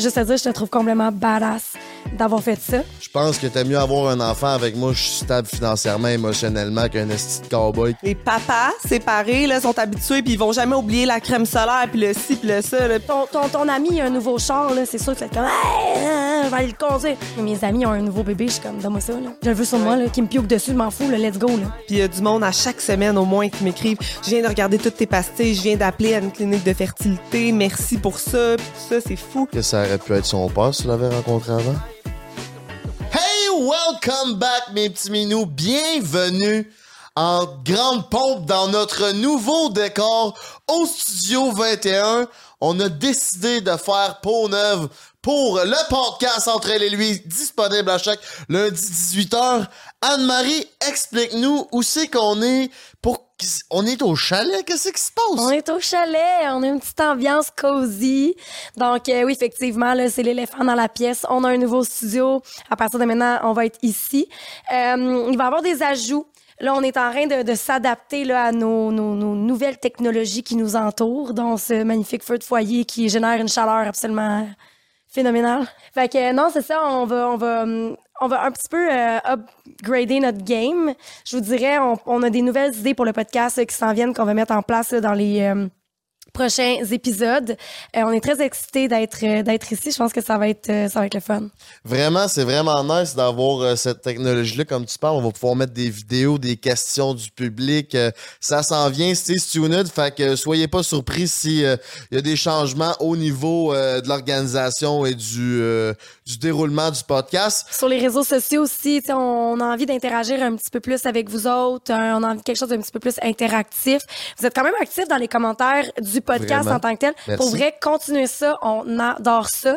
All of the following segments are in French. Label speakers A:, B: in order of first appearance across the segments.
A: juste à dire, je te trouve complètement badass d'avoir fait ça.
B: Je pense que t'as mieux avoir un enfant avec moi, je suis stable financièrement, émotionnellement qu'un esti de cowboy.
C: Les papas séparés là, sont habitués puis ils vont jamais oublier la crème solaire puis le ci puis le ça. là.
A: Ton, ton, ton ami a un nouveau char, là, c'est sûr que tu vas être comme Hey, hein, je vais aller le conduire. Mais Mes amis ont un nouveau bébé, je suis comme, donne-moi ça, là. Je le veux sur moi, là, qui me pioque dessus, je m'en fous, là, let's go, là.
C: Puis il y a du monde à chaque semaine au moins qui m'écrivent Je viens de regarder toutes tes pastilles, je viens d'appeler à une clinique de fertilité, merci pour ça, puis tout ça, c'est fou.
B: Que ça aurait pu être son père si tu l'avais rencontré avant? Welcome back, mes petits minous. Bienvenue en grande pompe dans notre nouveau décor au Studio 21. On a décidé de faire peau neuve pour le podcast Entre elle et lui, disponible à chaque lundi 18h. Anne-Marie, explique-nous où c'est qu'on est pour... On est au chalet, qu'est-ce qui se passe?
A: On est au chalet, on a une petite ambiance cosy. Donc euh, oui, effectivement, là, c'est l'éléphant dans la pièce. On a un nouveau studio. À partir de maintenant, on va être ici. Euh, il va y avoir des ajouts. Là, on est en train de, de s'adapter là, à nos, nos, nos nouvelles technologies qui nous entourent, dont ce magnifique feu de foyer qui génère une chaleur absolument phénoménale. Fait que euh, non, c'est ça, on va, on va, hum, on va un petit peu euh, upgrader notre game. Je vous dirais, on, a des nouvelles idées pour le podcast euh, qui s'en viennent, qu'on va mettre en place dans les euh, prochains épisodes. On est très excités d'être ici. Je pense que ça va être ça va être le fun.
B: Vraiment, c'est vraiment nice d'avoir cette technologie-là. Comme tu parles, on va pouvoir mettre des vidéos, des questions du public. Ça s'en vient, c'est tuned. Fait que soyez pas surpris si euh, il y a des changements au niveau de l'organisation et du, du déroulement du podcast.
A: Sur les réseaux sociaux aussi, on a envie d'interagir un petit peu plus avec vous autres. Euh, On a envie de quelque chose d'un petit peu plus interactif. Vous êtes quand même actifs dans les commentaires du podcast
B: Vraiment.
A: en tant que tel.
B: Merci.
A: Pour vrai, continuez ça. On adore ça.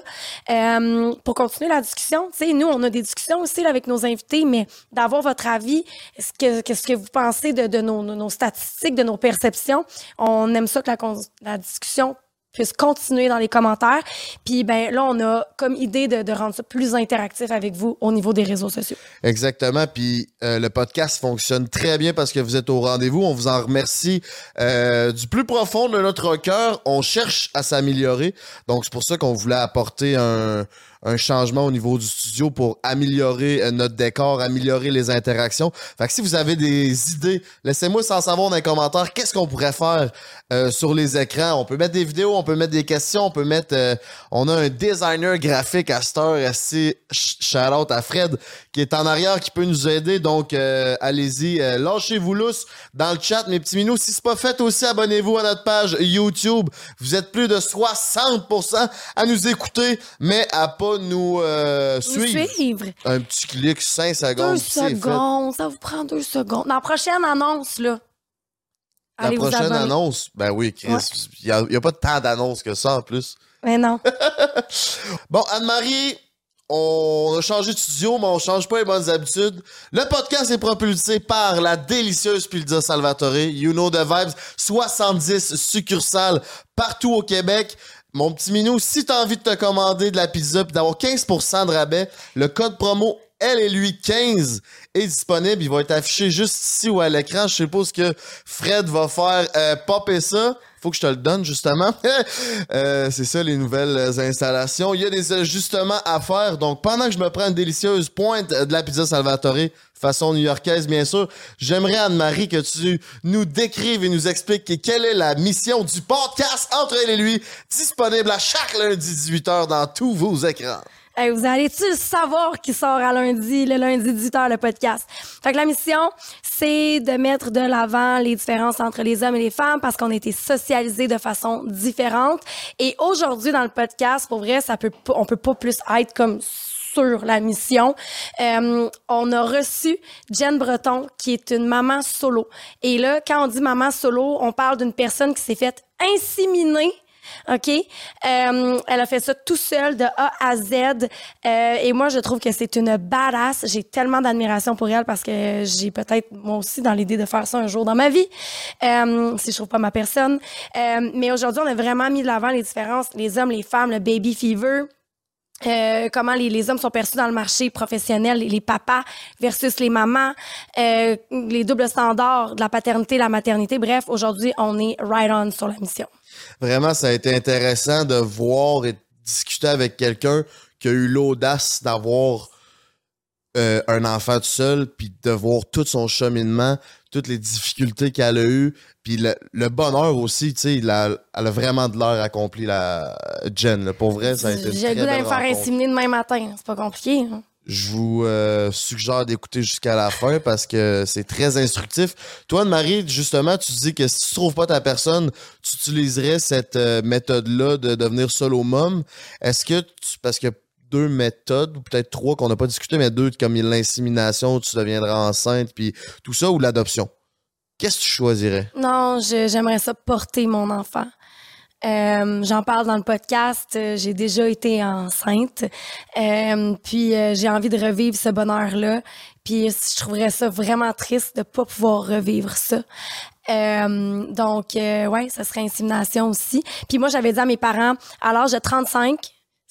A: Euh, pour continuer la discussion, nous, on a des discussions aussi là, avec nos invités, mais d'avoir votre avis, ce que, qu'est-ce que vous pensez de, de nos, statistiques, de nos perceptions. On aime ça que la, la discussion puisse continuer dans les commentaires. Puis ben là, on a comme idée de, rendre ça plus interactif avec vous au niveau des réseaux sociaux.
B: Exactement. Puis euh, le podcast fonctionne très bien parce que vous êtes au rendez-vous. On vous en remercie euh, du plus profond de notre cœur. On cherche à s'améliorer. Donc c'est pour ça qu'on voulait apporter un, un changement au niveau du studio pour améliorer euh, notre décor, améliorer les interactions. Fait que si vous avez des idées, laissez-moi sans savoir dans les commentaires qu'est-ce qu'on pourrait faire euh, sur les écrans. On peut mettre des vidéos, on peut mettre des questions, on peut mettre... euh, on a un designer graphique à cette heure, assez shout-out à Fred, qui est en arrière, qui peut nous aider. Donc, euh, allez-y, euh, lâchez-vous lousse dans le chat, mes petits minous. Si c'est pas fait aussi, abonnez-vous à notre page YouTube. Vous êtes plus de 60% à nous écouter, mais à pas nous euh, suivre.
A: suivre.
B: Un petit clic, 5
A: Deux
B: secondes, fait.
A: secondes. Ça vous prend deux secondes. Dans la prochaine annonce, là.
B: La
A: allez
B: prochaine annonce, ben oui, Chris, il
A: Ouais.
B: n'y a, pas tant d'annonces que ça en plus.
A: Mais non.
B: Bon, Anne-Marie, on a changé de studio, mais on change pas les bonnes habitudes. Le podcast est propulsé par la délicieuse Pizza Salvatore. You know the vibes. 70 succursales partout au Québec. Mon petit minou, si t'as envie de te commander de la pizza puis d'avoir 15% de rabais, le code promo elle et lui 15 est disponible. Il va être affiché juste ici ou à l'écran. Je suppose que Fred va faire euh, popper ça. Faut que je te le donne, justement. Euh, c'est ça, les nouvelles installations. Il y a des ajustements à faire. Donc, pendant que je me prends une délicieuse pointe de la pizza Salvatore, façon new-yorkaise, bien sûr, j'aimerais, Anne-Marie, que tu nous décrives et nous expliques quelle est la mission du podcast Entre elle et lui, disponible à chaque lundi 18h dans tous vos écrans.
A: Hey, vous allez-tu le savoir qui sort à lundi, le lundi 18h, le podcast? Fait que la mission, c'est de mettre de l'avant les différences entre les hommes et les femmes parce qu'on a été socialisés de façon différente. Et aujourd'hui, dans le podcast, pour vrai, ça peut on peut pas plus être comme sur la mission. Euh, on a reçu Jen Breton, qui est une maman solo. Et là, quand on dit maman solo, on parle d'une personne qui s'est faite inséminer OK? Euh, elle a fait ça tout seule de A à Z. Euh, et moi, je trouve que c'est une badass. J'ai tellement d'admiration pour elle parce que j'ai peut-être, moi aussi, dans l'idée de faire ça un jour dans ma vie, euh, si je trouve pas ma personne. Euh, mais aujourd'hui, on a vraiment mis de l'avant les différences, les hommes, les femmes, le baby fever. Euh, comment les, hommes sont perçus dans le marché professionnel, les, les papas versus les mamans, euh, les doubles standards de la paternité, la maternité. Bref, aujourd'hui, on est right on sur la mission.
B: Vraiment, ça a été intéressant de voir et discuter avec quelqu'un qui a eu l'audace d'avoir euh, un enfant tout seul, puis de voir tout son cheminement, toutes les difficultés qu'elle a eues, puis le, le bonheur aussi, tu sais, elle, a- vraiment de l'heure accompli, la Jen. là. Pour vrai, ça a été
A: J'ai le goût d'aller me faire inséminer demain matin. C'est pas compliqué. hein.
B: Je vous euh, suggère d'écouter jusqu'à la fin parce que c'est très instructif. Toi, Marie, justement, tu dis que si tu trouves pas ta personne, tu utiliserais cette euh, méthode-là de devenir solo mom. Est-ce que tu, parce que deux méthodes, ou peut-être trois qu'on n'a pas discuté, mais deux comme l'insémination, tu deviendras enceinte, puis tout ça, ou l'adoption? Qu'est-ce que tu choisirais?
A: Non, j'aimerais ça porter mon enfant. Euh, J'en parle dans le podcast. euh, J'ai déjà été enceinte. Euh, puis j'ai envie de revivre ce bonheur-là. Puis je trouverais ça vraiment triste de pas pouvoir revivre ça. Donc, ouais, ça serait insémination aussi. Puis moi, j'avais dit à mes parents, à l'âge de 35,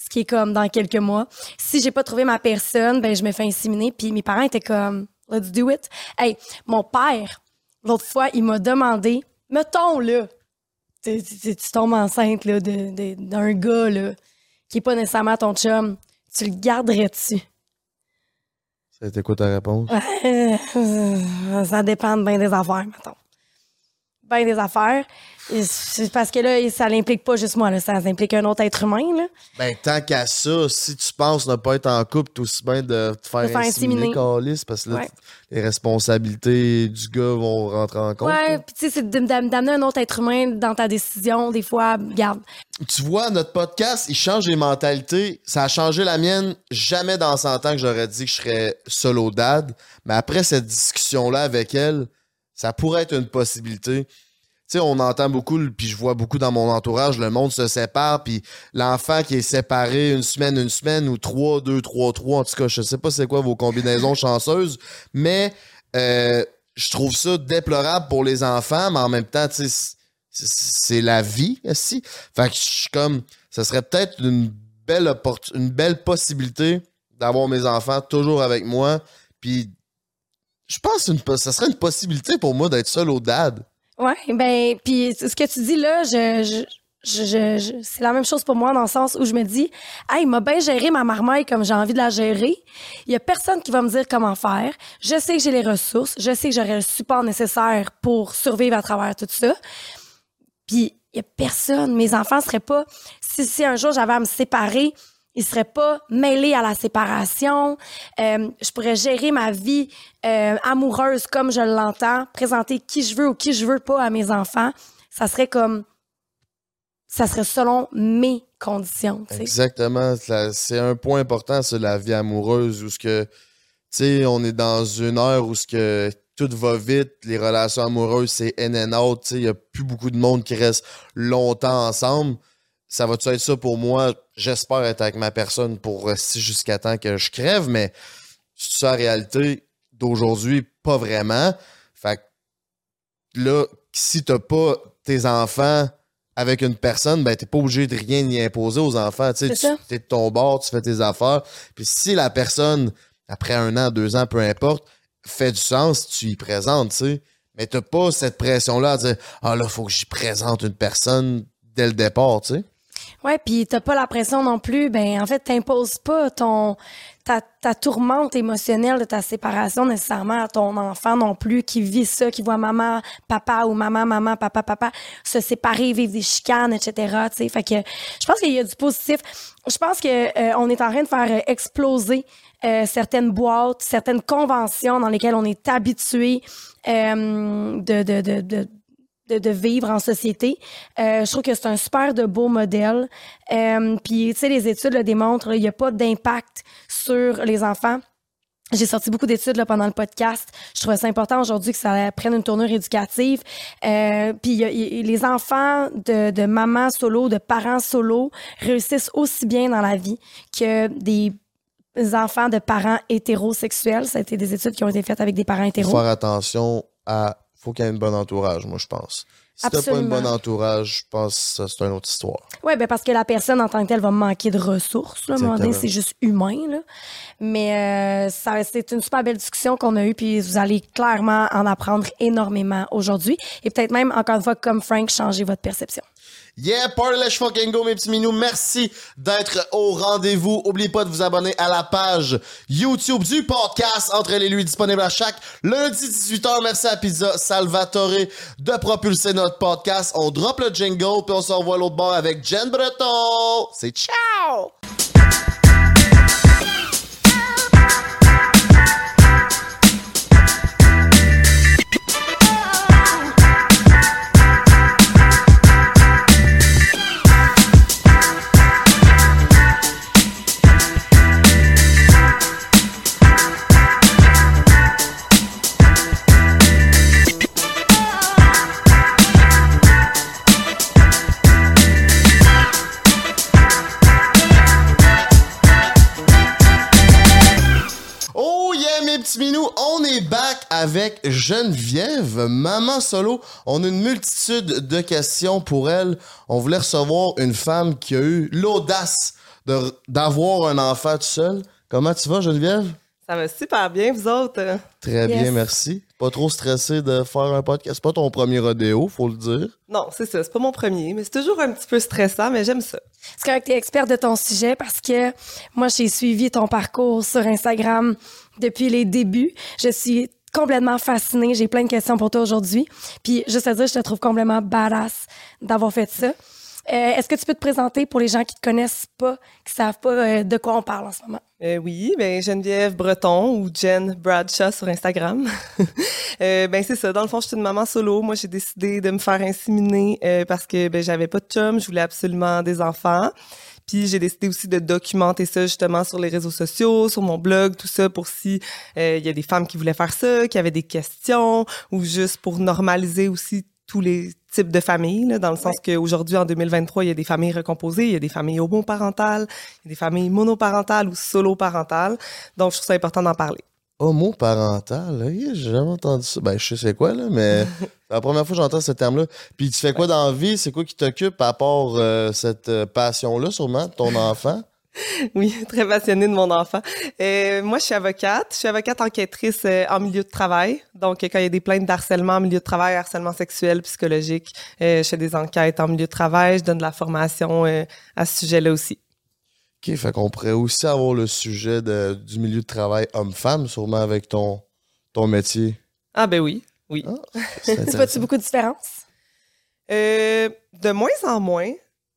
A: ce qui est comme dans quelques mois, si j'ai pas trouvé ma personne, ben je me fais inséminer. Puis mes parents étaient comme, let's do it. Hey, mon père, l'autre fois, il m'a demandé, mettons là, tu, tu- tu tombes enceinte là, d'un gars là, qui est pas nécessairement ton chum, tu le garderais-tu?
B: Ça a été quoi ta réponse?
A: Ça dépend de bien des affaires, mettons. Bien des affaires. Et c'est Parce que là, ça l'implique pas juste moi, là, ça implique un autre être humain. Là.
B: Ben, tant qu'à ça, si tu penses ne pas être en couple, t'es aussi bien de te faire,
A: De faire
B: inséminer, parce que là,
A: Ouais.
B: les responsabilités du gars vont rentrer en compte.
A: Ouais, puis tu sais, c'est d'amener un autre être humain dans ta décision. Des fois, garde.
B: Tu vois, notre podcast, il change les mentalités. Ça a changé la mienne. Jamais dans 100 ans que j'aurais dit que je serais solo dad. Mais après cette discussion-là avec elle, ça pourrait être une possibilité. Tu sais, on entend beaucoup, puis je vois beaucoup dans mon entourage, le monde se sépare, puis l'enfant qui est séparé une semaine, une semaine, ou trois, deux, trois, trois. En tout cas, je sais pas c'est quoi vos combinaisons chanceuses, mais euh, je trouve ça déplorable pour les enfants, mais en même temps, tu sais, c'est- la vie, aussi. Fait que je suis comme, ça serait peut-être une belle une belle possibilité d'avoir mes enfants toujours avec moi, puis je pense que ça serait une possibilité pour moi d'être seul au dad.
A: Ouais, ben, puis ce que tu dis là, je, c'est la même chose pour moi dans le sens où je me dis, hey, il m'a bien géré ma marmaille comme j'ai envie de la gérer. Il y a personne qui va me dire comment faire. Je sais que j'ai les ressources. Je sais que j'aurai le support nécessaire pour survivre à travers tout ça. Puis il y a personne. Mes enfants seraient pas. Si un jour j'avais à me séparer, ils seraient pas mêlés à la séparation. Euh, je pourrais gérer ma vie euh, amoureuse comme je l'entends, présenter qui je veux ou qui je veux pas à mes enfants. Ça serait comme. Ça serait selon mes conditions.
B: Exactement. C'est un point important sur la vie amoureuse où ce que, tu on est dans une heure où ce que tout va vite, les relations amoureuses, c'est in and out, il y a plus beaucoup de monde qui reste longtemps ensemble. Ça va-tu être ça pour moi? J'espère être avec ma personne pour rester jusqu'à temps que je crève, mais c'est ça la réalité d'aujourd'hui? Pas vraiment. Fait que là, si t'as pas tes enfants avec une personne, ben t'es pas obligé de rien y imposer aux enfants. Tu sais,
A: C'est ça.
B: tu es de ton bord, tu fais tes affaires. Puis si la personne, après un an, deux ans, peu importe, fait du sens, tu y présentes, tu sais. Mais t'as pas cette pression-là à dire Ah là, faut que j'y présente une personne dès le départ, tu sais.
A: Ouais, puis t'as pas la pression non plus. Ben, en fait, t'imposes pas ton ta, ta tourmente émotionnelle de ta séparation nécessairement à ton enfant non plus qui vit ça, qui voit maman, papa ou maman, maman, papa, papa se séparer, vivre des chicanes, etc. Tu sais, fait que je pense qu'il y a du positif. Je pense que euh, on est en train de faire euh, exploser euh, certaines boîtes, certaines conventions dans lesquelles on est habitué euh, de, de, de, de de, vivre en société. Euh, je trouve que c'est un super de beau modèle. Euh, Puis, tu sais, les études le démontrent, il n'y a pas d'impact sur les enfants. J'ai sorti beaucoup d'études là, pendant le podcast. Je trouvais ça important aujourd'hui que ça prenne une tournure éducative. Euh, puis les enfants de, de mamans solo, de parents solo réussissent aussi bien dans la vie que des enfants de parents hétérosexuels. Ça a été des études qui ont été faites avec des parents
B: Faut
A: hétéros.
B: faire attention à. Faut qu'il y ait un bon entourage, moi, je pense. Si t'as pas un bon entourage, je pense que c'est une autre histoire.
A: Oui, ben parce que la personne en tant que telle va manquer de ressources. Là, à un moment donné,
B: Exactement.
A: c'est juste humain. Là. Mais euh, ça, c'est une super belle discussion qu'on a eue, puis vous allez clairement en apprendre énormément aujourd'hui. Et peut-être même, encore une fois, comme Frank, changer votre perception.
B: Yeah, party let's fucking go, mes petits minous. Merci d'être au rendez-vous. Oubliez pas de vous abonner à la page YouTube du podcast Entre les lui disponible à chaque lundi 18h. Merci à Pizza Salvatore de propulser notre podcast. On drop le jingle puis on se revoit l'autre bord avec Jen Breton. C'est ciao! Est back avec Geneviève, maman solo. On a une multitude de questions pour elle. On voulait recevoir une femme qui a eu l'audace de- d'avoir un enfant tout seul. Comment tu vas, Geneviève?
C: Ça va super bien, vous autres.
B: Très
A: Yes.
B: bien, merci. Pas trop stressé de faire un podcast. C'est pas ton premier rodéo, faut le dire.
C: Non, c'est ça, c'est pas mon premier, mais c'est toujours un petit peu stressant, mais j'aime ça.
A: C'est correct, t'es experte de ton sujet parce que moi, j'ai suivi ton parcours sur Instagram depuis les débuts. Je suis complètement fascinée. J'ai plein de questions pour toi aujourd'hui. Puis, juste à dire, je te trouve complètement badass d'avoir fait ça. Euh, Est-ce que tu peux te présenter pour les gens qui te connaissent pas, qui savent pas euh, de quoi on parle en ce moment?
C: Euh, oui, ben Geneviève Breton ou Jen Bradshaw sur Instagram. Ben c'est ça. Dans le fond, je suis une maman solo. Moi, j'ai décidé de me faire inséminer parce que ben j'avais pas de chum, je voulais absolument des enfants. Puis j'ai décidé aussi de documenter ça justement sur les réseaux sociaux, sur mon blog, tout ça pour si euh, il y a des femmes qui voulaient faire ça, qui avaient des questions ou juste pour normaliser aussi tous les types de familles, là, dans le sens qu'aujourd'hui, en 2023, il y a des familles recomposées, il y a des familles homoparentales, il y a des familles monoparentales ou solo-parentales. Donc, je trouve ça important d'en parler.
B: Homoparental, j'ai jamais entendu ça. Ben, je sais c'est quoi, là, mais c'est la première fois que j'entends ce terme-là. Puis tu fais quoi dans la vie? C'est quoi qui t'occupe à part euh, cette euh, passion-là, sûrement, de ton enfant?
C: Oui, très passionnée de mon enfant. Euh, moi, je suis avocate. Je suis avocate enquêtrice euh, en milieu de travail. Donc, quand il y a des plaintes d'harcèlement en milieu de travail, harcèlement sexuel, psychologique, euh, je fais des enquêtes en milieu de travail. Je donne de la formation à ce sujet-là aussi.
B: OK, fait qu'on pourrait aussi avoir le sujet de- du milieu de travail homme-femme, sûrement avec ton, ton métier.
C: Ah ben oui, oui.
B: C'est
A: Tu vois-tu beaucoup de différences?
C: Euh, de moins en moins.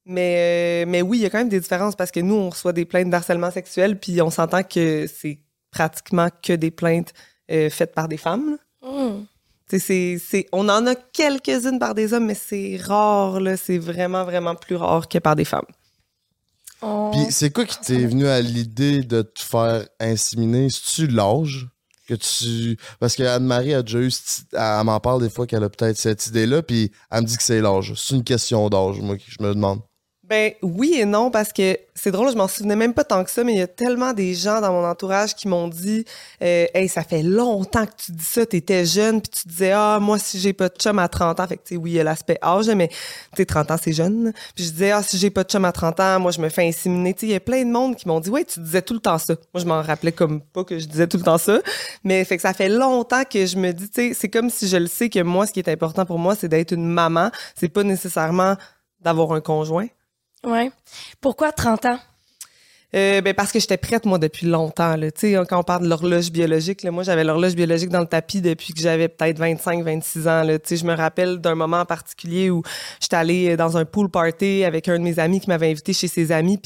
C: Mais, euh, mais oui, il y a quand même des différences parce que nous, on reçoit des plaintes d'harcèlement sexuel, puis on s'entend que c'est pratiquement que des plaintes euh, faites par des femmes.
A: Hmm.
C: C'est, c'est, on en a quelques-unes par des hommes, mais c'est rare, là. C'est vraiment, vraiment plus rare que par des femmes.
A: On-
B: Puis c'est quoi qui t'est venu à l'idée de te faire inséminer? C'est-tu l'âge? Que tu... Parce que Anne-Marie a déjà eu... Elle m'en parle des fois qu'elle a peut-être cette idée-là, puis elle me dit que c'est l'âge. C'est une question d'âge, moi, que je me demande.
C: Ben oui et non parce que c'est drôle, je m'en souvenais même pas tant que ça, mais il y a tellement des gens dans mon entourage qui m'ont dit euh, Hey, ça fait longtemps que tu dis ça, t'étais jeune, puis tu disais Ah, moi si j'ai pas de chum à 30 ans, fait que tu sais, oui, il y a l'aspect âge, mais tu sais, 30 ans, c'est jeune. Puis je disais Ah, si j'ai pas de chum à 30 ans, moi je me fais inséminer. Tu sais, il y a plein de monde qui m'ont dit Ouais, tu disais tout le temps ça. Moi, je m'en rappelais comme pas que je disais tout le temps ça. Mais fait que ça fait longtemps que je me dis, tu sais, c'est comme si je le sais que moi, ce qui est important pour moi, c'est d'être une maman. C'est pas nécessairement d'avoir un conjoint.
A: Ouais. Pourquoi 30 ans?
C: Euh, ben parce que j'étais prête moi depuis longtemps là. Sais quand on parle de l'horloge biologique là, moi j'avais l'horloge biologique dans le tapis depuis que j'avais peut-être 25 26 ans là. Je me rappelle d'un moment en particulier où j'étais allée dans un pool party avec un de mes amis qui m'avait invité chez ses amis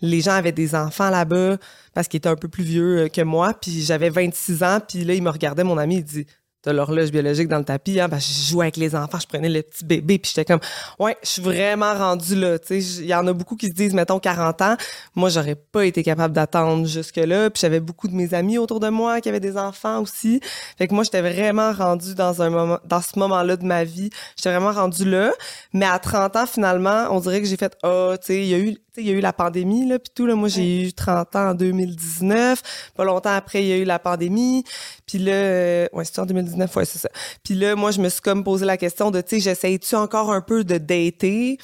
C: les gens avaient des enfants là-bas parce qu'ils étaient un peu plus vieux euh, que moi puis j'avais 26 ans puis là il me regardait mon ami il dit T'as l'horloge biologique dans le tapis, hein? Ben, je jouais avec les enfants, je prenais le petit bébé, puis j'étais comme, ouais, je suis vraiment rendue là. Il y en a beaucoup qui se disent, mettons, 40 ans. Moi, j'aurais pas été capable d'attendre jusque-là. Puis j'avais beaucoup de mes amis autour de moi qui avaient des enfants aussi. Fait que moi, j'étais vraiment rendue dans un moment, dans ce moment-là de ma vie. J'étais vraiment rendue là. Mais à 30 ans, finalement, on dirait que j'ai fait, ah, tu sais, il y a eu, il y a eu la pandémie, là, puis tout, là. Moi, j'ai eu 30 ans en 2019. Pas longtemps après, il y a eu la pandémie. Puis là, euh, ouais, c'est en 2019, ouais, c'est ça. Puis là, moi, je me suis comme posé la question de, tu sais, j'essaye-tu encore un peu de dater?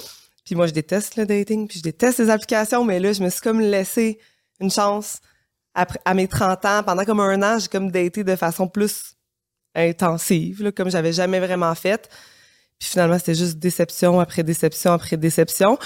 C: Puis moi, je déteste le dating, puis je déteste les applications, mais là, je me suis comme laissé une chance après, à mes 30 ans. Pendant comme un an, j'ai comme daté de façon plus intensive, là, comme j'avais jamais vraiment fait. Puis finalement, c'était juste déception après déception après déception.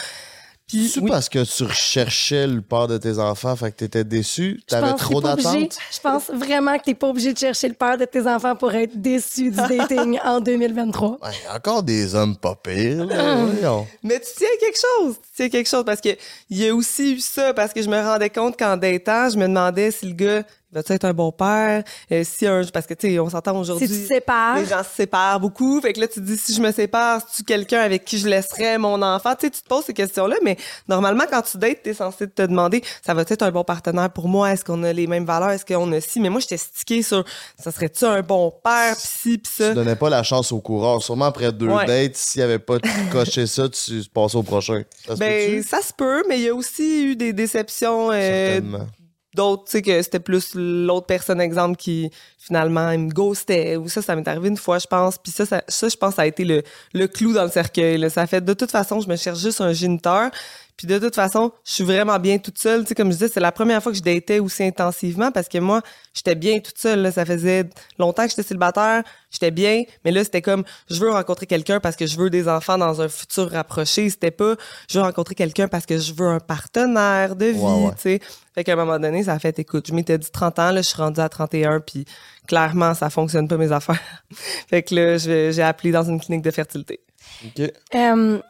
C: Puis,
B: C'est
C: oui.
B: parce que tu recherchais le père de tes enfants, fait que t'étais déçu,
A: Je
B: t'avais trop d'attentes?
A: Je pense vraiment que t'es pas obligé de chercher le père de tes enfants pour être déçu du dating en 2023.
B: Ouais, y a encore des hommes pas pires, là,
A: Ah.
C: Mais tu tiens quelque chose, tu tiens quelque chose parce que il y a aussi eu ça parce que je me rendais compte qu'en datant, je me demandais si le gars il va être un bon père, euh, si un parce que tu sais on s'entend aujourd'hui.
A: Si tu te sépares,
C: Les gens se séparent beaucoup. Fait que là, tu te dis, si je me sépare, c'est-tu quelqu'un avec qui je laisserais mon enfant? Tu sais, tu te poses ces questions-là, mais normalement, quand tu dates, t'es censé te demander, ça va être un bon partenaire pour moi? Est-ce qu'on a les mêmes valeurs? Est-ce qu'on a ci? Mais moi, j'étais stické sur, ça serait-tu un bon père? Pis ci, pis ça?
B: Tu donnais pas la chance au coureur. Sûrement après deux
C: Ouais.
B: dates, s'il avait pas coché ça, tu passais au prochain. Ça se
C: Ben, ça se peut, mais il y a aussi eu des déceptions euh,
B: Certainement.
C: D'autres, tu sais, que c'était plus l'autre personne, exemple, qui finalement il me ghostait. Ou ça, ça m'est arrivé une fois, je pense. Puis ça, ça, ça, je pense, ça a été le, le clou dans le cercueil. Là. Ça fait, de toute façon, je me cherche juste un géniteur. Puis de toute façon, je suis vraiment bien toute seule. Tu sais, comme je disais, c'est la première fois que je datais aussi intensivement parce que moi, j'étais bien toute seule. Là. Ça faisait longtemps que j'étais célibataire. J'étais bien. Mais là, c'était comme, je veux rencontrer quelqu'un parce que je veux des enfants dans un futur rapproché. C'était pas, je veux rencontrer quelqu'un parce que je veux un partenaire de vie,
B: Ouais, ouais.
C: tu sais. Fait qu'à un moment donné, ça a fait, écoute, je m'étais dit 30 ans, là, je suis rendue à 31, puis clairement, ça fonctionne pas mes affaires. fait que là, j'ai appelé dans une clinique de fertilité.
B: OK.
A: euh,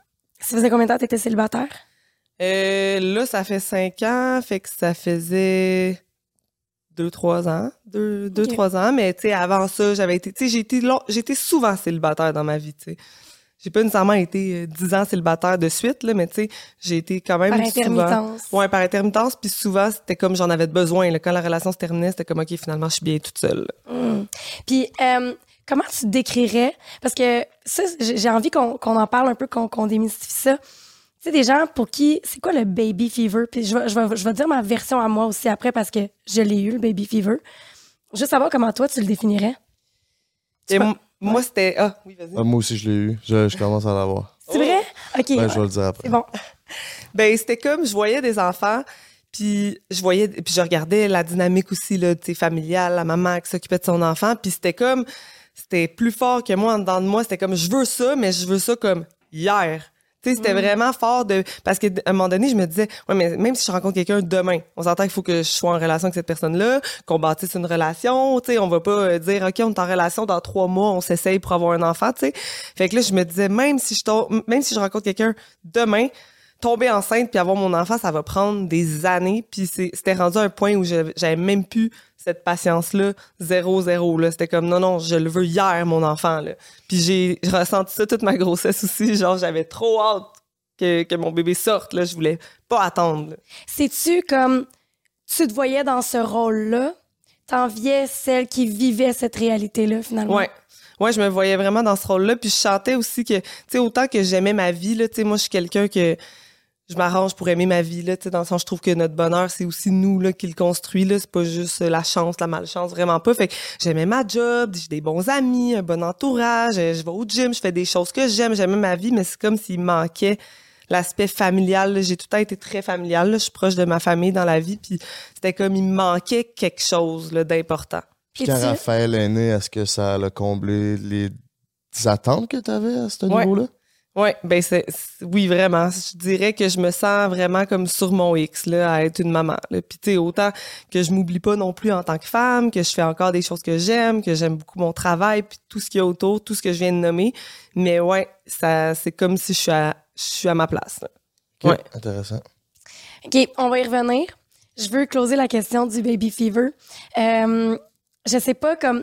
A: ça faisait combien de temps que t'étais célibataire?
C: Euh, là, ça fait 5 ans, fait que ça faisait 2-3 ans. 2 deux,
A: Ok.
C: trois ans, mais tu sais, avant ça, j'avais été, tu sais, j'ai été, long- j'ai été souvent célibataire dans ma vie, tu sais. J'ai pas nécessairement été euh, 10 ans célibataire de suite, là, mais tu sais, j'ai été quand même
A: Par
C: souvent...
A: intermittence.
C: Ouais, par intermittence, puis souvent, c'était comme j'en avais besoin. Là. Quand la relation se terminait, c'était comme, OK, finalement, je suis bien toute seule.
A: Mm. Puis, euh, comment tu décrirais? Parce que ça, j'ai j'ai envie qu'on qu'on en parle un peu, qu'on qu'on démystifie ça. Tu sais, des gens pour qui, c'est quoi le baby fever? Puis je vais, je, vais, je vais dire ma version à moi aussi après parce que je l'ai eu, le baby fever. Juste savoir comment toi, tu le définirais.
C: Et
A: pas-
C: moi, c'était... Ah, oui, vas-y.
B: Ah, moi aussi, je l'ai eu. Je, je commence à l'avoir.
A: C'est vrai? OK.
B: Ouais,
A: ouais.
B: je vais le dire après.
A: C'est bon.
C: Ben, c'était comme, je voyais des enfants, puis je voyais, puis je regardais la dynamique aussi, là, tu sais, familiale, la maman qui s'occupait de son enfant, puis c'était comme, c'était plus fort que moi, en dedans de moi, c'était comme, je veux ça, mais je veux ça comme hier. Sais, c'était vraiment fort de, parce qu'à un moment donné, je me disais, ouais, mais même si je rencontre quelqu'un demain, on s'entend qu'il faut que je sois en relation avec cette personne-là, qu'on bâtisse une relation, tu sais, on va pas euh, dire, OK, on est en relation dans trois mois, on s'essaye pour avoir un enfant, tu sais. Fait que là, je me disais, même si je tombe, même si je rencontre quelqu'un demain, tomber enceinte puis avoir mon enfant, ça va prendre des années. Puis c'était rendu à un point où j'avais même plus cette patience-là, zéro, zéro. Là. C'était comme, non, non, je le veux hier, mon enfant. Là. Puis j'ai ressenti ça toute ma grossesse aussi. Genre, j'avais trop hâte que, que mon bébé sorte. Là. Je voulais pas attendre.
A: C'est-tu comme tu te voyais dans ce rôle-là? T'enviais celle qui vivait cette réalité-là, finalement?
C: Ouais. Ouais, je me voyais vraiment dans ce rôle-là. Puis je chantais aussi que, tu sais, autant que j'aimais ma vie, là, tu sais, moi, je suis quelqu'un que je m'arrange pour aimer ma vie, là, tu sais, dans le sens, je trouve que notre bonheur, c'est aussi nous, là, qui le construit, là. C'est pas juste la chance, la malchance, vraiment pas. Fait que j'aimais ma job, j'ai des bons amis, un bon entourage, euh, je vais au gym, je fais des choses que j'aime, j'aimais ma vie, mais c'est comme s'il manquait l'aspect familial. là. J'ai tout le temps été très familiale, là. Je suis proche de ma famille dans la vie, puis c'était comme il me manquait quelque chose, là, d'important.
B: Puis quand Raphaël est né, est-ce que ça a comblé les attentes que tu avais à ce
C: Ouais.
B: niveau-là?
C: Ouais, ben c'est oui vraiment, je dirais que je me sens vraiment comme sur mon X là à être une maman. Là. Puis tu sais autant que je m'oublie pas non plus en tant que femme, que je fais encore des choses que j'aime, que j'aime beaucoup mon travail, puis tout ce qu'il y a autour, tout ce que je viens de nommer. Mais ouais, ça c'est comme si je suis à je suis à ma place. là.
B: Ok,
C: Ouais.
B: Intéressant.
A: OK, on va y revenir. Je veux closer la question du baby fever. Euh, je sais pas comme.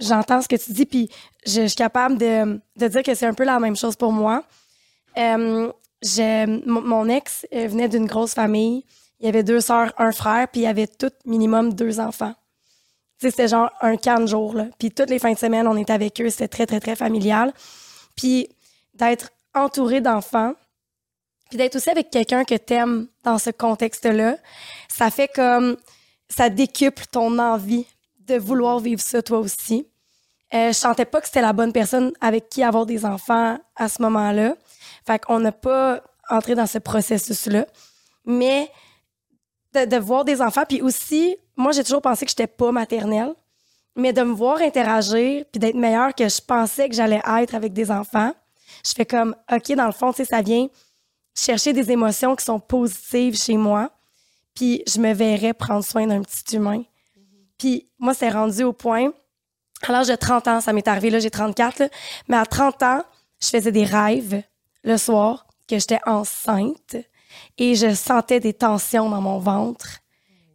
A: J'entends ce que tu dis, puis je, je suis capable de, de dire que c'est un peu la même chose pour moi. Euh, mon, ex euh, venait d'une grosse famille. Il y avait deux sœurs, un frère, puis il y avait tout minimum deux enfants. C'était genre un camp de jour, là. Puis toutes les fins de semaine, on était avec eux. C'était très, très, très familial. Puis d'être entouré d'enfants, puis d'être aussi avec quelqu'un que t'aimes dans ce contexte-là, ça fait comme ça décuple ton envie de vouloir vivre ça toi aussi. Euh, je sentais pas que c'était la bonne personne avec qui avoir des enfants à ce moment-là. Fait qu'on n'a pas entré dans ce processus-là. Mais de, voir des enfants, puis aussi, moi, j'ai toujours pensé que j'étais pas maternelle. Mais de me voir interagir puis d'être meilleure que je pensais que j'allais être avec des enfants, je fais comme, OK, dans le fond, tu sais, ça vient chercher des émotions qui sont positives chez moi. Puis je me verrais prendre soin d'un petit humain. Puis moi, c'est rendu au point, à l'âge de 30 ans, ça m'est arrivé, là, j'ai 34, là, mais à 30 ans, je faisais des rêves le soir que j'étais enceinte et je sentais des tensions dans mon ventre.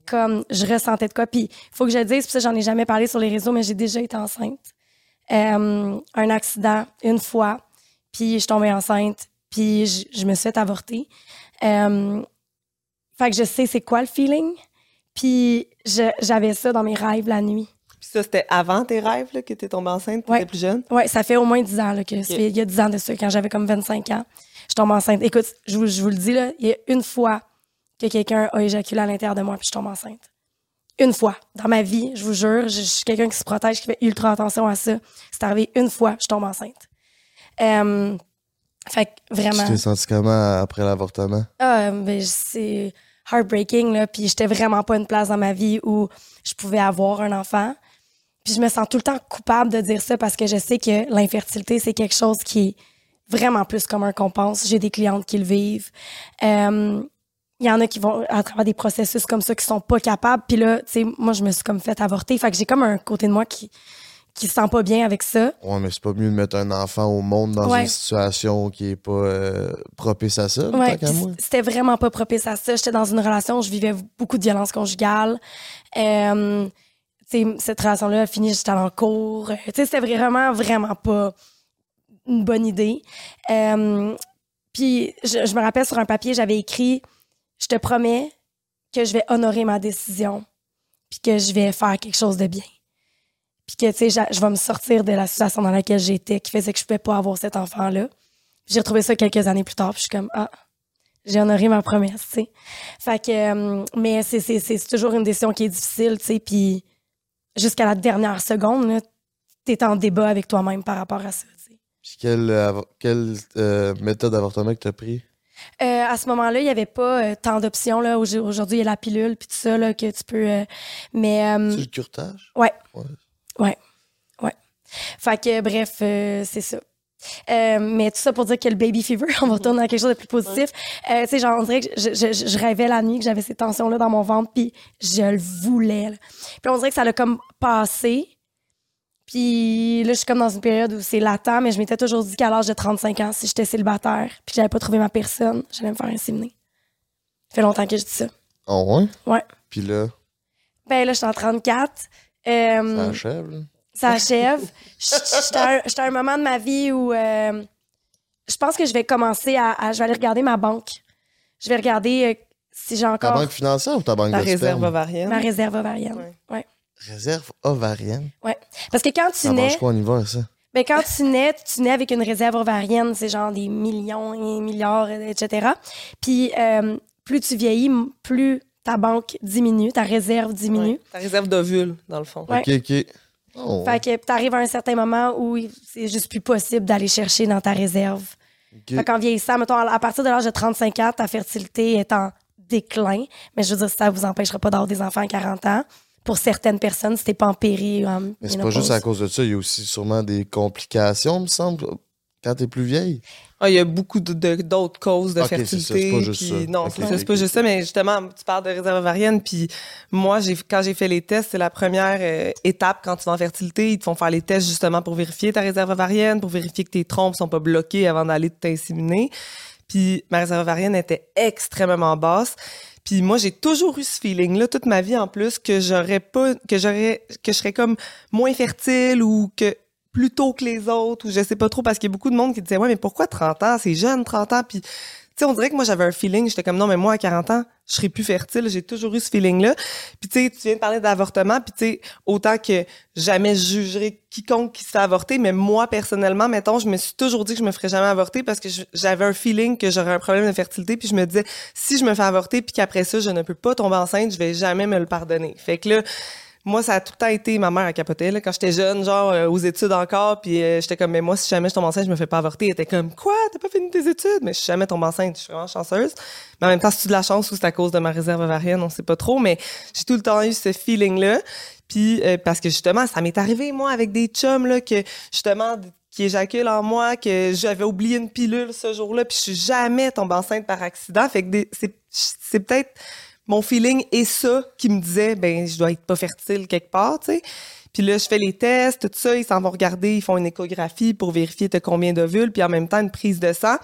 A: Comme je ressentais de quoi. Puis il faut que je le dise, puis ça, j'en ai jamais parlé sur les réseaux, mais j'ai déjà été enceinte. Euh, un accident, une fois, puis je suis tombée enceinte, puis je, me suis fait avorter. Euh, fait que je sais c'est quoi le feeling. Puis j'avais ça dans mes rêves la nuit.
C: Puis ça, c'était avant tes rêves, là, que t'es tombée enceinte,
A: Ouais.
C: t'étais plus jeune?
A: Ouais, ça fait au moins 10 ans, là, que ça fait- il y a 10 ans de ça, quand j'avais comme 25 ans. Je tombe enceinte. Écoute, je vous, je vous le dis, là, il y a une fois que quelqu'un a éjaculé à l'intérieur de moi, puis je tombe enceinte. Une fois. Dans ma vie, je vous jure, je, je suis quelqu'un qui se protège, qui fait ultra attention à ça. C'est arrivé une fois, je tombe enceinte. Euh, fait que
B: Tu
A: vraiment.
B: t'es senti comment après l'avortement?
A: Ah, ben, c'est heartbreaking, là. Puis j'étais vraiment pas une place dans ma vie où je pouvais avoir un enfant. Puis je me sens tout le temps coupable de dire ça parce que je sais que l'infertilité, c'est quelque chose qui est vraiment plus commun qu'on pense. J'ai des clientes qui le vivent. Euh, Il y en a qui vont à travers des processus comme ça qui sont pas capables. Puis là, tu sais, moi, je me suis comme fait avorter. Fait que j'ai comme un côté de moi qui qui se sent pas bien avec ça.
B: Ouais, mais c'est pas mieux de mettre un enfant au monde dans
A: Ouais.
B: une situation qui est pas euh, propice à ça,
A: Ouais, c'était vraiment pas propice à ça. J'étais dans une relation où je vivais beaucoup de violence conjugale. Euh, cette relation-là a fini, j'étais en cours. Euh, c'était vraiment, vraiment pas une bonne idée. Euh, puis je, je me rappelle sur un papier, j'avais écrit Je te promets que je vais honorer ma décision, puis que je vais faire quelque chose de bien. Puis que, tu sais, je vais me sortir de la situation dans laquelle j'étais, qui faisait que je pouvais pas avoir cet enfant-là. J'ai retrouvé ça quelques années plus tard, puis je suis comme, ah, j'ai honoré ma promesse, tu sais. Fait que, euh, mais c'est, c'est, c'est toujours une décision qui est difficile, tu sais, puis jusqu'à la dernière seconde, là, t'es en débat avec toi-même par rapport à ça, tu sais.
B: Puis quelle, euh, quelle euh, méthode d'avortement que t'as pris?
A: Euh, à ce moment-là, il n'y avait pas euh, tant d'options, là. Aujourd- Aujourd'hui, il y a la pilule, puis tout ça, là, que tu peux... euh, mais...
B: C'est le curtage?
A: Ouais.
B: Ouais.
A: Ouais. Ouais. Fait que, bref, euh, c'est ça. Euh, mais tout ça pour dire que le baby fever, on va retourner dans quelque chose de plus positif. Euh, tu sais, genre, on dirait que je, je, je- rêvais la nuit que j'avais ces tensions-là dans mon ventre, puis je le voulais. là. Puis on dirait que ça l'a comme passé. Puis là, je suis comme dans une période où c'est latent, mais je m'étais toujours dit qu'à l'âge de 35 ans, si j'étais célibataire, puis que j'avais pas trouvé ma personne, j'allais me faire inséminer. Ça fait longtemps que je dis ça.
B: Oh, ouais?
A: Ouais.
B: Puis là,
A: Ben là, je suis en 34. Euh,
B: ça achève, là.
A: ça achève. J'étais à un- j'étais à un moment de ma vie où euh, je pense que je vais commencer à, à- Je vais aller regarder ma banque. Je vais regarder euh, si j'ai
B: Ta
A: encore
B: banque financière ou ta banque
C: La
B: de
C: réserve
B: sperme?
C: ovarienne.
A: ma réserve ovarienne.
C: Ouais.
A: Ouais.
B: Réserve ovarienne?
A: Parce que quand tu
B: Ça
A: nais,
B: mange quoi en hiver, ça?
A: ben quand tu nais, tu nais avec une réserve ovarienne, c'est genre des millions et milliards, etc. Puis euh, plus tu vieillis, plus ta banque diminue, ta réserve diminue.
C: Ouais. Ta réserve d'ovule, dans le fond.
A: Ouais.
B: Ok, ok. Oh,
A: Fait que t'arrives à un certain moment où il- c'est juste plus possible d'aller chercher dans ta réserve.
B: ok.
A: Fait qu'en vieillissant, mettons, à partir de l'âge de 35 ans, ta fertilité est en déclin. Mais je veux dire, ça vous empêchera pas d'avoir des enfants à 40 ans. Pour certaines personnes, si t'es pas en péri. en
B: Mais c'est pas juste à cause de ça, il y a aussi sûrement des complications, me semble, quand t'es plus vieille.
C: Ah, il y a beaucoup d'autres causes de
B: Ok, c'est ça,
C: fertilité.
B: c'est pas juste
C: puis-
B: ça.
C: Non,
B: Ok,
C: c'est pas juste ça, mais justement, tu parles de réserve ovarienne, puis moi, j'ai, quand j'ai fait les tests, c'est la première euh, étape quand tu vas en fertilité. Ils te font faire les tests justement pour vérifier ta réserve ovarienne, pour vérifier que tes trompes sont pas bloquées avant d'aller t'inséminer. Puis ma réserve ovarienne était extrêmement basse. Puis moi, j'ai toujours eu ce feeling-là toute ma vie en plus que j'aurais pas, que j'aurais, que je serais comme moins fertile ou que plus tôt que les autres ou je sais pas trop parce qu'il y a beaucoup de monde qui disait ouais mais pourquoi 30 ans? C'est jeune 30 ans. Puis tu sais on dirait que moi j'avais un feeling j'étais comme non mais moi à 40 ans je serais plus fertile. J'ai toujours eu ce feeling là puis tu sais tu viens de parler d'avortement. Puis tu sais autant que jamais je jugerai quiconque qui se fait avorter mais moi personnellement mettons je me suis toujours dit que je me ferais jamais avorter parce que j'avais un feeling que j'aurais un problème de fertilité. Puis je me disais si je me fais avorter puis qu'après ça je ne peux pas tomber enceinte je vais jamais me le pardonner. Fait que là moi, ça a tout le temps été ma mère à capoter. Là, quand j'étais jeune, genre euh, aux études encore, puis euh, j'étais comme, mais moi, si jamais je tombe enceinte, je me fais pas avorter. Elle était comme, quoi, t'as pas fini tes études? Mais je suis jamais tombée enceinte, je suis vraiment chanceuse. Mais en même temps, c'est de la chance ou c'est à cause de ma réserve ovarienne, on sait pas trop, mais j'ai tout le temps eu ce feeling-là. Puis euh, parce que justement, ça m'est arrivé, moi, avec des chums, là, que justement, qui éjaculent en moi, que j'avais oublié une pilule ce jour-là, puis je suis jamais tombée enceinte par accident. Fait que c'est, c'est peut-être mon feeling est ça qui me disait ben je dois être pas fertile quelque part, tu sais. Puis là, je fais les tests, tout ça, ils s'en vont regarder, ils font une échographie pour vérifier t'as combien d'ovules, puis en même temps une prise de sang.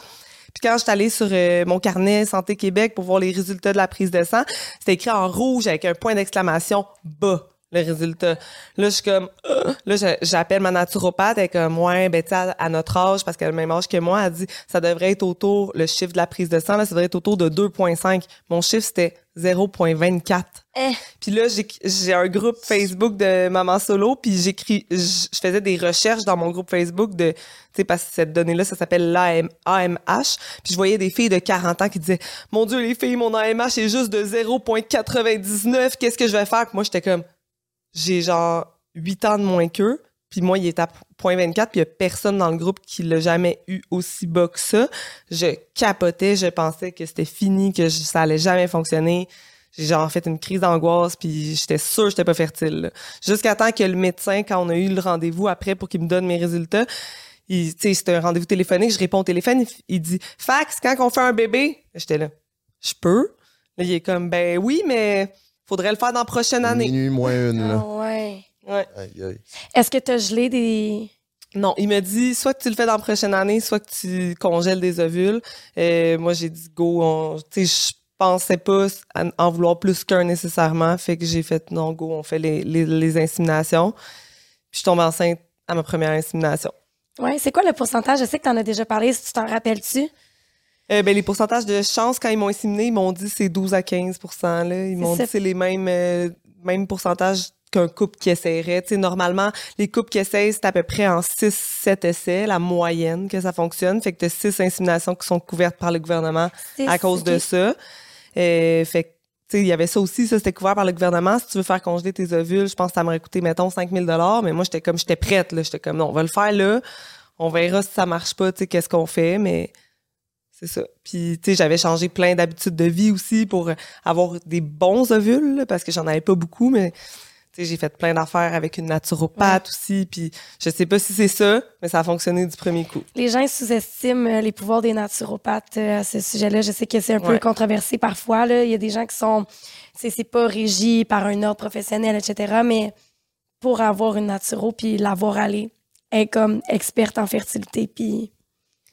C: Puis quand je suis allée sur euh, mon carnet Santé Québec pour voir les résultats de la prise de sang, c'était écrit en rouge avec un point d'exclamation bas le résultat. Là, je suis comme, euh, là, j'appelle ma naturopathe, elle est comme, ouais, ben, tu à, notre âge, parce qu'elle a le même âge que moi, elle dit, ça devrait être autour, le chiffre de la prise de sang, là, ça devrait être autour de 2,5. Mon chiffre, c'était 0,24. Eh. Puis là, j'ai un groupe Facebook de maman solo, puis j'écris, je faisais des recherches dans mon groupe Facebook de, tu sais, parce que cette donnée-là, ça s'appelle l'AMH. Puis je voyais des filles de 40 ans qui disaient, mon Dieu, les filles, mon AMH est juste de 0,99. Qu'est-ce que je vais faire? Puis moi, j'étais comme, j'ai genre 8 ans de moins qu'eux. Puis moi, il est à 0.24, puis il y a personne dans le groupe qui l'a jamais eu aussi bas que ça. Je capotais, je pensais que c'était fini, que ça allait jamais fonctionner. J'ai genre fait une crise d'angoisse, puis j'étais sûre que j'étais pas fertile. Jusqu'à temps que le médecin, quand on a eu le rendez-vous après pour qu'il me donne mes résultats, il, c'était un rendez-vous téléphonique, je réponds au téléphone, il, dit « Fax, quand on fait un bébé? » J'étais là « Je peux? » Là, il est comme « Ben oui, mais Faudrait le faire dans la prochaine année.
B: Minuit moins une, là.
A: Ah ouais.
C: Ouais.
B: Aïe, aïe.
A: Est-ce que tu as gelé des.
C: Non, il me dit soit que tu le fais dans la prochaine année, soit que tu congèles des ovules. Et moi, j'ai dit go. Tu sais, je pensais pas en vouloir plus qu'un nécessairement. Fait que j'ai fait non, go, on fait les, les, les inséminations. Puis je tombe enceinte à ma première insémination.
A: Ouais, c'est quoi le pourcentage? Je sais que tu en as déjà parlé, si tu t'en rappelles-tu?
C: Euh, ben, les pourcentages de chance, quand ils m'ont inséminé, ils m'ont dit c'est 12 à 15 là. Ils m'ont dit c'est les mêmes, euh, mêmes pourcentages qu'un couple qui essaierait. Tu sais, normalement, les couples qui essayent, c'est à peu près en 6-7 essais, la moyenne que ça fonctionne. Fait que tu 6 inséminations qui sont couvertes par le gouvernement à cause de ça. Euh, fait que tu sais, il y avait ça aussi, ça c'était couvert par le gouvernement. Si tu veux faire congeler tes ovules, je pense que ça m'aurait coûté, mettons, 5000 dollars. Mais moi, j'étais comme, j'étais prête, là. J'étais comme, non, on va le faire là. On verra si ça marche pas, tu sais, qu'est-ce qu'on fait. Mais c'est ça. Puis, tu sais, j'avais changé plein d'habitudes de vie aussi pour avoir des bons ovules, parce que j'en avais pas beaucoup, mais j'ai fait plein d'affaires avec une naturopathe aussi, puis je sais pas si c'est ça, mais ça a fonctionné du premier coup.
A: Les gens sous-estiment euh, les pouvoirs des naturopathes euh, à ce sujet-là. Je sais que c'est un peu controversé parfois. Là. Il y a des gens qui sont... C'est pas régi par un ordre professionnel, etc., mais pour avoir une naturo, puis l'avoir allé, être comme experte en fertilité, puis...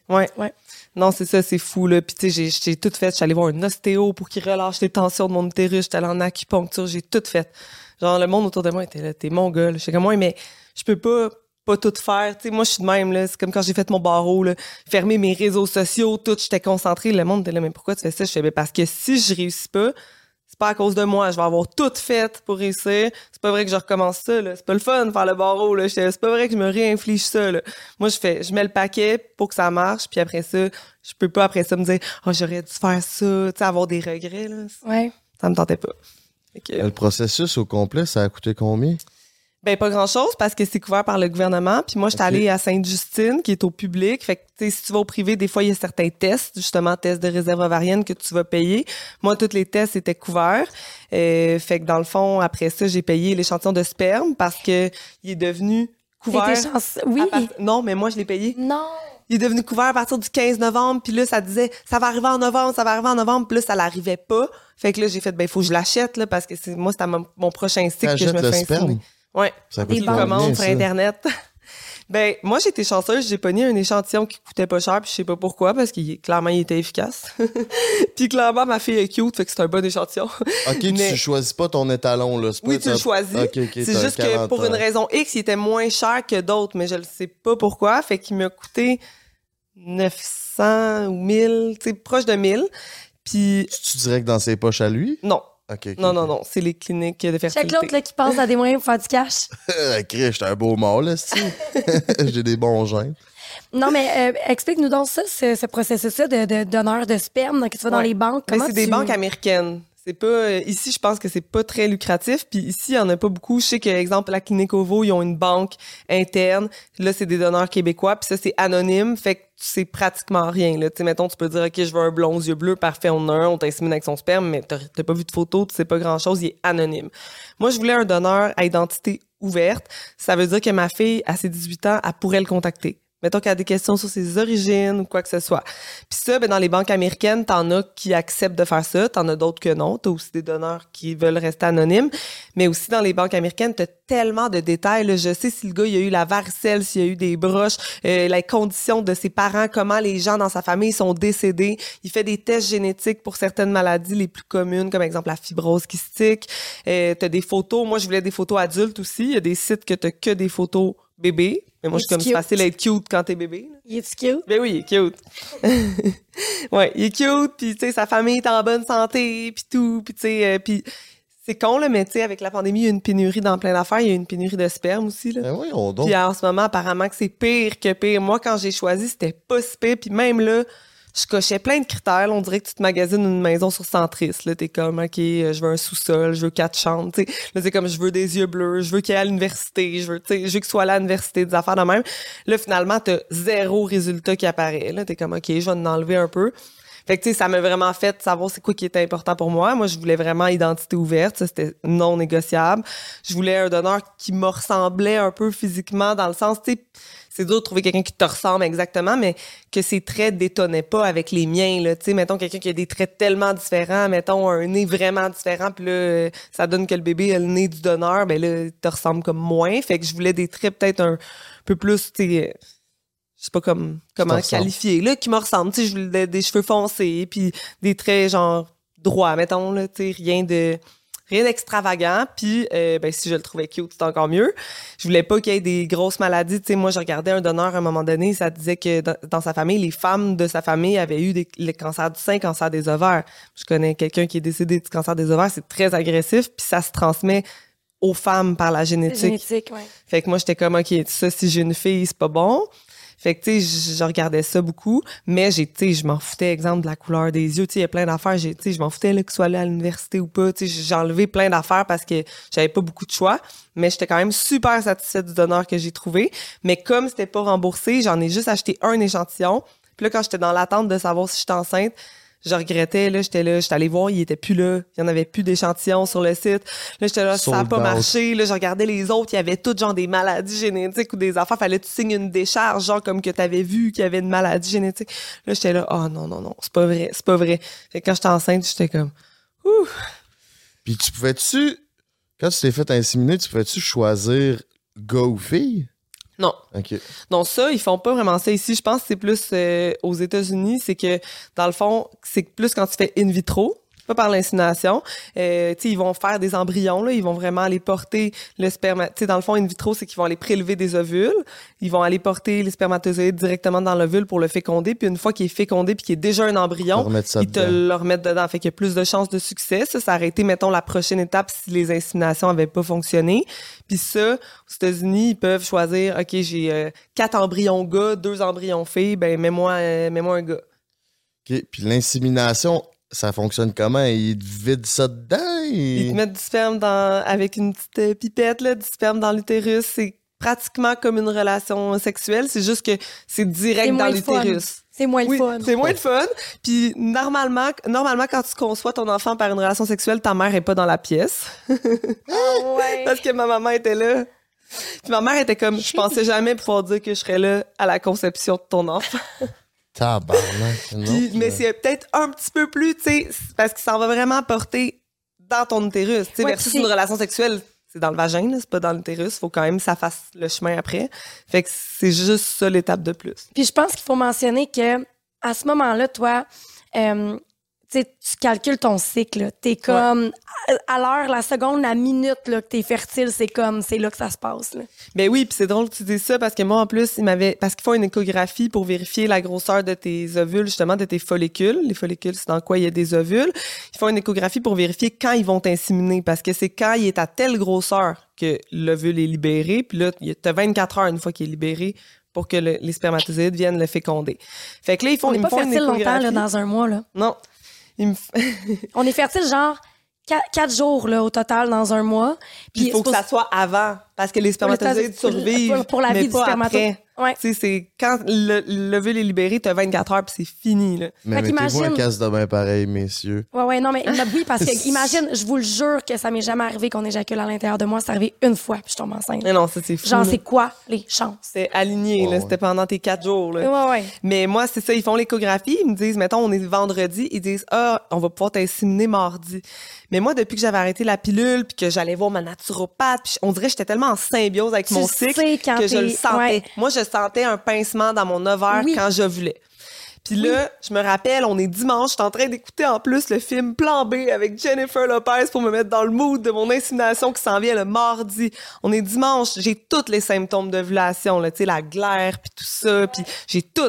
C: Ouais. ouais. Non, c'est ça, c'est fou, là. Puis, tu sais, j'ai tout fait. Je suis allée voir un ostéo pour qu'il relâche les tensions de mon utérus. J'étais allée en acupuncture. J'ai tout fait. Genre, le monde autour de moi était là. T'es mon gars, Je comme, moi, mais je peux pas pas tout faire. Tu sais, moi, je suis de même, là. C'est comme quand j'ai fait mon barreau, là. Fermer mes réseaux sociaux, tout. J'étais concentrée. Le monde était là, mais pourquoi tu fais ça? Je fais, ben, parce que si je réussis pas, c'est pas à cause de moi, je vais avoir tout fait pour réussir. C'est pas vrai que je recommence ça, là. C'est pas le fun de faire le barreau, là. C'est pas vrai que je me réinflige ça, là. Moi, je fais, je mets le paquet pour que ça marche, puis après ça, je peux pas après ça me dire, oh, j'aurais dû faire ça, tu sais, avoir des regrets, là.
A: Ouais.
C: Ça me tentait pas.
B: Le processus au complet, ça a coûté combien?
C: Ben pas grand chose parce que c'est couvert par le gouvernement. Puis moi, j'étais allée à Sainte-Justine, qui est au public. Fait que si tu vas au privé, des fois il y a certains tests, justement tests de réserve ovarienne que tu vas payer. Moi, tous les tests étaient couverts. Euh, fait que dans le fond, après ça, j'ai payé l'échantillon de sperme parce que il est devenu couvert.
A: Oui.
C: Non, mais moi je l'ai payé.
A: Non.
C: Il est devenu couvert à partir du 15 novembre, puis là ça disait ça va arriver en novembre, ça va arriver en novembre, puis là ça l'arrivait pas. Fait que là j'ai fait ben il faut que je l'achète là parce que c'est moi c'était mon, prochain cycle que je me fais? Ouais. des commandes sur Internet. Ben, moi, j'étais chanceuse. J'ai pogné un échantillon qui coûtait pas cher, puis je sais pas pourquoi, parce qu'il clairement, il était efficace. puis clairement, ma fille est cute, fait que c'est un bon échantillon.
B: OK, tu choisis pas ton étalon, là.
C: Oui, tu le choisis. c'est juste que pour une raison X, il était moins cher que d'autres, mais je ne sais pas pourquoi. Fait qu'il m'a coûté 900 ou 1000, tu sais, proche de 1000. Puis...
B: Tu dirais que dans ses poches à lui?
C: Non non, non, non, c'est les cliniques de fertilité.
A: Chaque l'autre qui pense à des moyens pour faire du cash.
B: Chris, j'étais un beau mort, là, J'ai des bons gènes.
A: Non, mais euh, explique-nous donc ça, ce, processus-là de, de, donneur de sperme que tu vas dans les banques.
C: c'est des banques américaines. C'est pas euh, ici je pense que c'est pas très lucratif puis ici il y en a pas beaucoup. Je sais que exemple la clinique Ovo ils ont une banque interne. Là c'est des donneurs québécois puis ça c'est anonyme fait que c'est pratiquement rien là. Tu sais mettons tu peux dire OK je veux un blond aux yeux bleus parfait on en a un on t'insémine avec son sperme mais t'as pas vu de photo tu sais pas grand chose il est anonyme. Moi je voulais un donneur à identité ouverte. Ça veut dire que ma fille à ses 18 ans elle pourrait le contacter Mettons qu'elle a des questions sur ses origines ou quoi que ce soit. Puis ça, ben, dans les banques américaines, t'en as qui acceptent de faire ça, t'en as d'autres que non. T'as aussi des donneurs qui veulent rester anonymes. Mais aussi dans les banques américaines, t'as tellement de détails. là. Je sais si le gars, il a eu la varicelle, s'il y a eu des broches, euh, les conditions de ses parents, comment les gens dans sa famille sont décédés. Il fait des tests génétiques pour certaines maladies les plus communes, comme exemple la fibrose kystique. Euh, t'as des photos. Moi, je voulais des photos adultes aussi. Il y a des sites que t'as que des photos bébés. Mais moi, je suis comme c'est facile à être cute quand t'es bébé. là.
A: Il est cute?
C: Ben oui, il est cute. ouais, il est cute, puis tu sais, sa famille est en bonne santé, puis tout, puis tu sais, euh, puis c'est con, là, mais tu sais, avec la pandémie, il y a une pénurie dans plein d'affaires, il y a une pénurie de sperme aussi, là.
B: Ben oui, on.
C: Puis en ce moment, apparemment que c'est pire que pire. Moi, quand j'ai choisi, c'était pas si pire, puis même là, je cochais plein de critères. On dirait que tu te magasines une maison sur Centris. Là, t'es comme, OK, euh, je veux un sous-sol, je veux quatre chambres. tu sais. Là, c'est comme, je veux des yeux bleus, je veux qu'il aille à l'université, je veux, je veux qu'il soit à l'université, des affaires de même. Là, finalement, t'as zéro résultat qui apparaît. Là, t'es comme, OK, je vais en enlever un peu. Fait que, tu sais, ça m'a vraiment fait savoir c'est quoi qui était important pour moi. Moi, je voulais vraiment identité ouverte. Ça, c'était non négociable. Je voulais un donneur qui me ressemblait un peu physiquement dans le sens, tu sais, c'est dur de trouver quelqu'un qui te ressemble exactement, mais que ses traits détonnaient pas avec les miens, là. Tu sais, mettons quelqu'un qui a des traits tellement différents, mettons un nez vraiment différent, puis là, ça donne que le bébé a le nez du donneur, ben là, il te ressemble comme moins. Fait que je voulais des traits peut-être un peu plus, tu sais, je sais pas comme, comment qualifier, là, qui me ressemble. Tu sais, je voulais des, des cheveux foncés, puis des traits genre droits, mettons, là, tu sais, rien de rien d'extravagant puis euh, ben si je le trouvais cute c'est encore mieux je voulais pas qu'il y ait des grosses maladies tu sais moi je regardais un donneur à un moment donné ça disait que dans, dans sa famille les femmes de sa famille avaient eu des, le cancer du sein cancer des ovaires je connais quelqu'un qui est décédé du cancer des ovaires c'est très agressif puis ça se transmet aux femmes par la génétique
A: Génétique, ouais.
C: fait que moi, j'étais comme, OK, ça, si j'ai une fille, c'est pas bon. Fait que, tu sais, je regardais ça beaucoup, mais j'ai, tu sais, je m'en foutais, exemple, de la couleur des yeux. Tu sais, il y a plein d'affaires. Tu sais, je m'en foutais, là, que soit allé à l'université ou pas. Tu sais, j'ai enlevé plein d'affaires parce que j'avais pas beaucoup de choix. Mais j'étais quand même super satisfaite du donneur que j'ai trouvé. Mais comme c'était pas remboursé, j'en ai juste acheté un échantillon. Puis là, quand j'étais dans l'attente de savoir si j'étais enceinte, je regrettais, là, j'étais là, j'étais allée voir, il était plus là. Il y en avait plus d'échantillons sur le site. Là, j'étais là, ça a pas
B: out.
C: marché. Là, je regardais les autres, il y avait toutes genre des maladies génétiques ou des affaires. Fallait que tu signes une décharge, genre comme que t'avais vu qu'il y avait une maladie génétique. Là, j'étais là, oh non, non, non, c'est pas vrai, c'est pas vrai. Fait que quand j'étais enceinte, j'étais comme, ouh.
B: Puis tu pouvais-tu, quand tu t'es fait inséminer, tu pouvais-tu choisir gars ou fille?
C: Non. Donc ça, ils font pas vraiment ça ici. Je pense que c'est plus euh, aux États-Unis, c'est que dans le fond, c'est plus quand tu fais in vitro, pas par l'insémination. Euh, ils vont faire des embryons là, ils vont vraiment aller porter le sperma. Tu sais, dans le fond, in vitro, c'est qu'ils vont aller prélever des ovules, ils vont aller porter les spermatozoïdes directement dans l'ovule pour le féconder, puis une fois qu'il est fécondé puis qu'il est déjà un embryon,
B: ça
C: ils te
B: dedans.
C: le remettent dedans. Fait qu'il y a plus de chances de succès. Ça, ça aurait été, mettons, la prochaine étape si les inséminations avaient pas fonctionné. Puis ça, aux États-Unis, ils peuvent choisir, OK, j'ai euh, quatre embryons gars, deux embryons filles, ben mets-moi euh, mets-moi un gars.
B: OK. Puis l'insémination, ça fonctionne comment? Ils te vident ça dedans?
C: Ils te mettent du sperme dans, avec une petite euh, pipette, là, du sperme dans l'utérus. C'est pratiquement comme une relation sexuelle. C'est juste que c'est direct dans l'utérus.
A: C'est moins
C: Oui,
A: le fun.
C: c'est moins le fun. Puis normalement, normalement, quand tu conçois ton enfant par une relation sexuelle, ta mère est pas dans la pièce.
A: Ah ouais.
C: Parce que ma maman était là. Puis ma mère était comme, je pensais jamais pouvoir dire que je serais là à la conception de ton enfant.
B: Tabarnak. non,
C: Puis- mais
B: ça-
C: c'est peut-être un petit peu plus, tu sais, parce qu'il s'en va vraiment porter dans ton utérus. Tu sais,
A: Ouais,
C: versus une
A: c'est-
C: relation sexuelle, c'est dans le vagin, c'est pas dans l'utérus. Faut quand même que ça fasse le chemin après. Fait que c'est juste ça l'étape de plus.
A: Puis je pense qu'il faut mentionner que à ce moment-là, toi, euh, tu tu calcules ton cycle. là. T'es comme à- à l'heure, la seconde, la minute là, que t'es fertile, c'est comme c'est là que ça se passe. Là.
C: Ben oui, puis c'est drôle que tu dises ça parce que moi en plus, il m'avait parce qu'il faut une échographie pour vérifier la grosseur de tes ovules, justement de tes follicules. Les follicules, c'est dans quoi il y a des ovules. Ils font une échographie pour vérifier quand ils vont t'inséminer parce que c'est quand il est à telle grosseur que l'ovule est libéré, puis là tu as 24 heures une fois qu'il est libéré pour que le- les spermatozoïdes viennent le féconder. Fait que là ils font
A: On
C: ils
A: pas
C: font une
A: fertile longtemps
C: échographie.
A: là, dans un mois. Là.
C: Non. Me
A: On est fertile genre qua- quatre jours là, au total dans un mois.
C: Puis il faut que ça soit avant, parce que les spermatozoïdes survivent.
A: pour- pour la
C: mais
A: vie du
C: pas.
A: Ouais.
C: Tu sais, c'est quand le, l'ovule est libéré, t'as 24 heures, puis c'est fini, là.
B: Mais
A: Fait
B: mettez-vous un casse de bain pareil, messieurs.
A: Ouais, ouais, non, mais mais oui, parce que imagine, je vous le jure que ça m'est jamais arrivé qu'on éjacule à l'intérieur de moi. C'est arrivé une fois, puis je tombe enceinte.
C: Mais non, ça, c'est fou.
A: Genre,
C: là.
A: c'est quoi les chances?
C: C'était aligné,
B: Ouais,
C: là.
B: ouais.
C: C'était pendant tes quatre jours, là.
A: Ouais, ouais.
C: Mais moi, c'est ça, ils font l'échographie, ils me disent, mettons, on est vendredi, ils disent, ah, on va pouvoir t'inséminer mardi. Mais moi, depuis que j'avais arrêté la pilule, puis que j'allais voir ma naturopathe, puis on dirait que j'étais tellement en symbiose avec
A: Tu
C: mon cycle que je le sentais.
A: ouais.
C: Moi, je sentais un pincement dans mon ovaire
A: Oui.
C: quand je voulais. Puis là, je me rappelle, on est dimanche, je suis en train d'écouter en plus le film Plan B avec Jennifer Lopez pour me mettre dans le mood de mon insémination qui s'en vient le mardi. On est dimanche, j'ai tous les symptômes d'ovulation, tu sais, la glaire, puis tout ça, puis j'ai tout.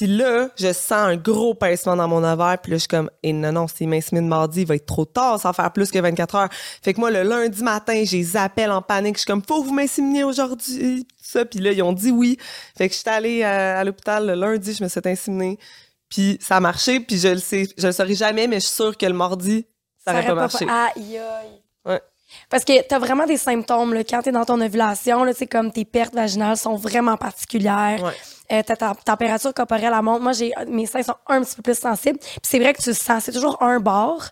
C: Puis là, je sens un gros pincement dans mon ovaire, puis là, je suis comme, et non, non, c'est m'insémine mardi, il va être trop tard, sans faire plus que 24 heures. Fait que moi, le lundi matin, j'ai les appels en panique, je suis comme, faut que vous m'inséminiez aujourd'hui, ça. Puis là, ils ont dit oui. Fait que j'étais allée à, à l'hôpital le lundi, je me suis inséminée. Puis ça a marché, puis je le sais, je le saurai jamais, mais je suis sûre que le mardi, ça aurait pas marché.
A: Aïe, aïe.
C: Ouais.
A: Parce que t'as vraiment des symptômes, là, quand t'es dans ton ovulation, là, c'est comme tes pertes vaginales sont vraiment particulières.
C: Ouais.
A: Euh, ta, ta température corporelle elle monte. Moi, j'ai, mes seins sont un petit peu plus sensibles. Puis c'est vrai que tu le sens, c'est toujours un bord.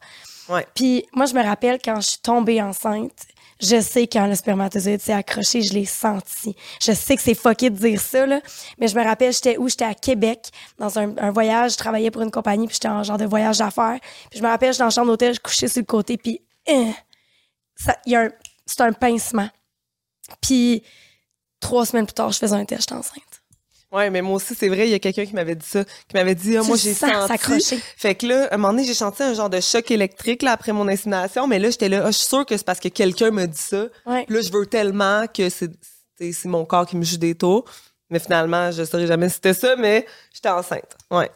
C: Ouais.
A: Puis moi, je me rappelle quand je suis tombée enceinte, je sais quand le spermatozoïde s'est accroché, je l'ai senti. Je sais que c'est fucké de dire ça, là, mais je me rappelle, j'étais où? J'étais à Québec, dans un, un voyage, je travaillais pour une compagnie, puis j'étais en genre de voyage d'affaires. Puis je me rappelle, j'étais dans la chambre d'hôtel, je couchais sur le côté, puis hein, ça, y a un, c'est un pincement. Puis trois semaines plus tard, je faisais un test, j'étais enceinte.
C: Ouais, mais moi aussi, c'est vrai, il y a quelqu'un qui m'avait dit ça, qui m'avait dit, ah, moi, j'ai senti.
A: s'accrocher.
C: Fait que là, à un moment donné, j'ai senti un genre de choc électrique, là, après mon insémination, mais là, j'étais là, ah, je suis sûre que c'est parce que quelqu'un m'a dit ça.
A: Ouais.
C: Puis là, je veux tellement que c'est, c'est, c'est mon corps qui me joue des tours. Mais finalement, je saurais jamais si c'était ça, mais j'étais enceinte. Ouais.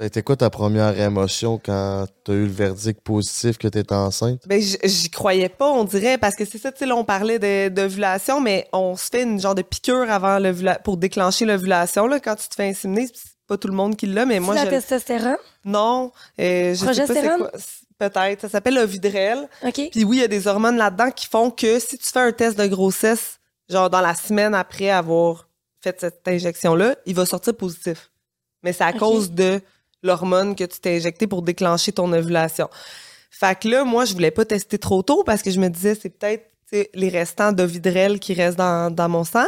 B: Ça a été quoi ta première émotion quand t'as eu le verdict positif que t'étais enceinte?
C: Ben, j'y croyais pas, on dirait, parce que c'est ça, tu sais, là, on parlait de- d'ovulation, mais on se fait une genre de piqûre avant pour déclencher l'ovulation, là, quand tu te fais inséminer. C'est pas tout le monde qui l'a, mais moi,
A: la
C: je...
A: testostérone?
C: Non, euh, je sais pas c'est
A: Progestérone?
C: Peut-être. Ça s'appelle Ovidrel.
A: OK.
C: Puis oui, il y a des hormones là-dedans qui font que si tu fais un test de grossesse, genre dans la semaine après avoir fait cette injection-là, il va sortir positif. Mais c'est à cause de l'hormone que tu t'es injectée pour déclencher ton ovulation. Fait que là, moi, je voulais pas tester trop tôt parce que je me disais, c'est peut-être les restants d'Ovidrel qui restent dans, dans mon sang.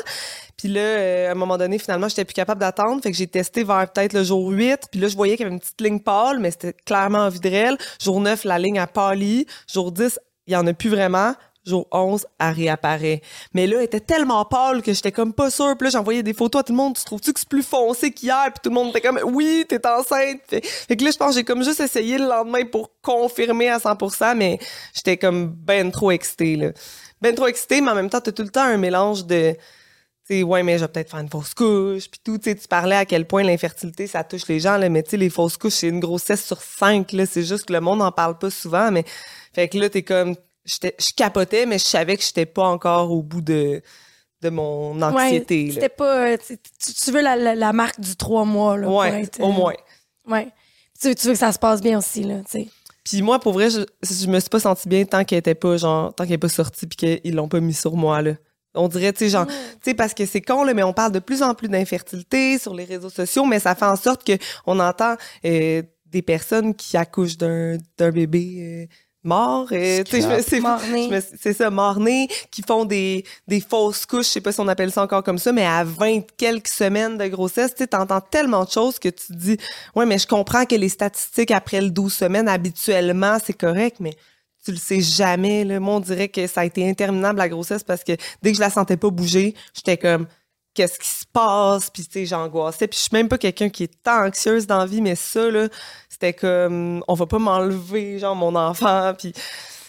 C: Puis là, euh, à un moment donné, finalement, j'étais plus capable d'attendre. Fait que j'ai testé vers peut-être le jour 8. Puis là, je voyais qu'il y avait une petite ligne pâle, mais c'était clairement Ovidrel. Jour 9, la ligne a pâli. Jour 10, il y en a plus vraiment. Jour 11, elle réapparaît. Mais là, elle était tellement pâle que j'étais comme pas sûre. Puis là, j'envoyais des photos à tout le monde. Tu trouves-tu que c'est plus foncé qu'hier? Puis tout le monde était comme, oui, t'es enceinte. Fait, que là, je pense j'ai comme juste essayé le lendemain pour confirmer à 100%, mais j'étais comme ben trop excitée, là. Ben trop excitée, mais en même temps, t'as tout le temps un mélange de, tu sais, ouais, mais je vais peut-être faire une fausse couche, puis tout, tu tu parlais à quel point l'infertilité, ça touche les gens, là, mais tu sais, les fausses couches, c'est une grossesse sur cinq, là, c'est juste que le monde n'en parle pas souvent, mais, fait que là, t'es comme, je capotais, mais je savais que j'étais pas encore au bout de, de mon anxiété,
A: Ouais, c'était pas. euh, tu, veux la, la- la marque du trois mois, là. pour
C: Ouais,
A: être,
C: au
A: euh,
C: moins.
A: Ouais. Tu, tu veux que ça se passe bien aussi, là, tu sais.
C: Puis moi, pour vrai, je, je me suis pas sentie bien tant qu'elle était pas, genre, tant qu'elle est pas sortie puis qu'ils l'ont pas mis sur moi, là. On dirait, tu sais, genre, tu sais, parce que c'est con, là, mais on parle de plus en plus d'infertilité sur les réseaux sociaux, mais ça fait en sorte que on entend euh, des personnes qui accouchent d'un d'un bébé euh, mort. euh, tu sais, je me- c'est ça, mort-né, qui font des, des fausses couches, je sais pas si on appelle ça encore comme ça, mais à 20 quelques semaines de grossesse, tu sais, t'entends tellement de choses que tu te dis, ouais, mais je comprends que les statistiques après le 12 semaines, habituellement, c'est correct, mais tu le sais jamais, là. Moi, on dirait que ça a été interminable, la grossesse, parce que dès que je la sentais pas bouger, j'étais comme, qu'est-ce qui se passe? Puis, tu sais, j'angoissais. Puis, je suis même pas quelqu'un qui est tant anxieuse dans la vie, mais ça, là, c'était comme, on va pas m'enlever, genre, mon enfant. Puis,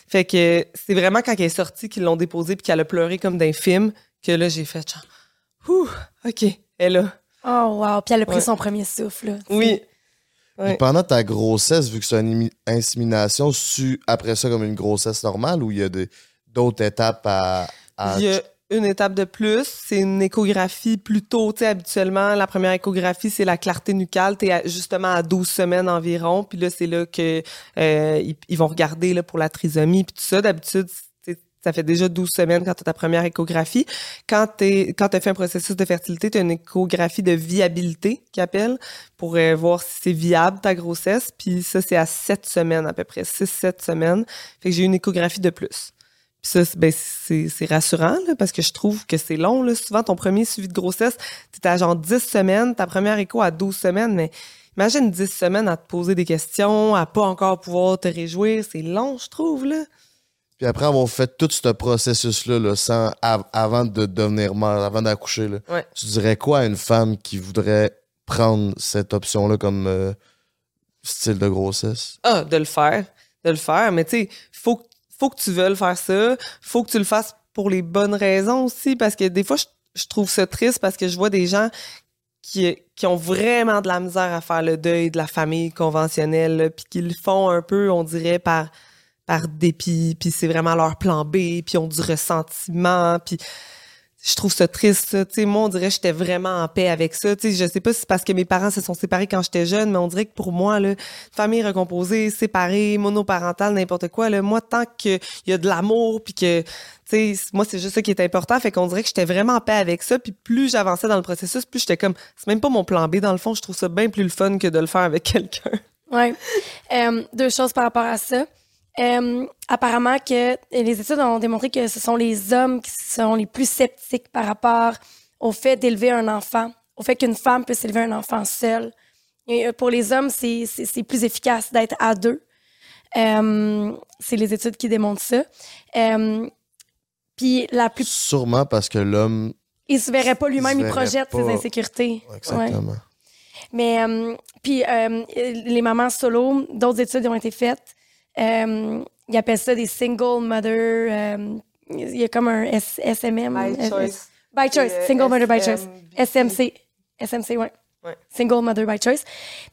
C: fait que c'est vraiment quand elle est sortie qu'ils l'ont déposée puis qu'elle a pleuré comme d'un film que là, j'ai fait genre, ouh, OK, elle est là.
A: Oh, wow. Puis elle a pris
C: Ouais.
A: son premier souffle, là.
C: Oui. Ouais.
B: pendant ta grossesse, vu que c'est une insémination, tu après ça comme une grossesse normale ou il y a d'autres étapes à. à-
C: Il y a une étape de plus. C'est une échographie plus tôt. Tu sais, habituellement, la première échographie, c'est la clarté nucale. Tu es justement à 12 semaines environ. Puis là, c'est là que euh, ils, vont regarder là, pour la trisomie. Puis tout ça, d'habitude, ça fait déjà 12 semaines quand tu as ta première échographie. Quand tu as fait un processus de fertilité, tu as une échographie de viabilité qui appelle pour euh, voir si c'est viable ta grossesse. Puis ça, c'est à 7 semaines à peu près, 6-7 semaines. Fait que j'ai une échographie de plus. Puis ça, ben, c'est rassurant là, parce que je trouve que c'est long. Là. Souvent, ton premier suivi de grossesse, tu à genre 10 semaines, ta première écho à 12 semaines, mais imagine 10 semaines à te poser des questions, à pas encore pouvoir te réjouir. C'est long, je trouve. là.
B: Puis après avoir fait tout ce processus-là, sans, avant de devenir mère, avant d'accoucher, tu dirais quoi à une femme qui voudrait prendre cette option-là comme euh, style de grossesse?
C: Ah, de le faire. De le faire. Mais tu sais, faut, faut que tu veuilles faire ça. Faut que tu le fasses pour les bonnes raisons aussi. Parce que des fois, je, trouve ça triste parce que je vois des gens qui, ont vraiment de la misère à faire le deuil de la famille conventionnelle, puis qui le font un peu, on dirait, par par dépit, puis c'est vraiment leur plan B, puis ont du ressentiment, puis je trouve ça triste. Sais, moi, on dirait que j'étais vraiment en paix avec ça. Tu sais, je sais pas si c'est parce que mes parents se sont séparés quand j'étais jeune, mais on dirait que pour moi, là, famille recomposée, séparée, monoparentale, n'importe quoi, moi, tant qu'il y a de l'amour, puis que, tu sais, moi, c'est juste ça qui est important. Fait qu'on dirait que j'étais vraiment en paix avec ça. Puis plus j'avançais dans le processus, plus j'étais comme, c'est même pas mon plan B. Dans le fond, je trouve ça bien plus le fun que de le faire avec quelqu'un.
A: Ouais. Euh, deux choses par rapport à ça. Euh, apparemment que les études ont démontré que ce sont les hommes qui sont les plus sceptiques par rapport au fait d'élever un enfant, au fait qu'une femme puisse élever un enfant seule. Et euh, pour les hommes, c'est plus efficace d'être à deux. Euh, c'est les études qui démontrent ça. Euh, puis la plus...
B: Sûrement parce que l'homme...
A: Il se verrait pas lui-même, il, projette ses insécurités.
B: Exactement.
A: Mais puis les mamans solo, d'autres études ont été faites euh, ils appellent ça des single mother. Euh, il y a comme un SMM.
C: By choice.
A: By choice. Single mother by choice. SMC. SMC, ouais. ouais. Single mother by choice.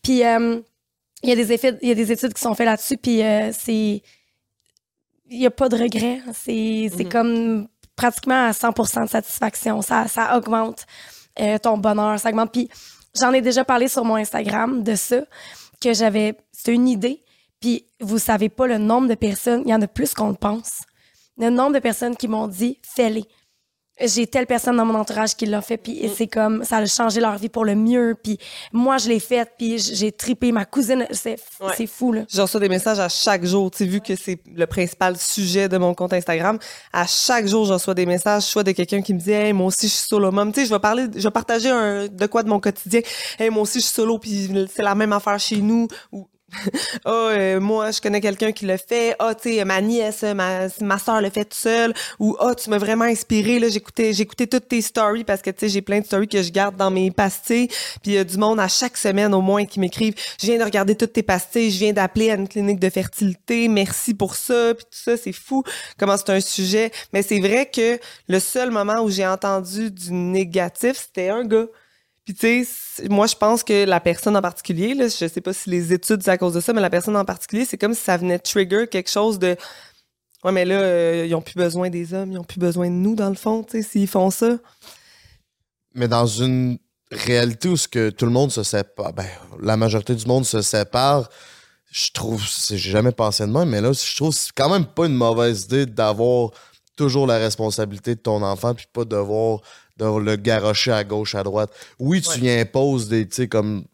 A: Puis, euh, il y a des effets, il y a des études qui sont faites là-dessus, puis c'est. Il n'y a pas de regret. C'est mm-hmm. comme pratiquement à 100 de satisfaction. Ça, ça augmente ton bonheur, ça augmente. Puis j'en ai déjà parlé sur mon Instagram de ça, que j'avais. C'était une idée, puis vous savez pas le nombre de personnes, il y en a plus qu'on le pense. Le nombre de personnes qui m'ont dit fais-les. J'ai telle personne dans mon entourage qui l'a fait, puis mm. c'est comme ça a changé leur vie pour le mieux. Puis moi, je l'ai fait, puis j'ai tripé ma cousine. C'est fou là.
C: J'en reçois des messages à chaque jour. Tu sais, vu que c'est le principal sujet de mon compte Instagram, à chaque jour, j'en reçois des messages, soit de quelqu'un qui me dit, hey, moi aussi, je suis solo mom. Tu sais, je vais parler, je vais partager un de quoi de mon quotidien. Hey, moi aussi, je suis solo, puis c'est la même affaire chez nous. Ou oh, moi, je connais quelqu'un qui le fait. Oh, tu sais, ma nièce, ma, ma soeur le fait toute seule. Ou, oh, tu m'as vraiment inspiré. Là, j'écoutais, j'écoutais toutes tes stories parce que, tu sais, j'ai plein de stories que je garde dans mes pastilles. Puis il y a du monde à chaque semaine au moins qui m'écrivent. Je viens de regarder toutes tes pastilles. Je viens d'appeler à une clinique de fertilité. Merci pour ça. Puis tout ça, c'est fou. Comment c'est un sujet. Mais c'est vrai que le seul moment où j'ai entendu du négatif, c'était un gars tu sais, moi, je pense que la personne en particulier, là, je sais pas si les études, c'est à cause de ça, mais la personne en particulier, c'est comme si ça venait trigger quelque chose de. Ouais, mais là, euh, ils ont plus besoin des hommes, ils ont plus besoin de nous, dans le fond, tu sais, s'ils font ça.
B: Mais dans une réalité où ce que tout le monde se sépare, ben, la majorité du monde se sépare, je trouve, j'ai jamais pensé de même, mais là, je trouve c'est quand même pas une mauvaise idée d'avoir toujours la responsabilité de ton enfant, puis pas devoir de le garocher à gauche, à droite. Oui, tu y imposes des, tu sais, comme,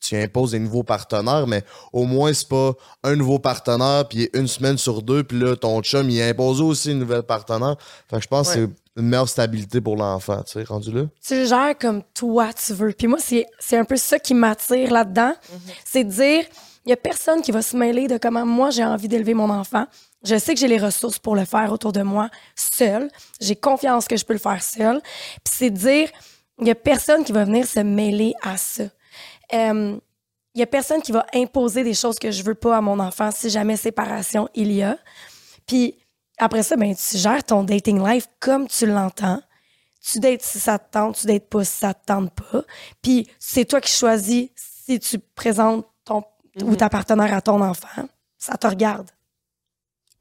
B: tu, imposes des nouveaux partenaires, mais au moins, c'est pas un nouveau partenaire, puis une semaine sur deux, puis là, ton chum, il impose aussi une nouvelle partenaire. Fait que je pense que c'est une meilleure stabilité pour l'enfant, tu sais, rendu là.
A: Tu le gères comme toi, tu veux. Puis moi, c'est un peu ça qui m'attire là-dedans. Mm-hmm. C'est de dire, il y a personne qui va se mêler de comment moi, j'ai envie d'élever mon enfant. Je sais que j'ai les ressources pour le faire autour de moi seul. J'ai confiance que je peux le faire seul. Puis c'est dire, il y a personne qui va venir se mêler à ça. Euh, il y a personne qui va imposer des choses que je veux pas à mon enfant si jamais séparation il y a. Puis après ça, ben, tu gères ton dating life comme tu l'entends. Tu dates si ça te tente, tu dates pas si ça te tente pas. Puis c'est toi qui choisis si tu présentes ton ou mm-hmm. ta partenaire à ton enfant. Ça te regarde.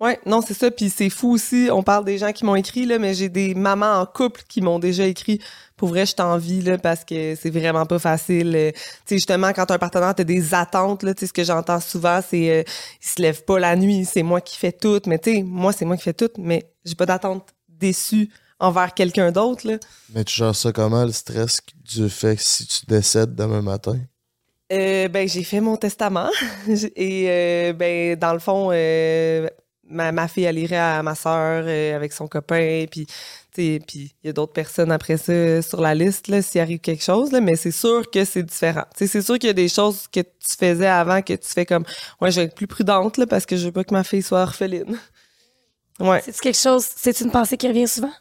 C: Ouais, non, c'est ça. Puis c'est fou aussi. On parle des gens qui m'ont écrit, là, mais j'ai des mamans en couple qui m'ont déjà écrit. Pour vrai, je t'envie, là, parce que c'est vraiment pas facile. Euh, tu sais, justement, quand un partenaire, t'as des attentes, là, tu sais, ce que j'entends souvent, c'est, euh, il se lève pas la nuit, c'est moi qui fais tout. Mais tu sais, moi, c'est moi qui fais tout, mais j'ai pas d'attente déçue envers quelqu'un d'autre, là.
B: Mais tu gères ça comment, le stress du fait que si tu décèdes demain matin?
C: Euh, ben, j'ai fait mon testament. Et, euh, ben, dans le fond, euh, ma, ma, fille, elle irait à ma soeur euh, avec son copain. Puis, puis il y a d'autres personnes après ça sur la liste, là, s'il arrive quelque chose. Là, mais c'est sûr que c'est différent. c'est sûr qu'il y a des choses que tu faisais avant que tu fais comme, ouais, je vais être plus prudente, là, parce que je veux pas que ma fille soit orpheline.
A: ouais. C'est quelque chose, c'est une pensée qui revient souvent?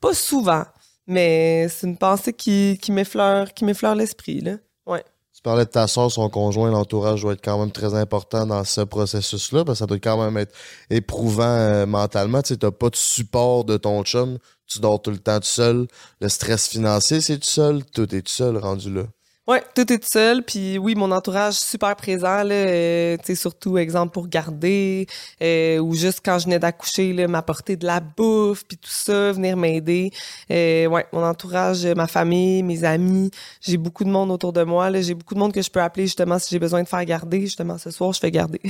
C: Pas souvent, mais c'est une pensée qui, qui m'effleure, qui m'effleure l'esprit, là. Ouais.
B: Parlais de ta soeur, son conjoint, l'entourage doit être quand même très important dans ce processus-là, parce que ça doit quand même être éprouvant euh, mentalement. Tu t'as pas de support de ton chum, tu dors tout le temps tout seul. Le stress financier, c'est tout seul, tout est tout seul rendu là.
C: Ouais, tout est seul. Puis oui, mon entourage super présent, là, euh, tu sais, surtout, exemple, pour garder, euh, ou juste quand je venais d'accoucher, là, m'apporter de la bouffe, puis tout ça, venir m'aider. Euh, ouais, mon entourage, ma famille, mes amis, j'ai beaucoup de monde autour de moi, là, j'ai beaucoup de monde que je peux appeler justement si j'ai besoin de faire garder. Justement, ce soir, je fais garder.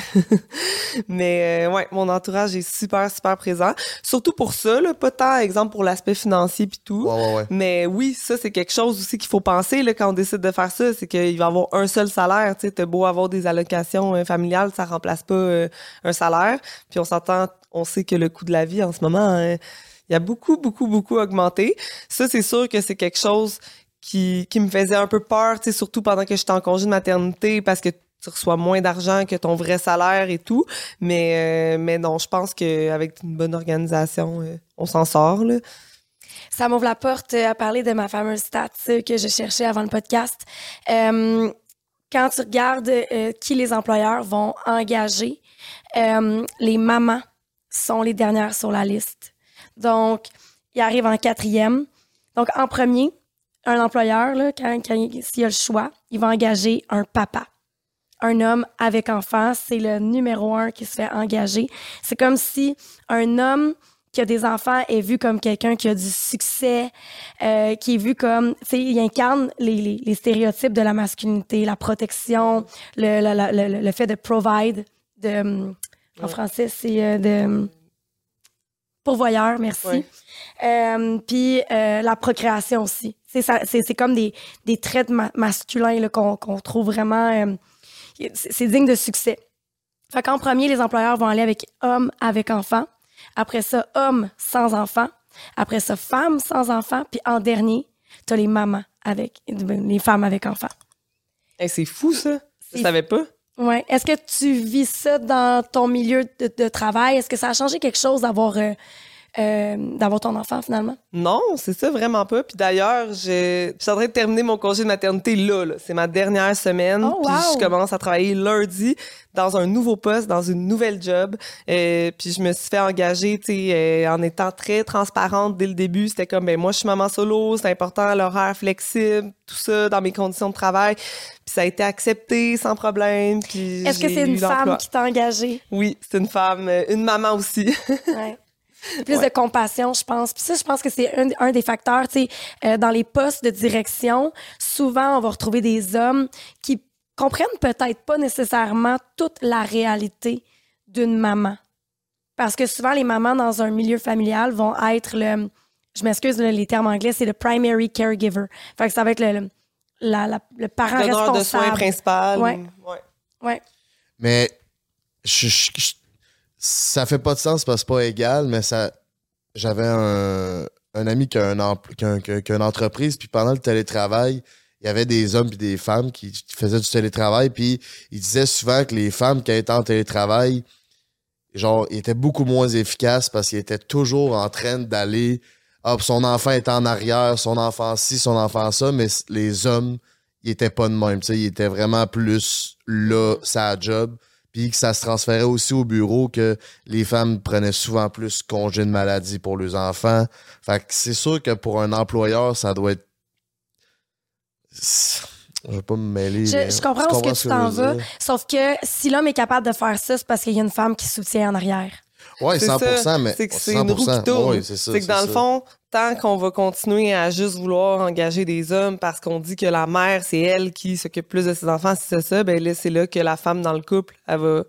C: Mais euh, ouais, mon entourage est super, super présent. Surtout pour ça, là, pas tant, exemple, pour l'aspect financier puis tout.
B: Ouais, ouais, ouais.
C: Mais oui, ça, c'est quelque chose aussi qu'il faut penser, là, quand on décide de faire ça, c'est qu'il va avoir un seul salaire. Tu sais, beau avoir des allocations euh, familiales, ça remplace pas euh, un salaire. Puis on s'entend, on sait que le coût de la vie en ce moment, hein, il a beaucoup, beaucoup, beaucoup augmenté. Ça, c'est sûr que c'est quelque chose qui, qui me faisait un peu peur, surtout pendant que j'étais en congé de maternité, parce que tu reçois moins d'argent que ton vrai salaire et tout. Mais, euh, mais non, je pense qu'avec une bonne organisation, euh, on s'en sort. Là
A: ça m'ouvre la porte à parler de ma fameuse stat que je cherchais avant le podcast. Euh, quand tu regardes euh, qui les employeurs vont engager, euh, les mamans sont les dernières sur la liste. Donc, ils arrivent en quatrième. Donc, en premier, un employeur, là, quand s'il a le choix, il va engager un papa. Un homme avec enfant, c'est le numéro un qui se fait engager. C'est comme si un homme qui a des enfants est vu comme quelqu'un qui a du succès, euh, qui est vu comme, tu sais, il incarne les, les, les, stéréotypes de la masculinité, la protection, le, le, le, le fait de provide, de, en français, c'est euh, de pourvoyeur, merci. Ouais. Euh, puis euh, la procréation aussi. C'est comme des, des traits ma masculins qu'on qu'on trouve vraiment... Euh, c'est digne de succès. Fait qu'en premier, les employeurs vont aller avec homme avec enfant. Après ça, homme sans enfant. Après ça, femme sans enfant. Puis en dernier, t'as les mamans avec, les femmes avec enfants.
C: Hey, c'est fou, ça. Je savais pas.
A: Ouais. Est-ce que tu vis ça dans ton milieu de, de travail? Est-ce que ça a changé quelque chose d'avoir euh, euh, d'avoir ton enfant finalement?
C: Non, c'est ça vraiment pas. Puis d'ailleurs, je, je suis en train de terminer mon congé de maternité là. là. C'est ma dernière semaine.
A: Oh, wow.
C: Puis je commence à travailler lundi dans un nouveau poste, dans une nouvelle job. Euh, puis je me suis fait engager, tu sais, euh, en étant très transparente dès le début. C'était comme, ben moi, je suis maman solo, c'est important, l'horaire flexible, tout ça, dans mes conditions de travail. Puis ça a été accepté sans problème. Puis
A: Est-ce que c'est une femme qui t'a engagée?
C: Oui, c'est une femme, une maman aussi.
A: ouais. Plus ouais. de compassion, je pense. Puis ça, je pense que c'est un, un, des facteurs. Tu sais, euh, dans les postes de direction, souvent, on va retrouver des hommes qui comprennent peut-être pas nécessairement toute la réalité d'une maman. Parce que souvent, les mamans dans un milieu familial vont être le... Je m'excuse, les termes anglais, c'est le primary caregiver. Fait que ça va être le, le, la, la, le parent responsable.
C: de soins principal.
A: Ouais.
C: ouais.
A: ouais.
B: Mais je, je, je ça fait pas de sens parce que c'est pas égal, mais ça. J'avais un, un, ami qui a, un qui, a une entreprise, puis pendant le télétravail, il y avait des hommes et des femmes qui, faisaient du télétravail, puis il disait souvent que les femmes qui étaient en télétravail, genre, étaient beaucoup moins efficaces parce qu'ils étaient toujours en train d'aller. Hop, son enfant est en arrière, son enfant ci, son enfant ça, mais les hommes, ils étaient pas de même. Ils étaient vraiment plus là, sa job puis que ça se transférait aussi au bureau, que les femmes prenaient souvent plus congé de maladie pour leurs enfants. Fait que c'est sûr que pour un employeur, ça doit être. Je vais pas me mêler.
A: Je, je comprends, ce que tu t'en vas. Sauf que si l'homme est capable de faire ça, c'est parce qu'il y a une femme qui soutient en arrière.
C: C'est
B: 100%,
C: ça.
B: mais
C: C'est que c'est une roue
B: 100%.
C: qui tourne.
B: C'est
C: que dans le fond, tant qu'on va continuer à juste vouloir engager des hommes parce qu'on dit que la mère, c'est elle qui s'occupe plus de ses enfants, si c'est ça, ben là, c'est là que la femme dans le couple, elle va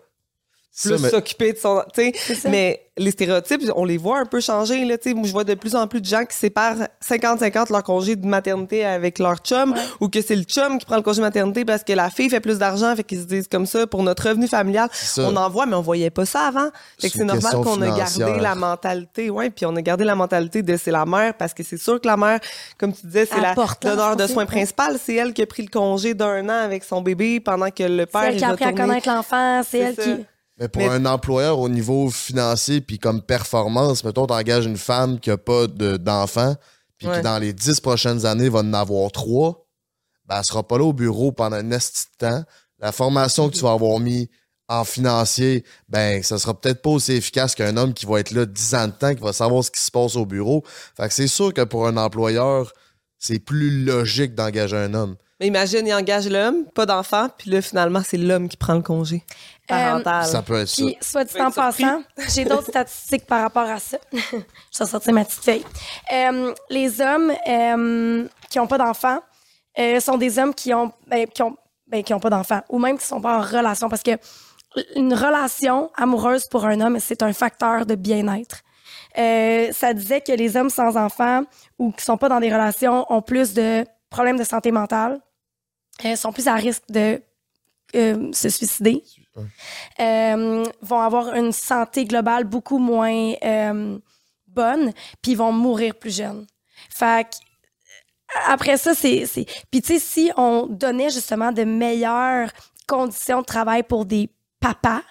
C: Plus
B: mais-
C: s'occuper de son. tu sais.
A: ça.
C: Mais les stéréotypes, on les voit un peu changer. Là, tu sais. Moi, je vois de plus en plus de gens qui séparent 50-50 leur congé de maternité avec leur chum ou que c'est le chum qui prend le congé de maternité parce que la fille fait plus d'argent, fait qu'ils se disent comme ça pour notre revenu familial. On en voit, mais on voyait pas ça avant. Fait
B: C'est
C: que c'est normal qu'on a gardé la mentalité. Ouais, puis on a gardé la mentalité de c'est la mère parce que c'est sûr que la mère, comme tu disais, c'est
A: Elle
C: la
A: porte
C: donneur de soins
A: ouais.
C: principale. C'est elle qui a pris le congé d'un an avec son bébé pendant que le
A: C'est
C: père
A: elle
C: est
A: qui a appris à connaître l'enfant, c'est
C: C'est
A: elle
C: ça.
A: qui.
B: Mais pour
C: Mais-
B: un employeur au niveau financier puis comme performance, mettons, t'engages une femme qui a pas de- d'enfant puis
C: Ouais.
B: qui dans les dix prochaines années va en avoir trois, ben elle sera pas là au bureau pendant un esti de temps. La formation que tu vas avoir mis en financier, ben ça sera peut-être pas aussi efficace qu'un homme qui va être là dix ans de temps, qui va savoir ce qui se passe au bureau. Fait que c'est sûr que pour un employeur, c'est plus logique d'engager un homme.
C: Mais imagine, il engage l'homme, pas d'enfant, puis là, finalement, c'est l'homme qui prend le congé parental.
B: Ça peut être ça.
A: Puis, soit dit en passant, j'ai d'autres statistiques par rapport à ça. Je vais sortir ma petite feuille. Euh, les hommes euh, qui n'ont pas d'enfants euh, sont des hommes qui ont, ben, qui ont, ben, qui ont pas d'enfants ou même qui sont pas en relation parce que une relation amoureuse pour un homme, c'est un facteur de bien-être. Euh, ça disait que les hommes sans enfants ou qui sont pas dans des relations ont plus de problèmes de santé mentale, euh, sont plus à risque de euh, se suicider, euh, vont avoir une santé globale beaucoup moins euh, bonne, puis vont mourir plus jeunes. Fait après ça, c'est. c'est- Puis, tu sais, si on donnait justement de meilleures conditions de travail pour des papas,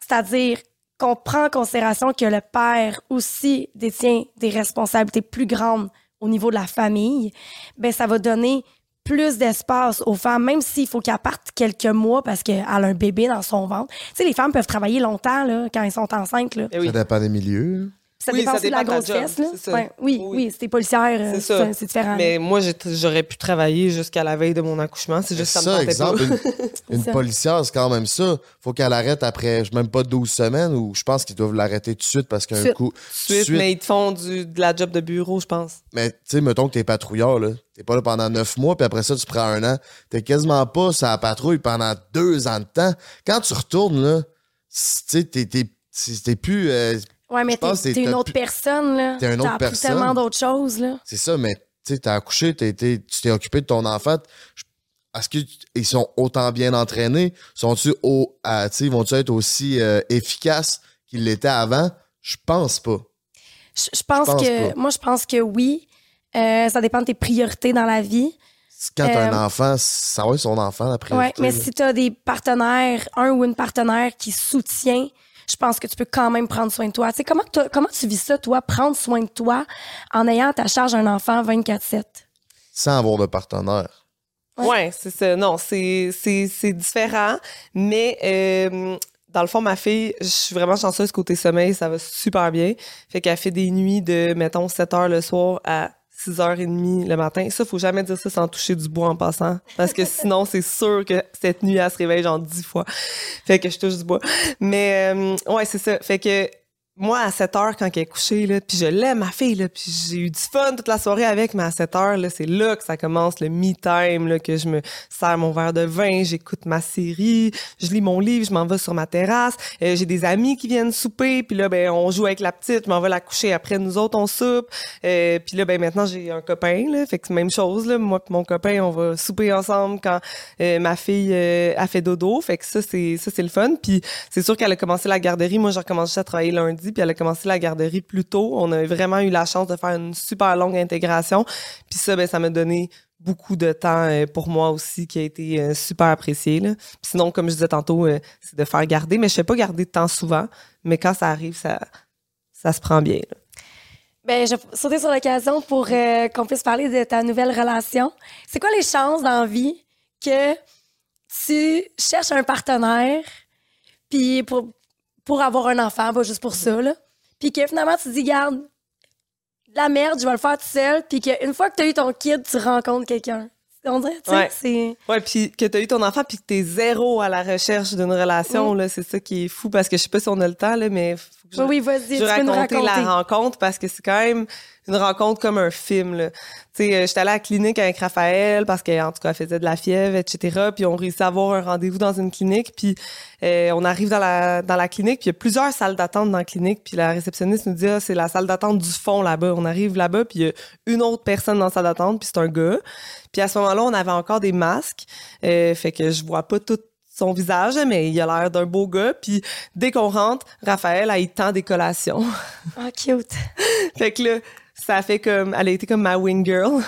A: c'est-à-dire qu'on prend en considération que le père aussi détient des responsabilités plus grandes au niveau de la famille, ben ça va donner plus d'espace aux femmes, même s'il faut qu'elles partent quelques mois parce qu'elle a un bébé dans son ventre. Tu sais, les femmes peuvent travailler longtemps là, quand elles sont enceintes. Là.
C: Eh.
B: Ça dépend des milieux.
A: Ça
C: Oui,
A: dépend
C: ça
A: aussi de la
C: dépend de
A: grosse
C: ta job,
A: fesse. Là. Ouais, oui,
C: Oui.
A: t'es policière, euh,
C: C'est ça.
A: c'est c'est différent.
C: Mais moi, j'aurais pu travailler jusqu'à la veille de mon accouchement. C'est juste que ça,
B: ça,
C: me tentait
B: exemple,
C: pas.
B: une, une
A: ça.
B: policière, c'est quand même ça. Faut qu'elle arrête après, je- même pas 12 semaines, ou je pense qu'ils doivent l'arrêter tout de suite parce qu'un coup.
C: Suite,
B: suite.
C: mais ils te font du, de la job de bureau, je pense.
B: Mais tu sais, mettons que t'es patrouilleur, là. T'es pas là pendant 9 mois, puis après ça, tu prends un an. T'es quasiment pas sur la patrouille pendant deux ans de temps. Quand tu retournes, là, tu sais, t'es- t'es c'est- t'es plus. euh,
A: ouais, mais t'es une
B: t'as
A: autre personne. là.
B: T'es une
A: T'as
B: autre
A: appris
B: personne.
A: tellement d'autres choses. Là.
B: c'est ça, mais tu sais, t'as accouché, t'as tu t'es occupé de ton enfant. Est-ce qu'ils sont autant bien entraînés? Sont-ils au, à- tu sais, vont-ils être aussi euh, efficaces qu'ils l'étaient avant? Je pense pas.
A: Je, pense, que.
B: pas.
A: Moi, je pense que oui. Euh, ça dépend de tes priorités dans la vie.
B: Quand t'as
A: Euh,
B: un enfant, ça va être son enfant, après.
A: Ouais, mais si tu as des partenaires, un ou une partenaire qui soutient, je pense que tu peux quand même prendre soin de toi. Tu sais, comment, comment tu vis ça, toi, prendre soin de toi en ayant à ta charge un enfant 24-7?
B: Sans avoir de partenaire.
A: Ouais.
C: Ouais, c'est ça. Non, c'est c'est- c'est différent. Mais euh, dans le fond, ma fille, je suis vraiment chanceuse côté sommeil, ça va super bien. Fait qu'elle fait des nuits de, mettons, 7 heures le soir à 6h30 le matin. Ça, faut jamais dire ça sans toucher du bois en passant. Parce que sinon, c'est sûr que cette nuit, elle se réveille genre 10 fois. Fait que je touche du bois. Mais, euh, ouais, c'est ça. Fait que moi, à 7 heures, quand elle est couchée, là, puis je l'aime, ma fille, là, puis j'ai eu du fun toute la soirée avec, mais à 7 heures, là, c'est là que ça commence le me-time, là, que je me sers mon verre de vin, j'écoute ma série, je lis mon livre, je m'en vais sur ma terrasse, euh, j'ai des amis qui viennent souper, puis là, ben, on joue avec la petite, je m'en vais la coucher après, nous autres, on soupe, euh, puis là, ben, maintenant, j'ai un copain, là, fait que c'est même chose, là, moi pis mon copain, on va souper ensemble quand euh, ma fille euh, a fait dodo, fait que ça, c'est ça, c'est le fun, puis c'est sûr qu'elle a commencé la garderie, moi, j'ai recommencé à travailler lundi, puis elle a commencé la garderie plus tôt, on a vraiment eu la chance de faire une super longue intégration, puis ça, ben, ça m'a donné beaucoup de temps euh, pour moi aussi qui a été euh, super apprécié. Puis sinon, comme je disais tantôt, euh, c'est de faire garder, mais je fais pas garder de temps souvent, mais quand ça arrive, ça, ça se prend bien. là.
A: Ben, je vais sauter sur l'occasion pour qu'on puisse parler de ta nouvelle relation. C'est quoi les chances dans la vie que tu cherches un partenaire puis pour, pour avoir un enfant, pas juste pour ça, là. Puis que finalement, tu te dis, garde, la merde, je vais le faire tout seul. Puis qu'une fois que tu as eu ton kid, tu rencontres quelqu'un. On dirait, tu sais,
C: Ouais.
A: c'est...
C: Ouais, puis que tu as eu ton enfant, puis que tu es zéro à la recherche d'une relation,
A: Mm.
C: là, c'est ça qui est fou, parce que je sais pas si on a le temps, là, mais je,
A: Oui, vas-y,
C: je
A: tu peux nous
C: raconter la rencontre parce que c'est quand même une rencontre comme un film. là. Tu sais, euh, j'étais allée à la clinique avec Raphaël parce qu'en tout cas, elle faisait de la fièvre, etc. Puis on réussit à avoir un rendez-vous dans une clinique. Puis euh, on arrive dans la, dans la clinique, puis il y a plusieurs salles d'attente dans la clinique. Puis la réceptionniste nous dit, ah, c'est la salle d'attente du fond là-bas. On arrive là-bas, puis il y a une autre personne dans la salle d'attente, puis c'est un gars. Puis à ce moment-là, on avait encore des masques. Euh, fait que je vois pas tout son visage, mais il a l'air d'un beau gars. Puis dès qu'on rentre, Raphaël, elle, il tend des collations.
A: Ah, cute.
C: fait que là, ça fait comme... Elle a été comme ma wing girl.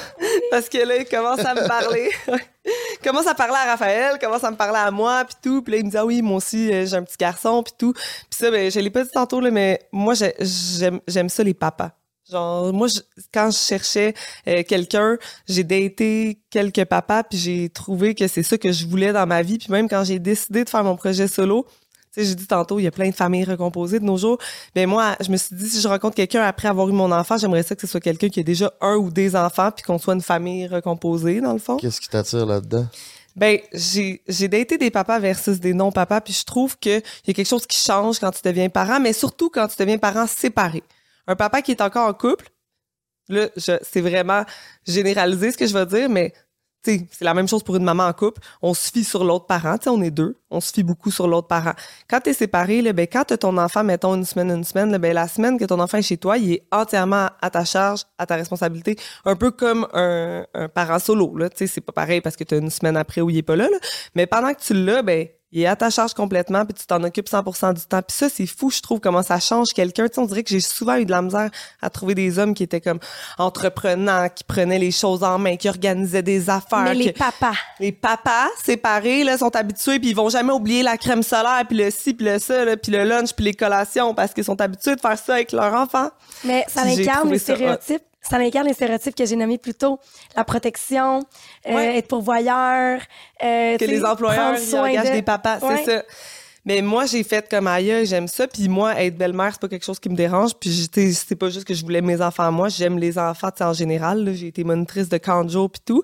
C: Parce que là, il commence à me parler. Il commence à parler à Raphaël, commence à me parler à moi, puis tout. Puis là, il me dit, ah oui, moi aussi, euh, j'ai un petit garçon, puis tout. Puis ça, ben, je l'ai pas dit tantôt, là, mais moi, j'ai- j'aime j'aime ça, les papas. Genre, moi, je- quand je cherchais euh, quelqu'un, j'ai daté quelques papas, puis j'ai trouvé que c'est ça que je voulais dans ma vie. Puis même quand j'ai décidé de faire mon projet solo, tu sais, j'ai dit tantôt, il y a plein de familles recomposées de nos jours. Ben moi, je me suis dit, si je rencontre quelqu'un après avoir eu mon enfant, j'aimerais ça que ce soit quelqu'un qui a déjà un ou des enfants, puis qu'on soit une famille recomposée, dans le fond.
B: Qu'est-ce qui t'attire là-dedans?
C: Ben, j'ai j'ai daté des papas versus des non-papas, puis je trouve que il y a quelque chose qui change quand tu deviens parent, mais surtout quand tu deviens parent séparé. Un papa qui est encore en couple, là, c'est vraiment généralisé ce que je vais dire, mais tu c'est la même chose pour une maman en couple. On se fie sur l'autre parent, tu on est deux, on se fie beaucoup sur l'autre parent. Quand t'es séparé, là, ben, quand t'as ton enfant, mettons une semaine, une semaine, ben, la semaine que ton enfant est chez toi, il est entièrement à ta charge, à ta responsabilité, un peu comme un, parent solo, là, tu c'est pas pareil parce que t'as une semaine après où il est pas là, là. mais pendant que tu l'as, ben, il est à ta charge complètement, puis tu t'en occupes 100% du temps. Puis ça, c'est fou, je trouve, comment ça change quelqu'un. Tu sais, on dirait que j'ai souvent eu de la misère à trouver des hommes qui étaient comme entreprenants, qui prenaient les choses en main, qui organisaient des affaires.
A: Mais les
C: que-
A: papas.
C: les papas séparés là sont habitués puis ils vont jamais oublier la crème solaire puis le ci puis le ça là, puis le lunch puis les collations parce qu'ils sont habitués de faire ça avec leurs enfants.
A: Mais ça incarne les stéréotypes. Ça incarne les stéréotypes que j'ai nommés plus tôt. La protection, euh,
C: Ouais.
A: être pourvoyeur. euh,
C: que les employeurs ils
A: soin
C: engagent
A: de-
C: des papas,
A: Ouais.
C: c'est ça. Mais moi, j'ai fait comme ailleurs, j'aime ça. Puis moi, être belle-mère, c'est pas quelque chose qui me dérange. Puis j'étais- c'est pas juste que je voulais mes enfants à moi. J'aime les enfants, en général. J'ai été monitrice de jour puis tout.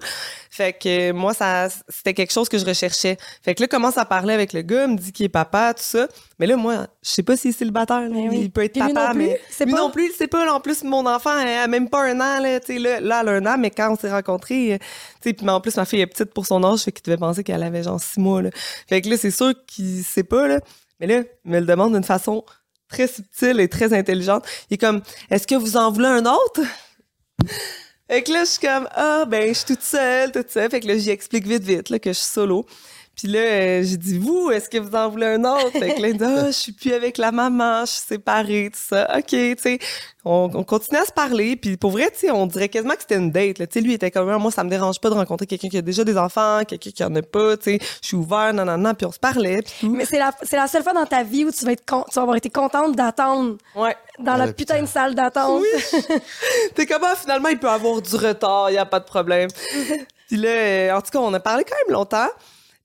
C: Fait que euh, moi, ça, c'était quelque chose que je recherchais. Fait que là, commence à parler avec le gars, me dit qu'il est papa, tout ça. Mais là, moi, je sais pas s'il est célibataire. là.
A: Oui.
C: Il peut être
A: Puis lui
C: papa,
A: non plus,
C: mais
A: c'est
C: lui
A: pas-
C: non plus, il sait pas. En plus, mon enfant, elle a même pas un an. Là, là, là, elle a un an, mais quand on s'est rencontrés, euh, puis mais en plus, ma fille est petite pour son âge, fait qu'il devait penser qu'elle avait genre six mois. Là. Fait que là, c'est sûr qu'il sait pas, là. Mais là, il me le demande d'une façon très subtile et très intelligente. Il est comme, est-ce que vous en voulez un autre? Fait que là, je suis comme, ah, ben, je suis toute seule, toute seule. Fait que là, j'y explique vite, vite, là, que je suis solo. Puis là, euh, j'ai dit, vous, est-ce que vous en voulez un autre? Fait que là, il dit, ah, je suis plus avec la maman, je suis séparée, tout ça. OK, tu sais. On, on continue à se parler. Puis pour vrai, tu sais, on dirait quasiment que c'était une date, là. Tu sais, lui, il était comme, moi, ça me dérange pas de rencontrer quelqu'un qui a déjà des enfants, quelqu'un qui en a pas, tu sais. Je suis ouvert, non, non, non. Puis on se parlait, puis tout.
A: Mais c'est la, c'est la seule fois dans ta vie où tu vas, être con- tu vas avoir été contente d'attendre
C: Ouais.
A: dans la putain
B: putain.
A: de salle d'attente.
C: T'es comme, ah, finalement, il peut avoir du retard, y a pas de problème. Puis là, euh, en tout cas, on a parlé quand même longtemps.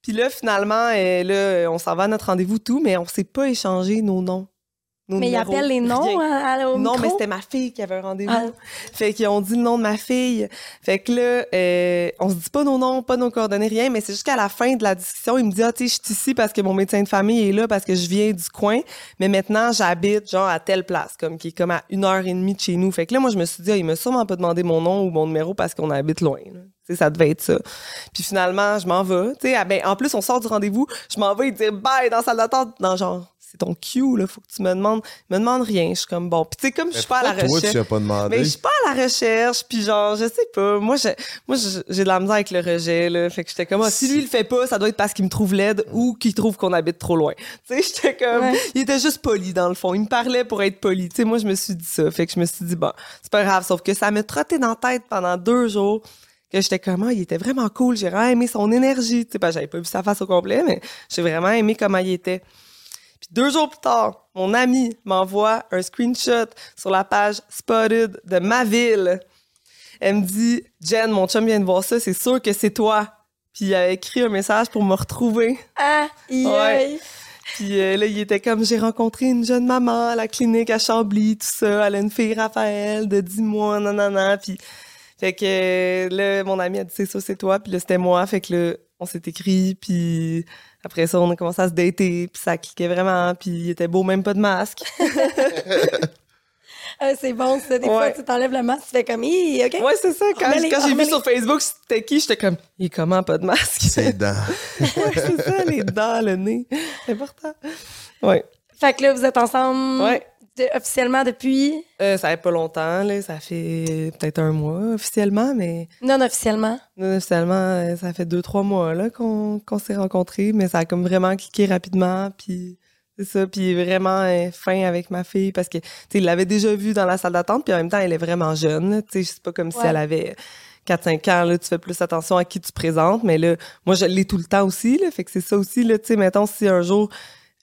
C: Puis là, finalement, euh, là, on s'en va à notre rendez-vous, tout, mais on s'est pas échangé nos noms. Nos
A: Mais il appelle les noms
C: rien.
A: à- à- au
C: Non,
A: micro?
C: mais c'était ma fille qui avait un rendez-vous.
A: Ah.
C: Fait qu'ils ont dit le nom de ma fille. Fait que là, euh, on se dit pas nos noms, pas nos coordonnées, rien, mais c'est jusqu'à la fin de la discussion, il me dit, ah, tu sais, je suis ici parce que mon médecin de famille est là, parce que je viens du coin, mais maintenant, j'habite, genre, à telle place, comme, qui est comme à une heure et demie de chez nous. Fait que là, moi, je me suis dit, ah, il m'a sûrement pas demandé mon nom ou mon numéro parce qu'on habite loin, sais, ça devait être ça. Puis finalement, je m'en vais. Tu sais, ah, ben, en plus, on sort du rendez-vous, je m'en vais lui dire bye dans la salle d'attente. Non, genre, c'est ton cue, là, faut que tu me demandes. Il me demande rien. Je suis comme, bon. Puis tu sais, comme je suis pas à la
B: toi,
C: recherche.
B: tu as pas demandé?
C: Mais je suis pas à la recherche, puis genre, je sais pas. Moi, j'ai, moi, j'ai de la misère avec le rejet, là. Fait que j'étais comme, ah, si lui, il le fait pas, ça doit être parce qu'il me trouve laide ou qu'il trouve qu'on habite trop loin. Tu sais, j'étais comme,
A: Ouais.
C: il était juste poli, dans le fond. Il me parlait pour être poli. Tu sais, moi, je me suis dit ça. Fait que je me suis dit, bon, c'est pas grave. Sauf que ça me trottait dans la tête pendant deux jours que j'étais comme, ah, il était vraiment cool. J'ai vraiment aimé son énergie. Tu sais, ben, j'avais pas vu sa face au complet, mais j'ai vraiment aimé comment il était. Puis deux jours plus tard, mon ami m'envoie un screenshot sur la page Spotted de ma ville. Elle me dit Jen, mon chum vient de voir ça, c'est sûr que c'est toi. Puis il a écrit un message pour me retrouver.
A: Ah,
C: Ouais. Puis euh, là, il était comme j'ai rencontré une jeune maman à la clinique à Chambly, tout ça. Elle a une fille Raphaël de 10 mois, nanana. Puis Fait que là, mon ami a dit c'est ça, c'est toi, puis là, c'était moi. Fait que là, on s'est écrit, puis après ça, on a commencé à se dater, puis ça cliquait vraiment, puis il était beau, même pas de masque.
A: Ah, c'est bon, ça. Des fois,
C: Ouais.
A: tu t'enlèves le masque, tu fais comme, Hi, OK?
C: ouais, c'est ça. Quand, quand j'ai vu sur Facebook c'était qui, j'étais comme, il comment, pas de masque?
B: C'est dedans.
C: ouais, c'est ça, les dents, le nez. C'est important. Ouais.
A: Fait que là, vous êtes ensemble
C: Ouais.
A: De- officiellement depuis,
C: Euh, ça fait pas longtemps, là. Ça fait peut-être un mois officiellement, mais
A: non officiellement.
C: non officiellement, euh, ça fait deux, trois mois là, qu'on qu'on s'est rencontrés, mais ça a comme vraiment cliqué rapidement. Puis c'est ça. Puis vraiment euh, fin avec ma fille parce que, tu sais, il l'avait déjà vue dans la salle d'attente, puis en même temps, elle est vraiment jeune. Tu sais, c'est pas comme si elle avait 4-5 ans, là, tu fais plus attention à qui tu présentes, mais là, moi, je l'ai tout le temps aussi, là, fait que c'est ça aussi, là, tu sais, mettons, si un jour,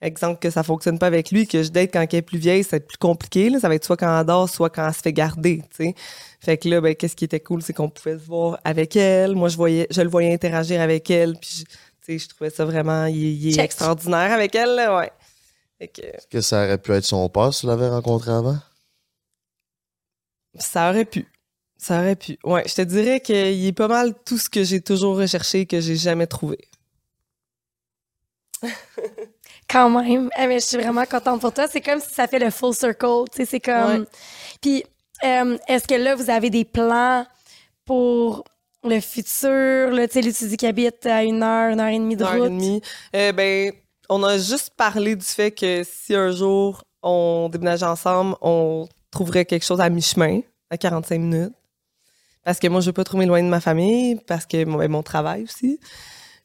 C: exemple, que ça fonctionne pas avec lui, que je date quand elle est plus vieille, ça va être plus compliqué, là, ça va être soit quand elle dort, soit quand elle se fait garder, tu sais. Fait que là, ben, qu'est-ce qui était cool, c'est qu'on pouvait se voir avec elle, moi, je voyais, je le voyais interagir avec elle, puis, je- tu sais, je trouvais ça vraiment, il, il est extraordinaire avec elle, là, ouais. Que,
B: Est-ce que ça aurait pu être son père si tu l'avais rencontré avant?
C: Ça aurait pu. Ça aurait pu. Ouais, je te dirais qu'il est pas mal tout ce que j'ai toujours recherché et que j'ai jamais trouvé.
A: Quand même. Eh, mais je suis vraiment contente pour toi. C'est comme si ça fait le full circle. Tu sais, c'est comme.
C: Ouais.
A: Puis, euh, est-ce que là, vous avez des plans pour le futur? Là, tu sais, tu dis qu'il habite à une heure, une heure et demie de
C: Une heure et
A: route.
C: demie. Euh, ben, on a juste parlé du fait que si un jour on déménageait ensemble, on trouverait quelque chose à mi-chemin, à 45 minutes. Parce que moi, je veux pas trop m'éloigner de ma famille, parce que mon, ben, mon travail aussi.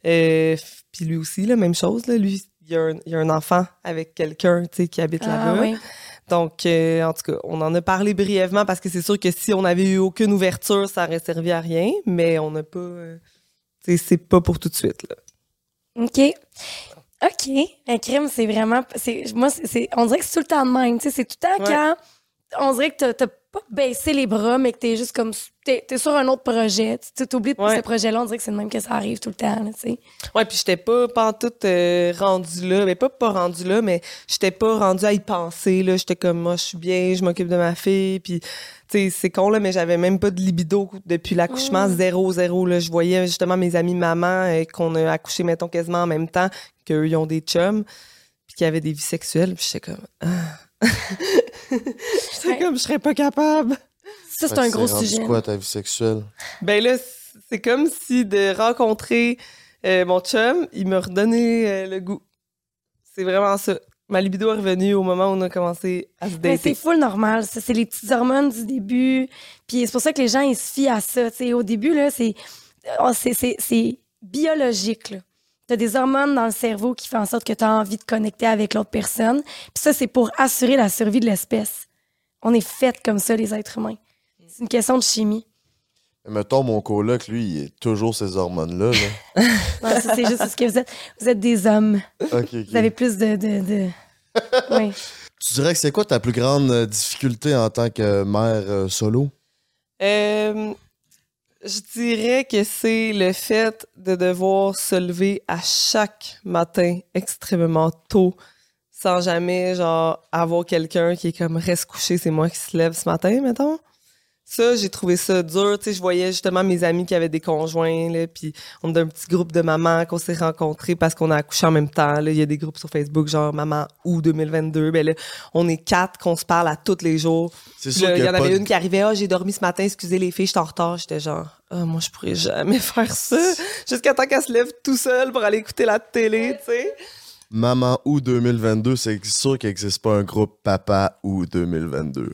C: Euh, Puis lui aussi, la même chose. Là, lui, il y, a un, il y a un enfant avec quelqu'un qui habite
A: Ah,
C: là-bas.
A: oui.
C: Donc, euh, en tout cas, on en a parlé brièvement parce que c'est sûr que si on avait eu aucune ouverture, ça aurait servi à rien, mais on n'a pas. euh, c'est pas pour tout de suite. Là.
A: OK. OK. Un crime, c'est vraiment. Moi, on dirait que c'est tout le temps de même. C'est tout le temps
C: Ouais.
A: quand. On dirait que t'as- pas baissé les bras, mais que t'es juste comme. T'es es sur un autre projet. Tu t'oublies de
C: Ouais.
A: ce projet-là. On dirait que c'est le même que ça arrive tout le temps. Tu sais.
C: Ouais, puis j'étais pas pantoute euh, rendue là, mais pas pas rendue là, mais j'étais pas rendue à y penser là, j'étais comme moi je suis bien, je m'occupe de ma fille puis tu sais c'est con là mais j'avais même pas de libido depuis l'accouchement
A: Mm.
C: zéro zéro là, je voyais justement mes amis mamans euh, qu'on a accouché mettons quasiment en même temps qu'eux ils ont des chums puis qui avaient des vies sexuelles, puis j'étais comme ah. j'étais
A: Ouais.
C: comme je serais pas capable.
A: Ça, c'est un gros sujet.
B: quoi ta vie sexuelle?
C: Ben là, c'est comme si de rencontrer euh, mon chum, il me redonnait euh, le goût. C'est vraiment ça. Ma libido est revenue au moment où on a commencé à se
A: Mais c'est
C: dater.
A: full normal. Ça, c'est les petites hormones du début. Puis c'est pour ça que les gens, ils se fient à ça. Tu sais, au début, là, c'est, oh, c'est, c'est, c'est biologique. Là. T'as des hormones dans le cerveau qui font en sorte que tu as envie de connecter avec l'autre personne. Puis ça, c'est pour assurer la survie de l'espèce. On est fait comme ça, les êtres humains. C'est une question de chimie.
B: Mettons, mon coloc, lui, il est toujours ces hormones-là. Là.
A: Non, ça, c'est juste ce que vous êtes. Vous êtes des hommes.
B: Ok, ok.
A: Vous avez plus de. de, de... Oui.
B: Tu dirais que c'est quoi ta plus grande difficulté en tant que mère euh, solo?
C: Euh, je dirais que c'est le fait de devoir se lever à chaque matin extrêmement tôt sans jamais genre avoir quelqu'un qui est comme reste couché, c'est moi qui se lève ce matin, mettons. Ça, j'ai trouvé ça dur. Tu sais, je voyais justement mes amis qui avaient des conjoints, là, puis on est un petit groupe de mamans qu'on s'est rencontrés parce qu'on a accouché en même temps. Là. Il y a des groupes sur Facebook, genre Maman ou 2022. Ben là, on est quatre qu'on se parle à tous les jours.
B: C'est
C: Puis
B: sûr
C: là,
B: qu'il
C: il
B: y
C: en avait
B: de-
C: une qui arrivait, ah, j'ai dormi ce matin, excusez les filles, je suis en retard. J'étais genre, ah, moi, je pourrais jamais faire ça. Jusqu'à temps qu'elle se lève tout seule pour aller écouter la télé, tu sais.
B: Maman ou 2022, c'est sûr qu'il n'existe pas un groupe Papa ou 2022.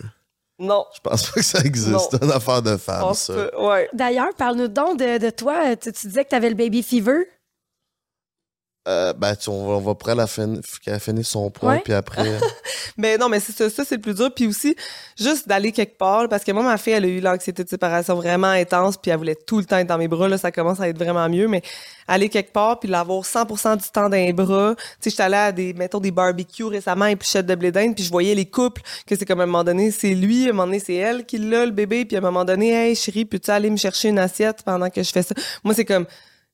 C: Non.
B: Je pense pas que ça existe.
C: Non.
B: C'est une affaire de femme, ça.
C: peut- ouais.
A: D'ailleurs, parle-nous donc de, de toi. Tu, tu disais que tu avais le baby fever.
B: Euh, ben, tu- on va, on va prendre la fin, qu'elle finisse son point,
A: Ouais.
B: puis après.
C: Mais non, mais c'est ça, ça c'est le plus dur. Puis aussi, juste d'aller quelque part, parce que moi, ma fille, elle a eu l'anxiété de séparation vraiment intense, puis elle voulait tout le temps être dans mes bras. Là, ça commence à être vraiment mieux, mais aller quelque part, puis l'avoir 100% du temps dans les bras. Tu sais, j'étais allée à des, mettons, des barbecues récemment, et puis de blé d'Inde, puis je voyais les couples, que c'est comme à un moment donné, c'est lui, à un moment donné, c'est elle qui l'a, le bébé, puis à un moment donné, hey, chérie, peux-tu aller me chercher une assiette pendant que je fais ça? Moi, c'est comme,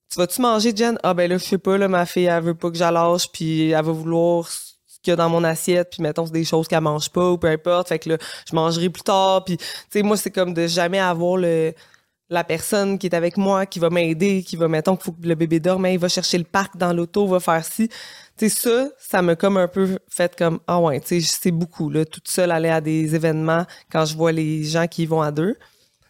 C: tu vas-tu manger, Jen? Ah, ben là, je sais pas, là, ma fille, elle veut pas que j'allâche, puis elle va vouloir ce qu'il y a dans mon assiette, puis mettons, c'est des choses qu'elle mange pas, ou peu importe. Fait que là, je mangerai plus tard, puis, tu sais, moi, c'est comme de jamais avoir le la personne qui est avec moi, qui va m'aider, qui va, mettons qu'il faut que le bébé dorme, il va chercher le parc dans l'auto, va faire ci. Tu sais, ça, ça m'a comme un peu fait comme, ah ouais, tu sais, c'est beaucoup, là, toute seule aller à des événements quand je vois les gens qui y vont à deux.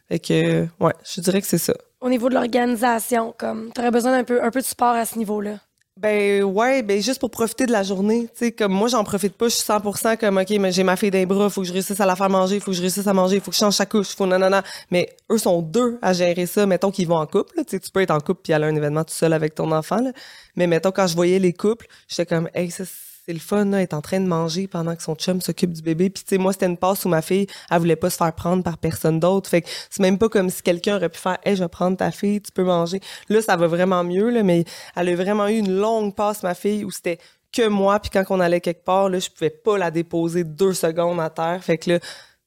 C: Fait que, ouais, je dirais que c'est ça.
A: Au niveau de l'organisation, comme, t'aurais besoin d'un peu, un peu de support à ce niveau-là?
C: Ben ouais, ben juste pour profiter de la journée, tu sais comme moi j'en profite pas, je suis 100% comme OK, mais j'ai ma fille d'un bras, faut que je réussisse à la faire manger, faut que je réussisse à manger, faut que je change sa couche, faut non. Mais eux sont deux à gérer ça, mettons qu'ils vont en couple, tu sais tu peux être en couple puis aller à un événement tout seul avec ton enfant là. Mais mettons quand je voyais les couples, j'étais comme hey ça c'est le fun, là, est en train de manger pendant que son chum s'occupe du bébé. Puis, tu sais, moi, c'était une passe où ma fille, elle voulait pas se faire prendre par personne d'autre. Fait que c'est même pas comme si quelqu'un aurait pu faire, hey, je vais prendre ta fille, tu peux manger. Là, ça va vraiment mieux, là, mais elle a vraiment eu une longue passe, ma fille, où c'était que moi. Puis quand on allait quelque part, là, je pouvais pas la déposer deux secondes à terre. Fait que là,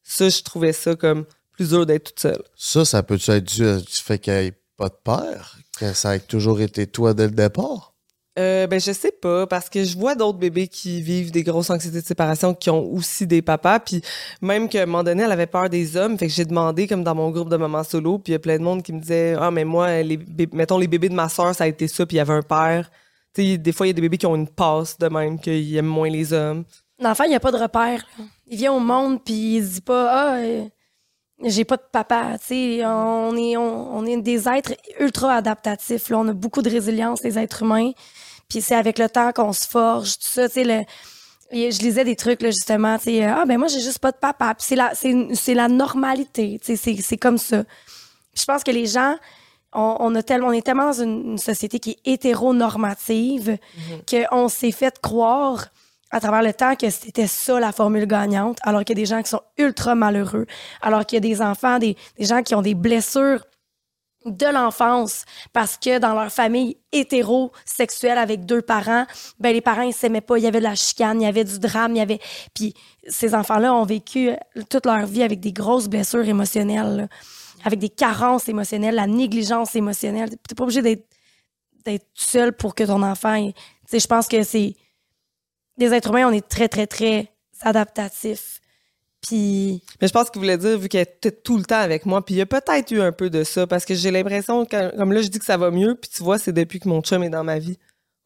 C: ça, je trouvais ça comme plus dur d'être toute seule.
B: Ça, ça peut-tu être dû du fait qu'il n'y ait pas de père? Que ça a toujours été toi dès le départ?
C: Euh, ben je sais pas parce que je vois d'autres bébés qui vivent des grosses anxiétés de séparation qui ont aussi des papas puis même qu'à un moment donné elle avait peur des hommes fait que j'ai demandé comme dans mon groupe de mamans solo puis il y a plein de monde qui me disait ah mais moi les mettons les bébés de ma soeur ça a été ça puis il y avait un père tu sais des fois il y a des bébés qui ont une passe de même qu'ils aiment moins les hommes
A: L'enfant, il n'y a pas de repère. Il vient au monde, puis il se dit pas, ah, euh, j'ai pas de papa. Tu sais, on est, on, est des êtres ultra adaptatifs. On a beaucoup de résilience, les êtres humains. Puis c'est avec le temps qu'on se forge, tout ça. Tu sais, le, je lisais des trucs, là, justement. Tu sais, ah, ben moi, j'ai juste pas de papa. Puis c'est la, c'est, c'est la normalité. Tu sais, c'est, c'est comme ça. Puis je pense que les gens, on, on, a tellement, on est tellement dans une, une société qui est hétéronormative qu'on s'est fait croire à travers le temps que c'était ça la formule gagnante, alors qu'il y a des gens qui sont ultra malheureux, alors qu'il y a des enfants, des, des gens qui ont des blessures de l'enfance parce que dans leur famille hétérosexuelle avec deux parents, ben les parents ils s'aimaient pas, il y avait de la chicane, il y avait du drame, il y avait puis ces enfants-là ont vécu euh, toute leur vie avec des grosses blessures émotionnelles, avec des carences émotionnelles, la négligence émotionnelle. T'es pas obligé d'être seul pour que ton enfant, tu sais, je pense que c'est des êtres humains, on est très très très adaptatifs. Puis
C: Mais je pense qu'il voulait dire, vu qu'elle était tout le temps avec moi, puis il y a peut-être eu un peu de ça, parce que j'ai l'impression, comme là, je dis que ça va mieux, puis tu vois, c'est depuis que mon chum est dans ma vie.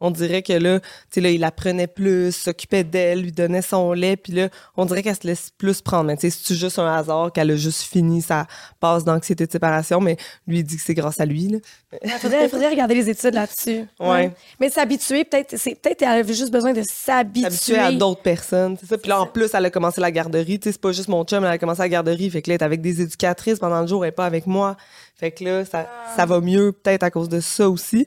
C: On dirait que là, tu sais, là, il apprenait plus, s'occupait d'elle, lui donnait son lait, puis là, on dirait qu'elle se laisse plus prendre. Mais tu sais, c'est juste un hasard qu'elle a juste fini sa passe d'anxiété de séparation, mais lui, il dit que c'est grâce à lui,
A: il faudrait, faudrait regarder les études là-dessus.
C: Ouais.
A: Mais s'habituer, peut-être, c'est peut-être elle avait juste besoin de
C: S'habituer
A: s'habituer.
C: à d'autres personnes, c'est ça. Puis là, en plus, elle a commencé la garderie. Tu sais, c'est pas juste mon chum, elle a commencé la garderie. Fait que là, elle est avec des éducatrices pendant le jour, elle est pas avec moi. Fait que là, ça, ça va mieux peut-être à cause de ça aussi.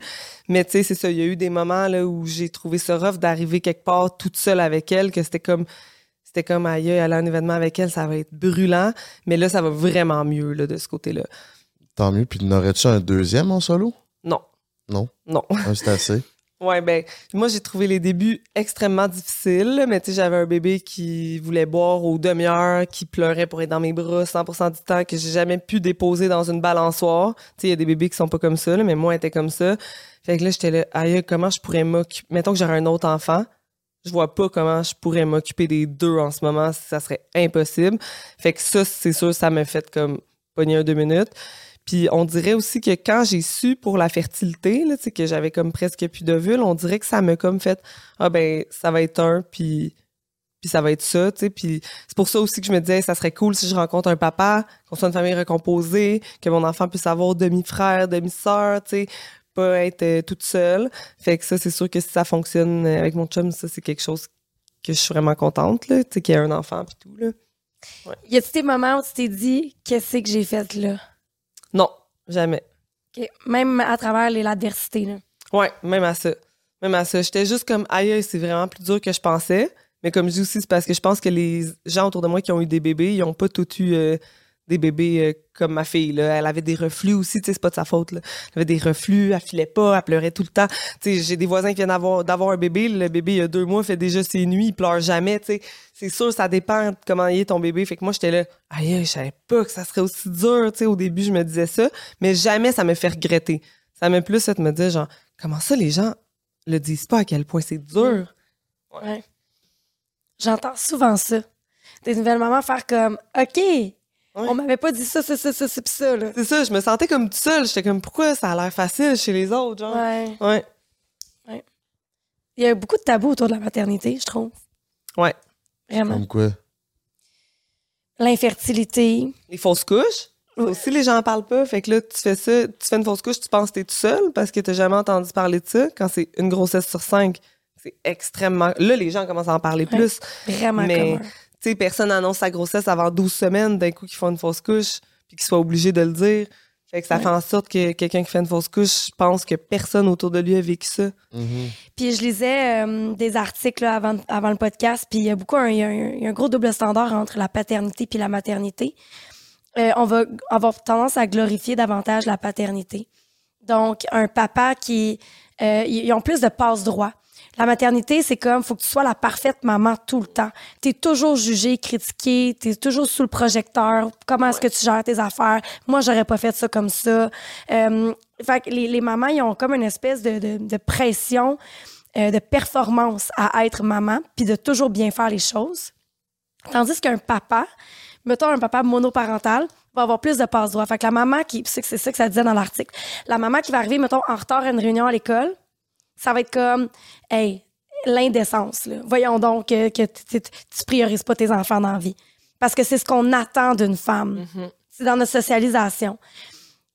C: Mais tu sais, c'est ça. Il y a eu des moments là où j'ai trouvé ça rough d'arriver quelque part toute seule avec elle, que c'était comme c'était comme aïe, aller à un événement avec elle, ça va être brûlant. Mais là, ça va vraiment mieux là, de ce côté-là.
B: Tant mieux. Puis n'aurais-tu un deuxième en solo?
C: Non.
B: Non?
C: Non.
B: Un, c'est assez.
C: Ouais, ben, moi, j'ai trouvé les débuts extrêmement difficiles, mais tu sais, j'avais un bébé qui voulait boire aux demi-heures, qui pleurait pour être dans mes bras 100% du temps, que j'ai jamais pu déposer dans une balançoire. Tu sais, il y a des bébés qui sont pas comme ça, mais moi, elle était comme ça. Fait que là, j'étais là, aïe, comment je pourrais m'occuper, mettons que j'aurais un autre enfant, je vois pas comment je pourrais m'occuper des deux en ce moment, ça serait impossible. Fait que ça, c'est sûr, ça m'a fait comme pogner un deux minutes. Puis on dirait aussi que quand j'ai su pour la fertilité, là, que j'avais comme presque plus d'ovules, on dirait que ça m'a comme fait ah ben ça va être un puis puis ça va être ça, tu sais. Puis c'est pour ça aussi que je me disais ça serait cool si je rencontre un papa, qu'on soit une famille recomposée, que mon enfant puisse avoir demi-frère, demi-sœur, tu sais, pas être euh, toute seule. Fait que ça c'est sûr que si ça fonctionne euh, avec mon chum, ça c'est quelque chose que je suis vraiment contente là, qu'il y ait un enfant puis tout là.
A: Y a-t-il des moments où tu t'es dit, qu'est-ce que j'ai fait là?
C: Non, jamais.
A: Ok, Même à travers l'adversité, là.
C: Ouais, même à ça. Même à ça. J'étais juste comme, aïe, c'est vraiment plus dur que je pensais. Mais comme je dis aussi, c'est parce que je pense que les gens autour de moi qui ont eu des bébés, ils ont pas tout eu euh, des bébés euh, comme ma fille. Elle avait des reflux aussi, c'est pas de sa faute. Elle avait des reflux, elle filait pas, elle pleurait tout le temps. J'ai des voisins qui viennent d'avoir, un bébé. Le bébé, il y a deux mois, fait déjà ses nuits, il pleure jamais. C'est sûr, ça dépend de comment il est ton bébé. Fait que moi, j'étais là, aïe, je savais pas que ça serait aussi dur, tu sais. Au début, je me disais ça, mais jamais ça me fait regretter. Ça m'a plus fait me dire, genre, comment ça, les gens le disent pas à quel point c'est dur?
A: Ouais. J'entends souvent ça. Des nouvelles mamans faire comme OK,
C: Ouais.
A: On m'avait pas dit ça, ça, ça, ça, ça, pis ça, là.
C: C'est ça, je me sentais comme toute seule. J'étais comme, pourquoi ça a l'air facile chez les autres, genre?
A: Ouais.
C: Ouais.
A: Il y a beaucoup de tabous autour de la maternité, je trouve.
C: Ouais.
A: Vraiment.
B: Comme quoi?
A: L'infertilité.
C: Les fausses couches?
A: Ouais.
C: aussi, les gens en parlent pas. Fait que là, tu fais ça, tu fais une fausse couche, tu penses que t'es tout seul parce que t'as jamais entendu parler de ça. Quand c'est une grossesse sur cinq, c'est extrêmement. Là, les gens commencent à en parler
A: Ouais.
C: plus.
A: Vraiment
C: Mais-
A: commun.
C: Tu sais, personne annonce sa grossesse avant 12 semaines d'un coup qu'ils font une fausse couche, puis qu'ils soient obligés de le dire. Fait que ça
A: Ouais.
C: fait en sorte que quelqu'un qui fait une fausse couche pense que personne autour de lui a vécu ça.
B: Mhm.
A: Puis je lisais euh, des articles là, avant, avant le podcast, puis il y a beaucoup un, il y a un, il y a un gros double standard entre la paternité puis la maternité. Euh, on va avoir tendance à glorifier davantage la paternité. Donc, un papa qui... euh, ils ils ont plus de passe-droit. La maternité, c'est comme, faut que tu sois la parfaite maman tout le temps. Tu es toujours jugé, critiqué, tu es toujours sous le projecteur. Comment est-ce que tu gères tes affaires? Moi, j'aurais pas fait ça comme ça. Euh, fait que les, les mamans, ils ont comme une espèce de, de, de pression, euh, de performance à être maman, puis de toujours bien faire les choses. Tandis qu'un papa, mettons un papa monoparental, va avoir plus de passe-droit. Fait que la maman qui, c'est ça que ça disait dans l'article, la maman qui va arriver, mettons, en retard à une réunion à l'école, ça va être comme, hey, l'indécence, là. Voyons donc que, que tu- tu priorises pas tes enfants dans la vie. Parce que c'est ce qu'on attend d'une femme. C'est dans notre socialisation.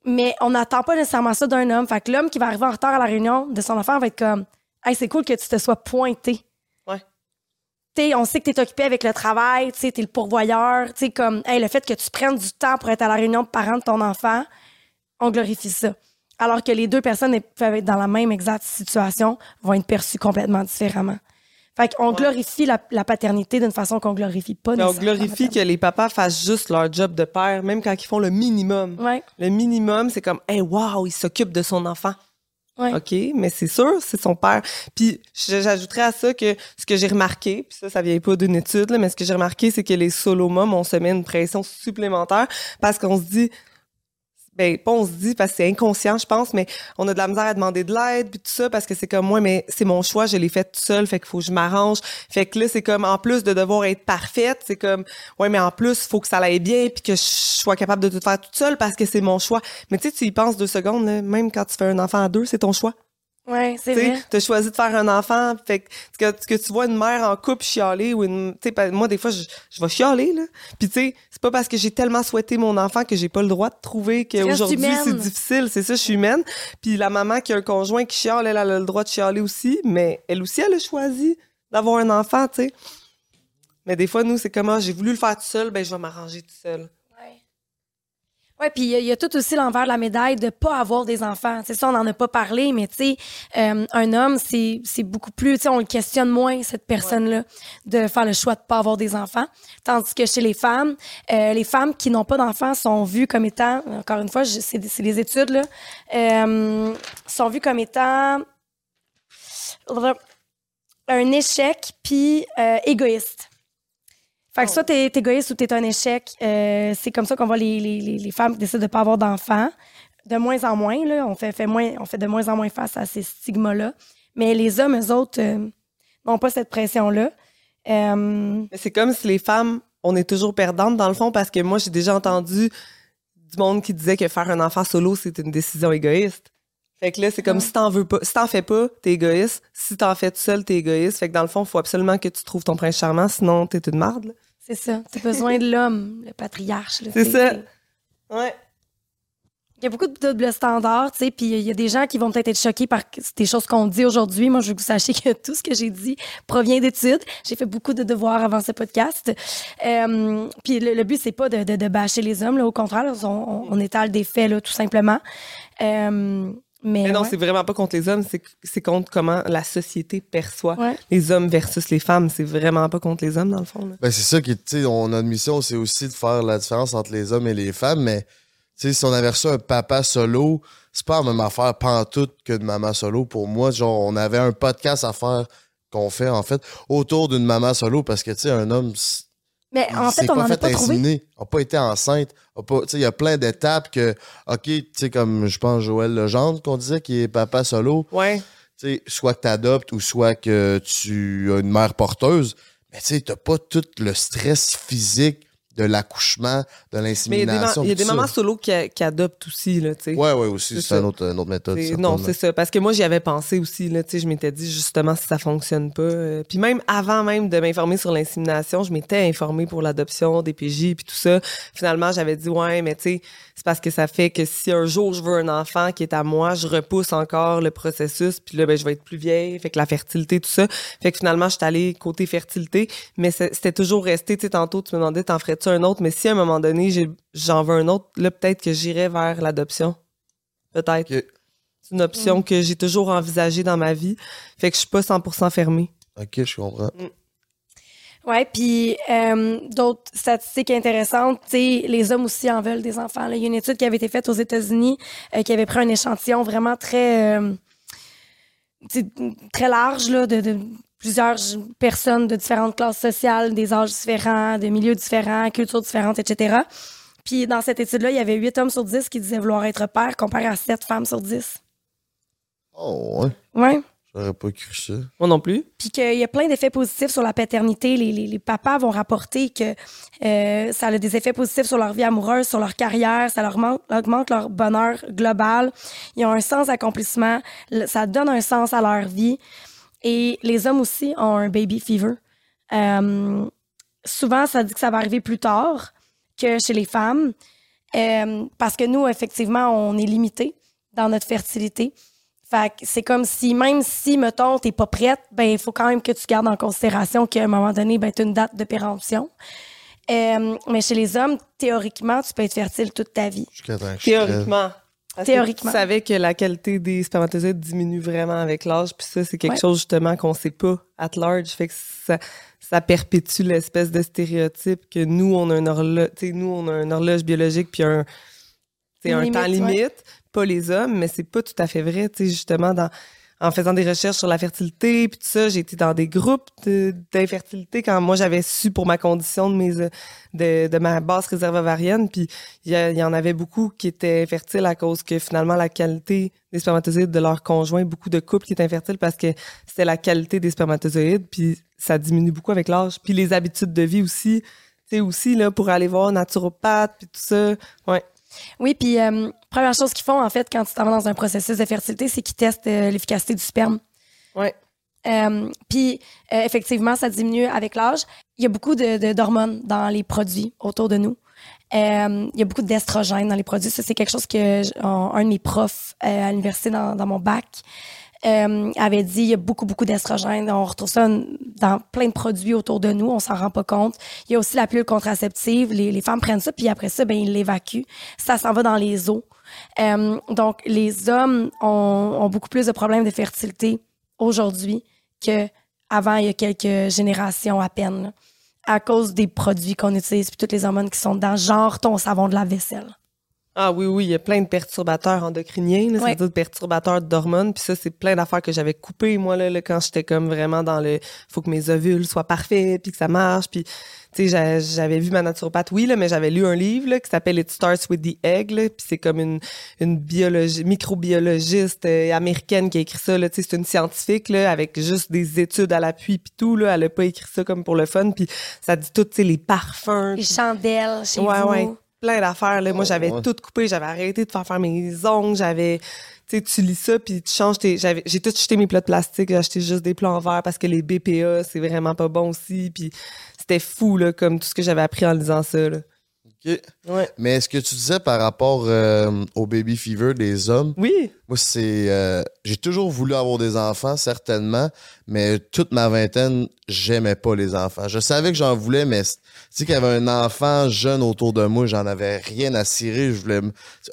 A: Mais on n'attend pas nécessairement ça d'un homme. Fait que l'homme qui va arriver en retard à la réunion de son enfant va être comme, hey, c'est cool que tu te sois pointé. T'sais, on sait que tu es occupé avec le travail, tu es le pourvoyeur, tu sais, comme, hey, le fait que tu prennes du temps pour être à la réunion de parents de ton enfant, on glorifie ça. Alors que les deux personnes peuvent être dans la même exacte situation, vont être perçues complètement différemment. Fait qu'on glorifie la, la paternité d'une façon qu'on glorifie pas
C: Mais on glorifie que les papas fassent juste leur job de père, même quand ils font le minimum.
A: Ouais,
C: Le minimum, c'est comme, hey, wow, il s'occupe de son enfant.
A: ouais.
C: OK, mais c'est sûr, c'est son père. Puis j'ajouterais à ça que ce que j'ai remarqué, puis ça, ça vient pas d'une étude, là, mais ce que j'ai remarqué, c'est que les solo moms, on se met une pression supplémentaire parce qu'on se dit, ben pas on se dit parce que c'est inconscient, je pense, mais on a de la misère à demander de l'aide puis tout ça parce que c'est comme moi, mais c'est mon choix, je l'ai fait tout seul, fait qu'il faut que je m'arrange. Fait que là, c'est comme en plus de devoir être parfaite, c'est comme ouais, mais en plus, faut que ça aille bien puis que je sois capable de tout faire toute seule parce que c'est mon choix. Mais tu sais, tu y penses deux secondes, même quand tu fais un enfant à deux, c'est ton choix.
A: Ouais, c'est vrai.
C: t'as choisi de faire un enfant, fait que, que, que tu vois une mère en couple chialer ou une, tu sais, moi des fois je, je vais chialer là. Puis tu sais, c'est pas parce que j'ai tellement souhaité mon enfant que j'ai pas le droit de trouver qu'aujourd'hui c'est difficile. C'est ça, je suis humaine. Puis la maman qui a un conjoint qui chiale, elle, elle a le droit de chialer aussi, mais elle aussi elle a choisi d'avoir un enfant, tu sais. Mais des fois nous c'est comme ah, j'ai voulu le faire tout seul, ben je vais m'arranger tout seul.
A: Ouais. Ouais, puis il y, y a tout aussi l'envers de la médaille de pas avoir des enfants. C'est ça, on n'en a pas parlé, mais tu sais, euh, un homme, c'est c'est beaucoup plus, tu sais, on le questionne moins cette personne-là de faire le choix de pas avoir des enfants, tandis que chez les femmes, euh, les femmes qui n'ont pas d'enfants sont vues comme étant, encore une fois, c'est des études là, euh, sont vues comme étant un échec puis euh, égoïste. Fait que soit t'es es égoïste ou t'es un échec, euh, c'est comme ça qu'on voit les, les, les, femmes qui décident de pas avoir d'enfants. De moins en moins, là, on fait, fait moins, on fait de moins en moins face à ces stigmas-là. Mais les hommes, eux autres, euh, n'ont pas cette pression-là. Euh,
C: Mais c'est comme si les femmes, on est toujours perdantes dans le fond parce que moi, j'ai déjà entendu du monde qui disait que faire un enfant solo, c'est une décision égoïste. Fait que là, c'est comme
A: Ouais.
C: si t'en veux pas, si t'en fais pas, t'es égoïste. Si t'en fais tout seul, t'es égoïste. Fait que dans le fond, il faut absolument que tu trouves ton prince charmant, sinon t'es une marde. là.
A: C'est ça. T'as besoin de l'homme, le patriarche.
C: C'est ça. Ouais.
A: Il y a beaucoup de double standards, tu sais, puis il y a des gens qui vont peut-être être choqués par des choses qu'on dit aujourd'hui. Moi, je veux que vous sachiez que tout ce que j'ai dit provient d'études. J'ai fait beaucoup de devoirs avant ce podcast. Euh, puis le, le but, c'est pas de, de, de bâcher les hommes, là, au contraire, là, on, on- on étale des faits, là, tout simplement. Euh, mais
C: Mais non,
A: ouais.
C: c'est vraiment pas contre les hommes, c'est c'est contre comment la société perçoit
A: Ouais.
C: les hommes versus les femmes. C'est vraiment pas contre les hommes, dans le fond.
B: Ben, c'est ça qui, tu sais, on- notre mission, c'est aussi de faire la différence entre les hommes et les femmes, mais, tu sais, si on avait reçu un papa solo, c'est pas la même affaire pantoute que de maman solo. Pour moi, genre, on avait un podcast à faire qu'on fait, en fait, autour d'une maman solo, parce que, tu sais, un homme,
A: Mais
B: il
A: en fait, on n'en a pas trouvé.
B: inséminer, a pas été enceinte, a pas, tu sais, il y a plein d'étapes que, OK, tu sais, comme, je pense, Joël Legendre, qu'on disait, qui est papa solo,
C: Ouais.
B: tu sais, soit que tu adoptes ou soit que tu as une mère porteuse, mais tu sais, t'as pas tout le stress physique de l'accouchement, de
C: Mais il y a des,
B: l'insémination.
C: il y a des mamans solo qui, qui adoptent aussi, là, tu sais.
B: Ouais, ouais, aussi,
C: C'est
B: une autre, une autre méthode.
C: Non, c'est ça. Parce que moi, j'y avais pensé aussi. Là, tu sais, je m'étais dit justement si ça fonctionne pas. euh, puis même avant même de m'informer sur l'insémination, je m'étais informée pour l'adoption des PJ puis tout ça. Finalement, j'avais dit ouais, mais tu sais, c'est parce que ça fait que si un jour je veux un enfant qui est à moi, je repousse encore le processus. Puis là, ben, je vais être plus vieille. Fait que la fertilité, tout ça. Fait que finalement, je suis allée côté fertilité. Mais c'est- c'était toujours resté. Tu sais, tantôt, tu me demandais, t'en ferais-tu un autre? Mais si à un moment donné, j'ai- j'en veux un autre, là, peut-être que j'irais vers l'adoption. Peut-être. C'est une option que j'ai toujours envisagée dans ma vie. Fait que je suis pas 100% fermée.
B: Ok, je comprends.
A: Ouais, puis euh, d'autres statistiques intéressantes, les hommes aussi en veulent des enfants. là. Il y a une étude qui avait été faite aux États-Unis euh, qui avait pris un échantillon vraiment très euh, très large là, de, de plusieurs personnes de différentes classes sociales, des âges différents, de milieux différents, cultures différentes, etc. Puis dans cette étude-là, il y avait 8 hommes sur 10 qui disaient vouloir être père, comparé à 7 femmes sur 10.
B: Oh, ouais.
A: Ouais.
B: J'aurais pas cru ça.
C: Moi non plus.
A: Puis qu'il y a plein d'effets positifs sur la paternité. Les, les, les papas vont rapporter que euh, ça a des effets positifs sur leur vie amoureuse, sur leur carrière, ça leur augmente leur bonheur global. Ils ont un sens d'accomplissement, ça donne un sens à leur vie. Et les hommes aussi ont un baby fever. Euh, souvent, ça dit que ça va arriver plus tard que chez les femmes, euh, parce que nous, effectivement, on est limité dans notre fertilité. Fait que c'est comme si, même si, mettons, t'es pas prête, ben, il faut quand même que tu gardes en considération qu'à un moment donné, ben, t'as une date de péremption. Euh, mais chez les hommes, théoriquement, tu peux être fertile toute ta vie.
C: Théoriquement. Parce que
A: Théoriquement.
C: Tu savais que la qualité des spermatozoïdes diminue vraiment avec l'âge, puis ça, c'est quelque
A: Ouais.
C: chose justement qu'on sait pas at large. Fait que ça, ça perpétue l'espèce de stéréotype que nous, on a un horloge, nous, on a une horloge biologique puis un,
A: Une
C: un
A: limite,
C: temps
A: ouais.
C: Pas les hommes, mais c'est pas tout à fait vrai. Tu justement, dans, en faisant des recherches sur la fertilité puis tout ça, j'ai été dans des groupes d'infertilité quand moi j'avais su pour ma condition de mes de, de ma basse réserve ovarienne puis il y, en avait beaucoup qui étaient infertiles à cause que finalement la qualité des spermatozoïdes de leur conjoint, beaucoup de couples qui étaient infertiles parce que c'était la qualité des spermatozoïdes puis ça diminue beaucoup avec l'âge puis les habitudes de vie aussi, tu sais aussi là pour aller voir un naturopathe puis tout ça. Ouais.
A: Oui, puis euh, première chose qu'ils font, en fait, quand tu t'en vas dans un processus de fertilité, c'est qu'ils testent euh, l'efficacité du sperme.
C: Ouais.
A: Euh, puis, effectivement, ça diminue avec l'âge. Il y a beaucoup de, d'hormones dans les produits autour de nous. Il y a beaucoup d'estrogènes dans les produits. Ça, c'est quelque chose que un, de mes profs à l'université dans, dans mon bac euh, avait dit. Il y a beaucoup, beaucoup d'estrogènes. On retrouve ça dans plein de produits autour de nous. On s'en rend pas compte. Il y a aussi la pilule contraceptive. Les, les femmes prennent ça, puis après ça, ben, ils l'évacuent. Ça s'en va dans les os. Euh, donc, les hommes ont, ont beaucoup plus de problèmes de fertilité aujourd'hui que avant il y a quelques générations à peine là, à cause des produits qu'on utilise puis toutes les hormones qui sont dedans genre ton savon de la vaisselle
C: Ah oui, oui, il y a plein de perturbateurs endocriniens, là,
A: Ouais.
C: c'est-à-dire de perturbateurs d'hormones. Puis ça, c'est plein d'affaires que j'avais coupées, moi, là, là, quand j'étais comme vraiment dans le... faut que mes ovules soient parfaits, puis que ça marche. Puis, tu sais, j'a- j'avais vu ma naturopathe, oui, là, mais j'avais lu un livre là, qui s'appelle It Starts with the Egg. là, Puis c'est comme une, une biologie, microbiologiste euh, américaine qui a écrit ça. Là, c'est une scientifique là, avec juste des études à l'appui, puis tout. Là, elle a pas écrit ça comme pour le fun. Puis ça dit tout, tu sais, les parfums.
A: les chandelles chez
C: ouais,
A: vous
C: ouais. Plein d'affaires. Là. Moi,
B: Oh,
C: j'avais
B: ouais.
C: tout coupé. J'avais arrêté de faire faire mes ongles. J'avais... Tu sais, tu lis ça, puis tu changes tes... J'avais... J'ai tout jeté mes plats de plastique. J'ai acheté juste des plats en verre parce que les BPA, c'est vraiment pas bon aussi. Puis c'était fou, là, comme tout ce que j'avais appris en lisant ça, là. Ouais.
B: Mais ce que tu disais par rapport euh, au baby fever des hommes,
C: Oui.
B: moi, c'est. euh, j'ai toujours voulu avoir des enfants, certainement, mais toute ma vingtaine, j'aimais pas les enfants. Je savais que j'en voulais, mais tu sais qu'il y avait un enfant jeune autour de moi, j'en avais rien à cirer. Je voulais.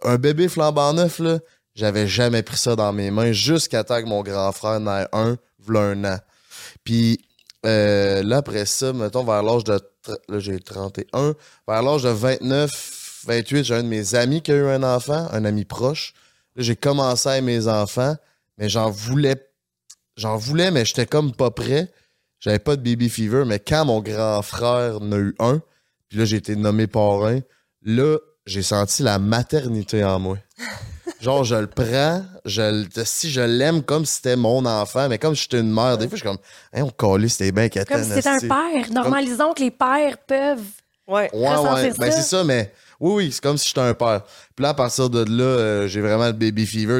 B: Un bébé flambant neuf, là, j'avais jamais pris ça dans mes mains jusqu'à temps que mon grand frère n'ait un, v'là un an. Puis euh, là, après ça, mettons, vers l'âge de. Là, j'ai 31. Vers l'âge de 29, 28, j'ai un de mes amis qui a eu un enfant, un ami proche. Là, j'ai commencé à mes enfants, mais j'en voulais. J'en voulais, mais j'étais comme pas prêt. J'avais pas de baby fever, mais quand mon grand frère en a eu un, puis là, j'ai été nommé parrain, là, j'ai senti la maternité en moi. Genre, je le prends, je le- si je l'aime comme si c'était mon enfant, mais comme si j'étais une mère, des fois, je suis comme, hein, on calait, c'était bien qu'à
A: comme si c'était un père normalisons que les pères peuvent
C: Ouais.
B: Ouais, ouais. Ben, c'est ça, mais oui, oui, c'est comme si j'étais un père. Puis là, à partir de là, euh, j'ai vraiment le baby fever.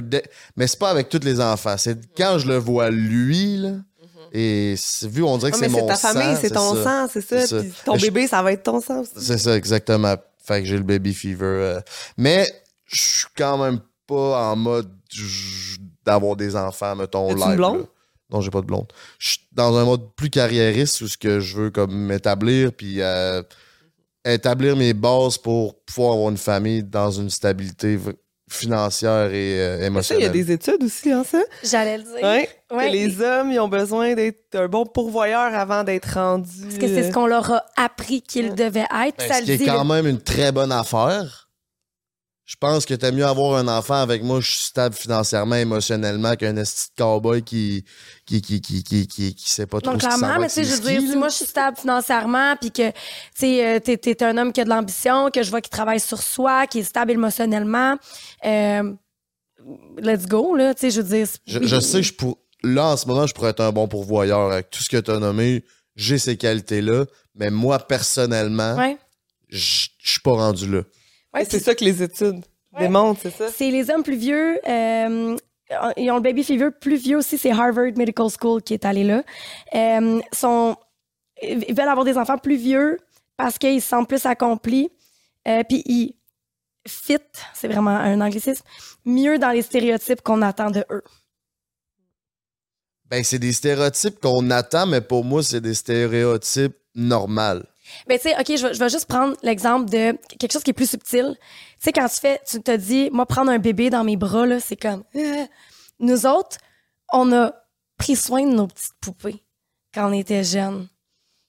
B: Mais c'est pas avec tous les enfants. C'est quand je le vois lui, là. Et c'est- vu, on dirait que
C: Ah, mais
B: c'est
C: c'est
B: mon
C: ta
B: sang.
C: famille, c'est ton
B: ça.
C: sang, c'est ça.
B: C'est ça.
C: Puis ton
B: je-
C: bébé, ça va être ton sang aussi.
B: C'est ça, exactement. Fait que j'ai le baby fever. euh. Mais je suis quand même pas en mode d'avoir des enfants, mettons, live.
C: une blonde?
B: là. Non, j'ai pas de blonde. Je suis dans un mode plus carriériste où ce que je veux comme m'établir puis euh, établir mes bases pour pouvoir avoir une famille dans une stabilité financière et euh,
C: Ça, il y
B: émotionnelle.
C: a des études aussi, hein, ça?
A: J'allais le dire.
C: Ouais.
A: Ouais.
C: Que les hommes, ils ont besoin d'être un bon pourvoyeur avant d'être rendus.
A: Parce que c'est ce qu'on leur a appris qu'ils devaient être.
B: Ben,
A: ça
B: ce
A: le
B: qui est
A: dit,
B: quand même une très bonne affaire. Je pense que t'as mieux avoir un enfant avec moi, je suis stable financièrement, émotionnellement, qu'un esti de cowboy qui, qui, qui, qui, qui, qui, qui sait pas trop
A: Donc, clairement, mais tu sais, je veux dire, si moi je suis stable financièrement, puis que, tu sais, euh, t'es, t'es un homme qui a de l'ambition, que je vois qu'il travaille sur soi, qui est stable émotionnellement, euh, let's go, là, tu sais, je veux dire.
B: Je, sais que je pour... là, en ce moment, je pourrais être un bon pourvoyeur. Avec tout ce que t'as nommé, j'ai ces qualités-là. Mais moi, personnellement,
A: Ouais.
B: je suis pas rendu là.
A: Ouais,
C: c'est ça que les études
A: Ouais.
C: démontrent, c'est ça?
A: C'est les hommes plus vieux. euh, ils ont le baby fever plus vieux aussi. C'est Harvard Medical School qui est allé là. Euh, sont, ils veulent avoir des enfants plus vieux parce qu'ils se sentent plus accomplis. Euh, Puis ils fit, c'est vraiment un anglicisme, mieux dans les stéréotypes qu'on attend de eux.
B: Ben, c'est des stéréotypes qu'on attend, mais pour moi, c'est des stéréotypes normaux.
A: Ben, tu sais, OK, je vais, juste prendre l'exemple de quelque chose qui est plus subtil. Tu sais, quand tu fais, tu te dis, moi, prendre un bébé dans mes bras, là, c'est comme. euh. Nous autres, on a pris soin de nos petites poupées quand on était jeunes.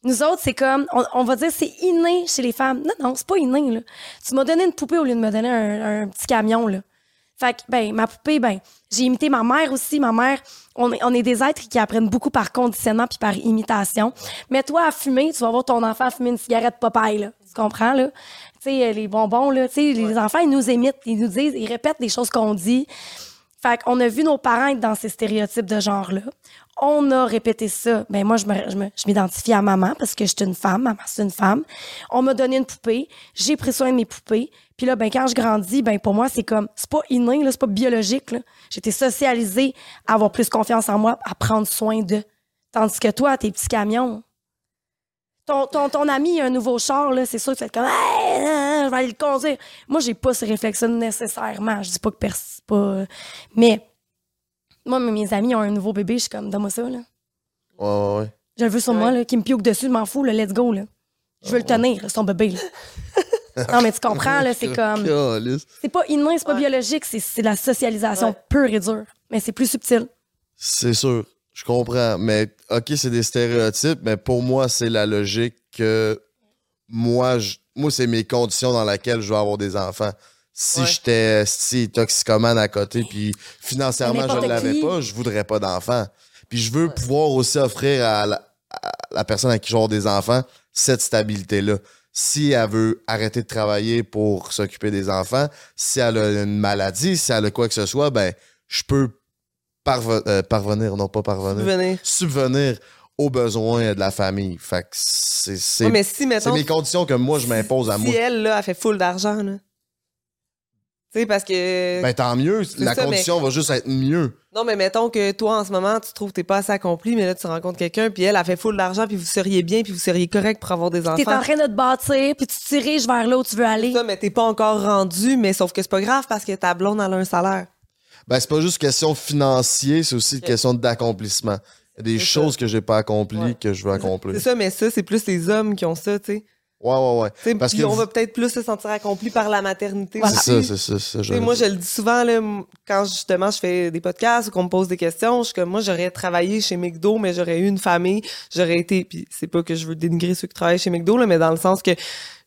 A: Nous autres, c'est comme, on, on va dire, c'est inné chez les femmes. Non, non, c'est pas inné, là. Tu m'as donné une poupée au lieu de me donner un, un petit camion, là. Fait que, ben, ma poupée, ben, j'ai imité ma mère aussi. Ma mère, on est, on est des êtres qui apprennent beaucoup par conditionnement puis par imitation. Mets-toi à fumer, tu vas voir ton enfant fumer une cigarette Popeye, là. Tu comprends, là? Tu sais, les bonbons, là, tu sais, les enfants, ils nous imitent, ils nous disent, ils répètent des choses qu'on dit. Fait qu'on a vu nos parents être dans ces stéréotypes de genre-là. On a répété ça. Ben moi, je m'identifie à maman parce que je suis une femme. Maman, c'est une femme. On m'a donné une poupée. J'ai pris soin de mes poupées. Puis là, ben quand je grandis, ben pour moi, c'est comme... C'est pas inné, c'est pas biologique. été socialisée à avoir plus confiance en moi, à prendre soin de. Tandis que toi, tes petits camions... Ton, ton, ton ami a un nouveau char, c'est sûr que tu fais comme Hey, hein, je vais aller le conduire. Moi, j'ai pas ces réflexes nécessairement. Je dis pas que personne. pas. Mais moi, mes amis ont un nouveau bébé, je suis comme donne-moi ça, là.
B: Ouais, ouais, ouais.
A: Je le veux sur
C: Ouais.
A: moi, là, qui me pioque dessus, je m'en fous, là, let's go, là. Je veux le tenir, là, son bébé, là. non, mais tu comprends, là, c'est comme.
B: Calisse.
A: C'est pas inné, c'est pas
C: Ouais.
A: biologique, c'est c'est la socialisation
C: Ouais.
A: pure et dure. Mais c'est plus subtil.
B: C'est sûr, je comprends. Mais OK, c'est des stéréotypes, mais pour moi, c'est la logique que moi, je- moi c'est mes conditions dans lesquelles je veux avoir des enfants. Si
C: Ouais.
B: j'étais si toxicomane à côté, puis financièrement, je ne l'avais pas, je voudrais pas d'enfants. Puis je veux pouvoir aussi offrir à la, à la personne à qui avoir des enfants cette stabilité-là. Si elle veut arrêter de travailler pour s'occuper des enfants, si elle a une maladie, si elle a quoi que ce soit, ben, je peux parve- euh, parvenir, non pas parvenir, subvenir aux besoins de la famille. Fait que c'est c'est-
C: Ouais, mais si,
B: c'est mes conditions que moi, je m'impose à
C: si
B: moi.
C: elle, là, elle fait full d'argent, là. Tu sais, parce que...
B: Ben tant mieux, la
C: ça,
B: condition va juste être mieux.
C: Non, mais mettons que toi, en ce moment, tu trouves que t'es pas assez accompli, mais là, tu rencontres quelqu'un, puis elle, a fait full d'argent, puis vous seriez bien, puis vous seriez correct pour avoir des enfants.
A: T'es en train de te bâtir, puis tu te diriges vers là où tu veux aller.
C: ça, mais t'es pas encore rendu, mais sauf que c'est pas grave parce que ta blonde, elle a un salaire.
B: Ben c'est pas juste question financier, c'est aussi une question d'accomplissement. Il y a des choses que j'ai pas accomplies
C: Ouais.
B: que je veux accomplir.
C: C'est ça, mais ça, c'est plus les hommes qui ont ça, tu sais.
B: Ouais, ouais, ouais. Parce
C: Puis
B: que
C: on
B: vous-
C: va peut-être plus se sentir accompli par la maternité.
A: Voilà.
B: C'est ça, c'est ça, c'est ça.
C: Moi, je le dis souvent, là, quand justement je fais des podcasts ou qu'on me pose des questions, je suis comme, moi, j'aurais travaillé chez McDo, mais j'aurais eu une famille, j'aurais été, puis c'est pas que je veux dénigrer ceux qui travaillent chez McDo, là, mais dans le sens que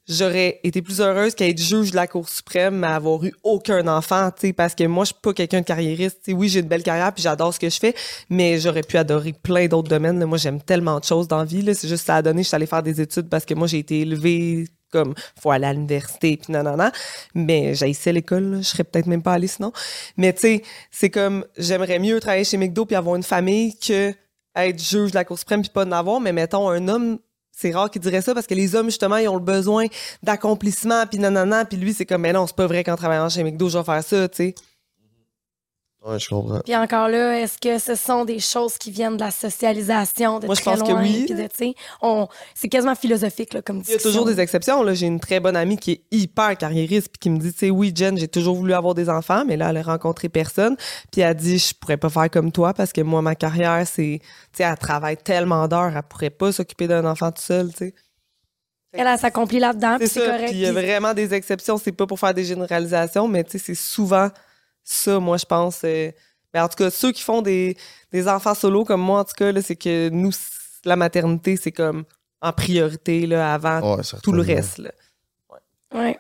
C: j'aurais été plus heureuse qu'à être juge de la Cour suprême, mais avoir eu aucun enfant, tu sais, parce que moi, je suis pas quelqu'un de carriériste. Tu sais, oui, j'ai une belle carrière, puis j'adore ce que je fais, mais j'aurais pu adorer plein d'autres domaines. là. Moi, j'aime tellement de choses dans la vie. C'est juste ça a donné, je suis allée faire des études parce que moi, j'ai été élevée comme faut aller à l'université puis nanana mais j'haïssais l'école je serais peut-être même pas allée sinon mais tu sais c'est comme j'aimerais mieux travailler chez McDo puis avoir une famille que être juge de la Cour suprême puis pas en avoir mais mettons un homme c'est rare qu'il dirait ça parce que les hommes, justement, ils ont le besoin d'accomplissement, puis nanana, puis lui, c'est comme, mais non, c'est pas vrai qu'en travaillant chez McDo, je vais faire ça, tu sais.
B: Ouais, je comprends.
A: Puis encore là, est-ce que ce sont des choses qui viennent de la socialisation de
C: Moi, je pense que oui.
A: puis de, on, c'est quasiment philosophique là, comme
C: Il y a toujours des exceptions. Là, j'ai une très bonne amie qui est hyper carriériste puis qui me dit, tu sais, oui, Jen, j'ai toujours voulu avoir des enfants, mais là, elle a rencontré personne. Puis elle a dit, je pourrais pas faire comme toi parce que moi, ma carrière, c'est, tu sais, elle travaille tellement d'heures, elle pourrait pas s'occuper d'un enfant tout seul, tu sais.
A: Elle, elle s'accomplit là-dedans, puis
C: C'est
A: c'est
C: ça.
A: correct.
C: Puis il y a
A: puis-
C: vraiment des exceptions. C'est pas pour faire des généralisations, mais tu sais, c'est souvent ça, moi, je pense. euh, ben, en tout cas, ceux qui font des, des enfants solo comme moi, en tout cas, là, c'est que nous, la maternité, c'est comme en priorité là, avant
B: Ouais,
C: tout le reste. Là.
A: Ouais.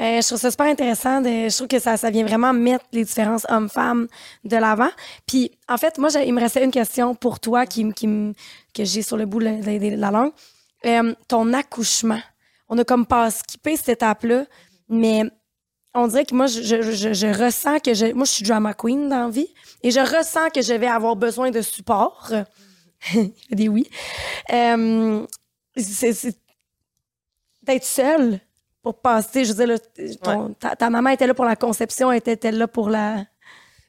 A: Euh, je trouve ça super intéressant. De, je trouve que ça, ça vient vraiment mettre les différences hommes-femmes de l'avant. Puis, en fait, moi, il me restait une question pour toi qui, que j'ai sur le bout de la, de la langue. Euh, ton accouchement. On a comme pas skippé cette étape-là, mais on dirait que moi, je, je, je, je ressens que je. Moi, je suis drama queen dans la vie et je ressens que je vais avoir besoin de support. Il y a des oui. Euh, c'est d'être seule pour passer. Je veux dire, là, ton- ta, ta maman était là pour la conception, était-elle là pour la.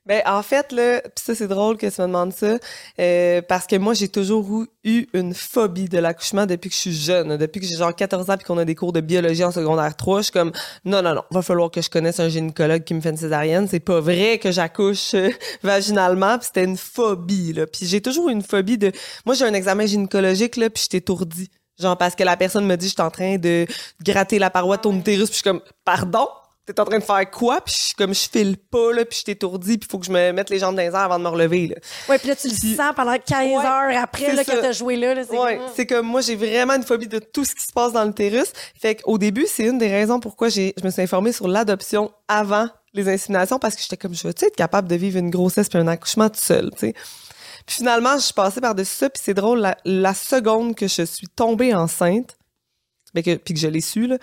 C: Ben, en fait, là, pis ça, c'est drôle que tu me demandes ça, euh, parce que moi, j'ai toujours eu- une phobie de l'accouchement depuis que je suis jeune. Depuis que j'ai genre 14 ans puis qu'on a des cours de biologie en secondaire 3, je suis comme, non, non, non, va falloir que je connaisse un gynécologue qui me fait une césarienne. C'est pas vrai que j'accouche euh, vaginalement, puis c'était une phobie, là. Puis j'ai toujours eu une phobie de... Moi, j'ai un examen gynécologique, là, puis j'étais étourdie. Genre, parce que la personne me dit, je suis en train de gratter la paroi de ton utérus, puis je suis comme, pardon? T'es en train de faire quoi? Puis je suis comme, je file pas, là, puis je suis étourdie, puis il faut que je me mette les jambes dans les airs avant de me relever, là.
A: Ouais, puis là, tu le sens pendant 15
C: Ouais,
A: heures après là, que
C: ça.
A: t'as joué là. là c'est
C: Ouais,
A: comme-
C: c'est comme moi, j'ai vraiment une phobie de tout ce qui se passe dans l'utérus. Fait qu'au début, c'est une des raisons pourquoi j'ai, je me suis informée sur l'adoption avant les inséminations parce que j'étais comme, je veux être capable de vivre une grossesse puis un accouchement tout seul, tu sais? Puis finalement, je suis passée par-dessus ça, puis c'est drôle, la, la seconde que je suis tombée enceinte, que, puis que je l'ai su, là,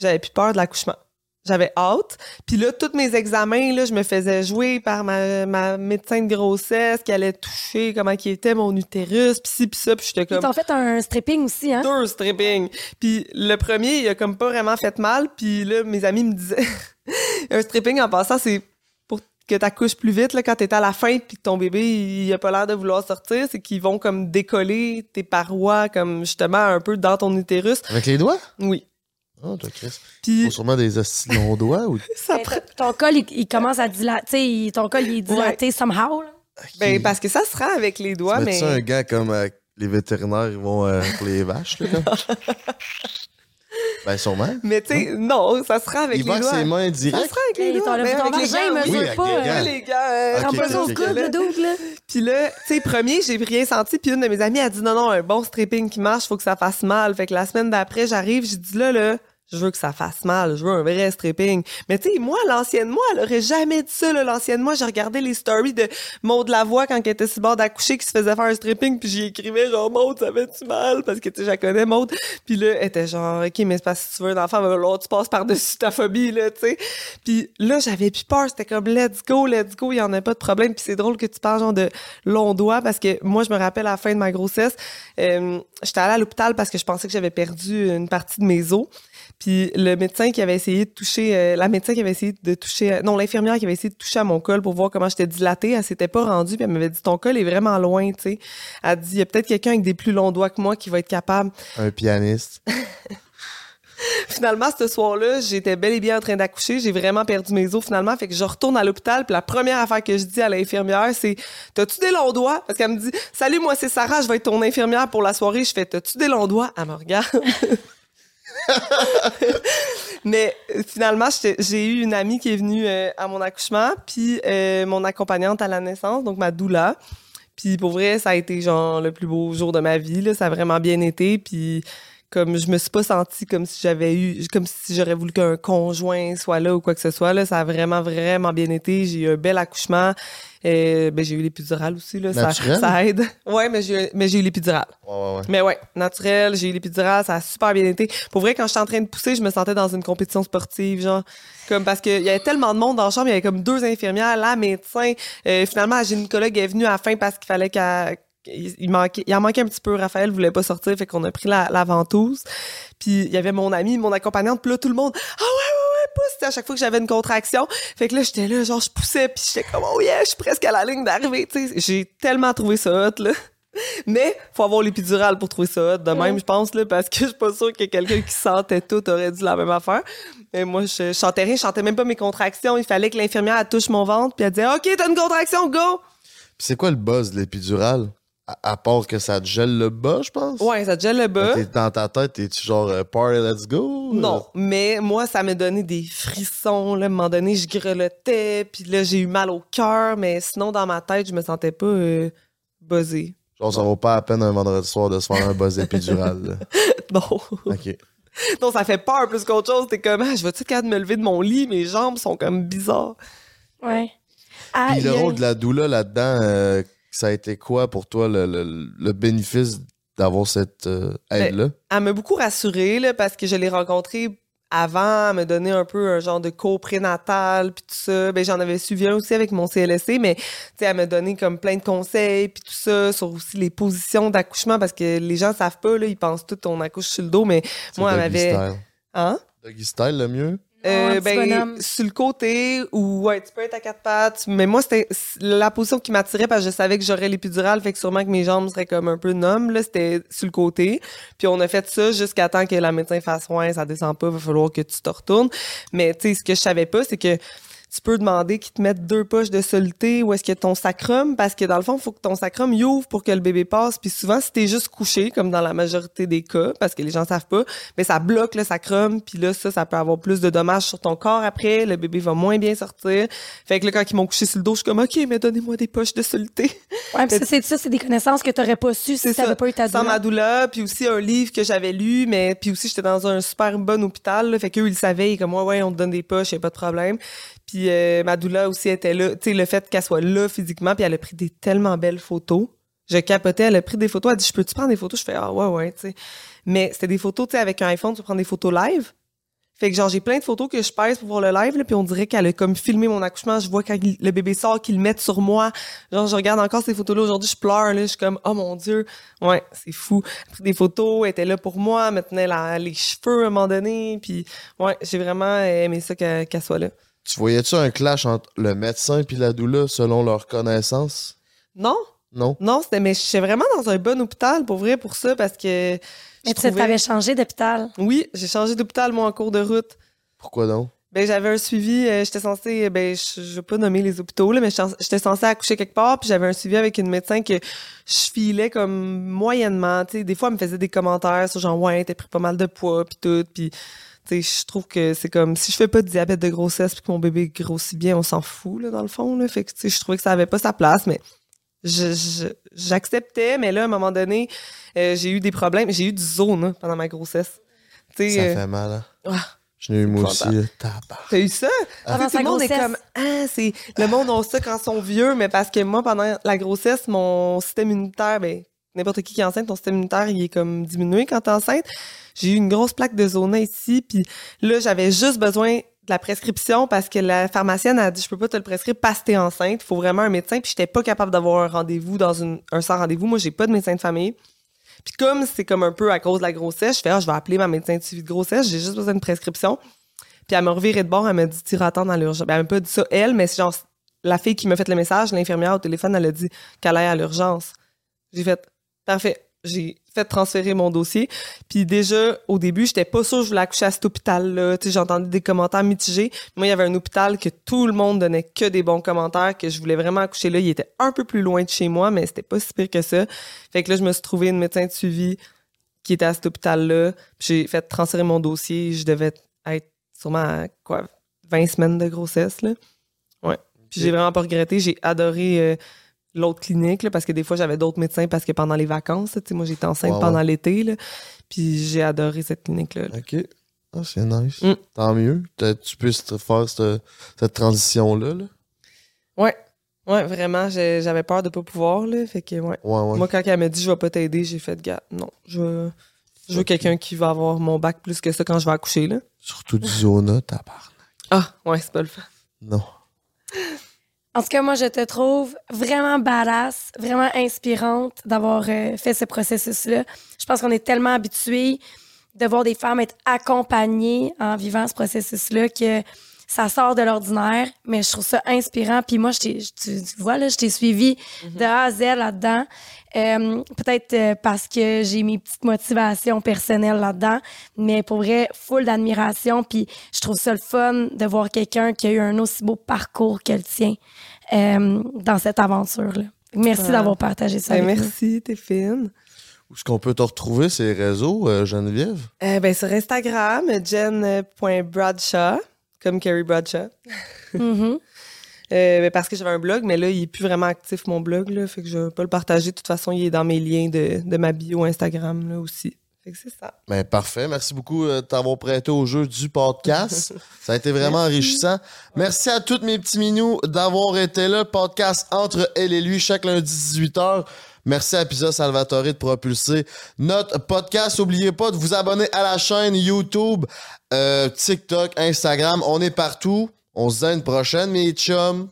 C: j'avais plus peur de l'accouchement. J'avais hâte. Puis là, tous mes examens, là, je me faisais jouer par ma, ma médecin de grossesse qui allait toucher comment qui était mon utérus, puis ci, puis ça, puis j'étais
A: Ils
C: comme
A: t'ont fait un stripping aussi, hein?
C: deux stripping. Puis le premier, il a comme pas vraiment fait mal. Puis là, mes amis me disaient... un stripping, en passant, c'est pour que t'accouches plus vite, là, quand t'es à la fin puis que ton bébé, il a pas l'air de vouloir sortir. C'est qu'ils vont comme décoller tes parois, comme justement un peu dans ton utérus.
B: Avec les doigts?
C: Oui.
B: Oh, toi, Chris.
C: Puis
B: Faut sûrement des longs doigts ou.
C: ça prend...
A: Ton col, il, il commence à dilater. Tu sais, il- ton col, il est dilaté somehow. là.
C: Ben, parce que ça se rend avec les doigts,
B: Tu
C: mais...
B: ça un gars comme euh, les vétérinaires, ils vont euh, pour les vaches, là, comme? ben, sûrement.
C: Mais tu sais, non, ça se rend avec
B: Il
C: les
B: va
C: doigts.
B: avec ses mains
C: Ça
B: directes.
C: se rend avec
A: Mais
C: les doigts.
A: le-
C: Ben,
A: ton
C: avec les
A: vagin, il mesure pas. euh,
C: les gars. euh,
A: ça au coude, le double, là.
C: Puis là, tu sais, premier, j'ai rien senti. Puis une de mes amies a dit non, non, un bon stripping qui marche, faut que ça fasse mal. Fait que la semaine d'après, j'arrive, j'ai dit là, là, je veux que ça fasse mal, je veux un vrai stripping. Mais tu sais, moi, l'ancienne moi, elle aurait jamais dit ça. L'ancienne moi, j'ai regardé les stories de Maude Lavoie quand elle était si bord d'accoucher, qui se faisait faire un stripping, puis j'y écrivais genre Maude, ça fait-tu mal? Parce que tu sais, je connais, Maude. Puis là, elle était genre, OK, mais c'est parce que si tu veux un enfant, ben, là, tu passes par-dessus ta phobie, là, tu sais. Puis là, j'avais plus peur. C'était comme, let's go, let's go, il y en a pas de problème. Puis c'est drôle que tu parles genre de long doigt parce que moi, je me rappelle à la fin de ma grossesse, euh, j'étais allée à l'hôpital parce que je pensais que j'avais perdu une partie de mes os. Puis le médecin qui avait essayé de toucher, euh, la médecin qui avait essayé de toucher, euh, non, l'infirmière qui avait essayé de toucher à mon col pour voir comment j'étais dilatée, elle s'était pas rendue, puis elle m'avait dit ton col est vraiment loin, tu sais. Elle a dit il y a peut-être quelqu'un avec des plus longs doigts que moi qui va être capable.
B: Un pianiste.
C: Finalement, ce soir-là, j'étais bel et bien en train d'accoucher, j'ai vraiment perdu mes os finalement, fait que je retourne à l'hôpital, puis la première affaire que je dis à l'infirmière, c'est "T'as-tu des longs doigts? Parce qu'elle me dit "Salut, moi c'est Sarah, je vais être ton infirmière pour la soirée." Je fais "T'as-tu des longs doigts? Elle me regarde. Mais euh, finalement, j'ai eu une amie qui est venue euh, à mon accouchement, puis euh, mon accompagnante à la naissance, donc ma doula. Puis pour vrai, ça a été genre le plus beau jour de ma vie. Ça a vraiment bien été. Puis comme je me suis pas sentie comme si j'avais eu, comme si j'aurais voulu qu'un conjoint soit là ou quoi que ce soit. Là. Ça a vraiment, vraiment bien été. J'ai eu un bel accouchement. Euh, ben, j'ai eu l'épidurale aussi. Là. Ça, ça aide. Ouais, mais j'ai, mais j'ai eu l'épidurale.
B: Ouais, ouais, ouais.
C: Mais ouais, naturel, j'ai eu l'épidurale, ça a super bien été. Pour vrai, quand j'étais en train de pousser, je me sentais dans une compétition sportive, genre, comme parce qu'il y avait tellement de monde dans la chambre, il y avait comme deux infirmières, la médecin. Euh, finalement, la gynécologue est venue à la fin parce qu'il fallait qu'elle il, manquait, il en manquait un petit peu. Raphaël voulait pas sortir, fait qu'on a pris la, la ventouse. Puis il y avait mon ami, mon accompagnante, puis là, tout le monde, ah ouais, ouais, ouais, pousse, C'était à chaque fois que j'avais une contraction. Fait que là, j'étais là, genre, je poussais, puis j'étais comme, oh yeah, je suis presque à la ligne d'arrivée, tu sais. J'ai tellement trouvé ça hot, là. Mais faut avoir l'épidural pour trouver ça hot, de même, je pense, là, parce que je suis pas sûre que quelqu'un qui sentait tout aurait dit la même affaire. Mais moi, je, chantais rien, je chantais même pas mes contractions. Il fallait que l'infirmière touche mon ventre, puis elle disait, OK, t'as une contraction, go!
B: Puis c'est quoi le buzz de l'épidural? À, à part que ça te gèle le bas, je pense?
C: Ouais, ça te gèle le bas.
B: T'es dans ta tête, t'es-tu genre euh, party, let's go?
C: Non, mais moi, ça m'a donné des frissons. Là. À un moment donné, je grelottais, puis là, j'ai eu mal au cœur, mais sinon, dans ma tête, je me sentais pas euh, buzzée.
B: Genre, ça vaut pas à peine un vendredi soir de se faire un buzz épidural.
C: Non.
B: OK.
C: non, ça fait peur plus qu'autre chose. T'es comme, ah, je vais-tu capable de me lever de mon lit? Mes jambes sont comme bizarres.
A: Ouais. Ah,
B: Puis
A: il
B: le
A: y a-
B: rôle de la doula là-dedans, euh, ça a été quoi pour toi le, le- le bénéfice d'avoir cette euh, aide-là?
C: Elle m'a beaucoup rassurée, là, parce que je l'ai rencontrée avant, elle me donnait un peu un genre de cours prénatal, puis tout ça. Ben, j'en avais suivi un aussi avec mon CLSC, mais tu sais, elle m'a donné comme plein de conseils, puis tout ça, sur aussi les positions d'accouchement, parce que les gens savent pas, là, ils pensent tout on accouche sur le dos, mais moi, elle m'avait... Hein?
B: Doggy Style, le mieux?
C: Euh, ben, sur le côté, ou ouais, tu peux être à quatre pattes. Mais moi, c'était la position qui m'attirait parce que je savais que j'aurais l'épidural, fait que sûrement que mes jambes seraient comme un peu numb, là, c'était sur le côté. Puis on a fait ça jusqu'à temps que la médecin fasse ouais, ça descend pas, va falloir que tu te retournes. Mais tu sais, ce que je savais pas, c'est que tu peux demander qu'ils te mettent deux poches de soluté ou est-ce que ton sacrum, parce que dans le fond, il faut que ton sacrum y ouvre pour que le bébé passe. Puis souvent, si t'es juste couché, comme dans la majorité des cas, parce que les gens savent pas, mais ça bloque le sacrum. Puis là, ça, ça peut avoir plus de dommages sur ton corps après. Le bébé va moins bien sortir. Fait que là, quand ils m'ont couché sur le dos, je suis comme, OK, mais donnez-moi des poches de soluté.
A: Ouais, puis ça, c'est ça, c'est des connaissances que t'aurais pas su si
C: C'est
A: t'avais
C: ça.
A: pas eu ta
C: Sans
A: doula.
C: ma doula, puis aussi un livre que j'avais lu, mais puis aussi j'étais dans un super bon hôpital, là, fait qu'eux ils savaient, comme ouais ouais on te donne des poches, y a pas de problème. Puis euh, ma doula aussi était là, tu sais le fait qu'elle soit là physiquement, puis elle a pris des tellement belles photos. Je capotais, elle a pris des photos, elle dit je peux-tu prendre des photos, je fais ah ouais ouais, tu sais. Mais c'était des photos, tu sais avec un iPhone, tu prendre des photos live. Fait que genre j'ai plein de photos que je pèse pour voir le live là, puis on dirait qu'elle a comme filmé mon accouchement, je vois quand le bébé sort qu'ils le mettent sur moi. Genre je regarde encore ces photos là aujourd'hui, je pleure là, je suis comme oh mon dieu. Ouais, c'est fou. A pris des photos, elle était là pour moi, elle me tenait la- les cheveux à un moment donné, puis ouais, j'ai vraiment aimé ça qu'elle soit là.
B: Tu voyais-tu un clash entre le médecin et la doula selon leurs connaissances?
C: Non,
B: Non?
C: non, c'était mais j'étais vraiment dans un bon hôpital pour vrai pour ça parce que
A: Mais tu
C: trouvais-
A: t'avais changé d'hôpital?
C: Oui, j'ai changé d'hôpital moi en cours de route.
B: Pourquoi donc?
C: Ben j'avais un suivi, euh, j'étais censée ben je, je vais pas nommer les hôpitaux là, mais j'étais censée accoucher quelque part, puis j'avais un suivi avec une médecin que je filais comme moyennement, tu sais, des fois elle me faisait des commentaires sur genre ouais, t'as pris pas mal de poids puis tout, puis je trouve que c'est comme si je fais pas de diabète de grossesse puis que mon bébé grossit bien, on s'en fout là dans le fond là, fait que je trouvais que ça avait pas sa place, mais je- je- j'acceptais, mais là à un moment donné, euh, j'ai eu des problèmes, j'ai eu du zone hein, pendant ma grossesse.
B: Ça
C: euh,
B: fait mal, hein?
C: ah,
B: Je l'ai eu moi aussi.
C: T'as eu ça?
A: Sa
C: tout le monde est comme ah c'est le monde a ça quand ils sont vieux mais parce que moi pendant la grossesse mon système immunitaire ben n'importe qui qui est enceinte ton système immunitaire il est comme diminué quand t'es enceinte j'ai eu une grosse plaque de zona ici puis là j'avais juste besoin de la prescription parce que la pharmacienne a dit je peux pas te le prescrire parce que t'es enceinte il faut vraiment un médecin puis j'étais pas capable d'avoir un rendez-vous dans un sans rendez-vous moi j'ai pas de médecin de famille puis comme c'est comme un peu à cause de la grossesse je fais ah, je vais appeler ma médecin de suivi de grossesse j'ai juste besoin d'une prescription puis elle m'a reviré de bord, elle m'a dit tu attendre dans l'urgence. Ben, elle m'a pas dit ça elle, mais c'est genre la fille qui m'a fait le message, l'infirmière au téléphone, elle a dit qu'elle allait à l'urgence. J'ai fait parfait. J'ai fait transférer mon dossier. Puis déjà, au début, j'étais pas sûre que je voulais accoucher à cet hôpital-là. J'entendais des commentaires mitigés. Moi, il y avait un hôpital que tout le monde donnait que des bons commentaires, que je voulais vraiment accoucher là. Il était un peu plus loin de chez moi, mais c'était pas si pire que ça. Fait que là, je me suis trouvé une médecin de suivi qui était à cet hôpital-là. Puis J'ai fait transférer mon dossier. Je devais être sûrement à, quoi, 20 semaines de grossesse. Là. Ouais. Puis j'ai vraiment pas regretté. J'ai adoré euh, l'autre clinique là, parce que des fois, j'avais d'autres médecins parce que pendant les vacances, là, tu sais, moi, j'étais enceinte pendant l'été. là. Puis j'ai adoré cette clinique-là. là.
B: OK. Ah, c'est nice.
C: Mm.
B: Tant mieux. Tu puisses te faire cette, cette transition-là. Là?
C: Ouais. Ouais, vraiment, j'avais peur de pas pouvoir. Là, fait que, ouais.
B: Ouais, ouais.
C: Moi, quand elle m'a dit je vais pas t'aider, j'ai fait gars. Non, je veux, je veux
B: Ok.
C: quelqu'un qui va avoir mon bac plus que ça quand je vais accoucher. Là.
B: Surtout du zona, tabarnak.
C: Ah, ouais, c'est pas le fun.
B: Non.
A: En tout cas, moi, je te trouve vraiment badass, vraiment inspirante d'avoir euh, fait ce processus-là. Je pense qu'on est tellement habitués de voir des femmes être accompagnées en vivant ce processus-là que ça sort de l'ordinaire, mais je trouve ça inspirant. Puis moi, je t'ai- je- tu, tu vois, là, je t'ai suivi de A à Z là-dedans. Euh, Peut-être euh, parce que j'ai mes petites motivations personnelles là-dedans, mais pour vrai, full d'admiration. Puis je trouve ça le fun de voir quelqu'un qui a eu un aussi beau parcours que le tien euh, dans cette aventure-là. Merci d'avoir partagé ça
C: Ben,
A: avec nous.
C: merci, t'es fine.
B: Où est-ce qu'on peut te retrouver, ces réseaux, euh, Geneviève?
C: Euh, ben, sur Instagram, jen.bradshaw, comme Carrie Bradshaw.
A: Mhm.
C: Euh, parce que j'avais un blog, mais là, il est plus vraiment actif, mon blog. Là, fait que je vais pas le partager. De toute façon, il est dans mes liens de, de ma bio Instagram là, aussi. Fait que c'est ça.
B: Ben, parfait. Merci beaucoup euh, de t'avoir prêté au jeu du podcast. Ça a été vraiment enrichissant. Merci à toutes mes petits minous d'avoir été là. Podcast entre elle et lui chaque lundi 18h. Merci à Pisa Salvatore de propulser notre podcast. N'oubliez pas de vous abonner à la chaîne YouTube, euh, TikTok, Instagram. On est partout. On se dit à une prochaine, mes chums.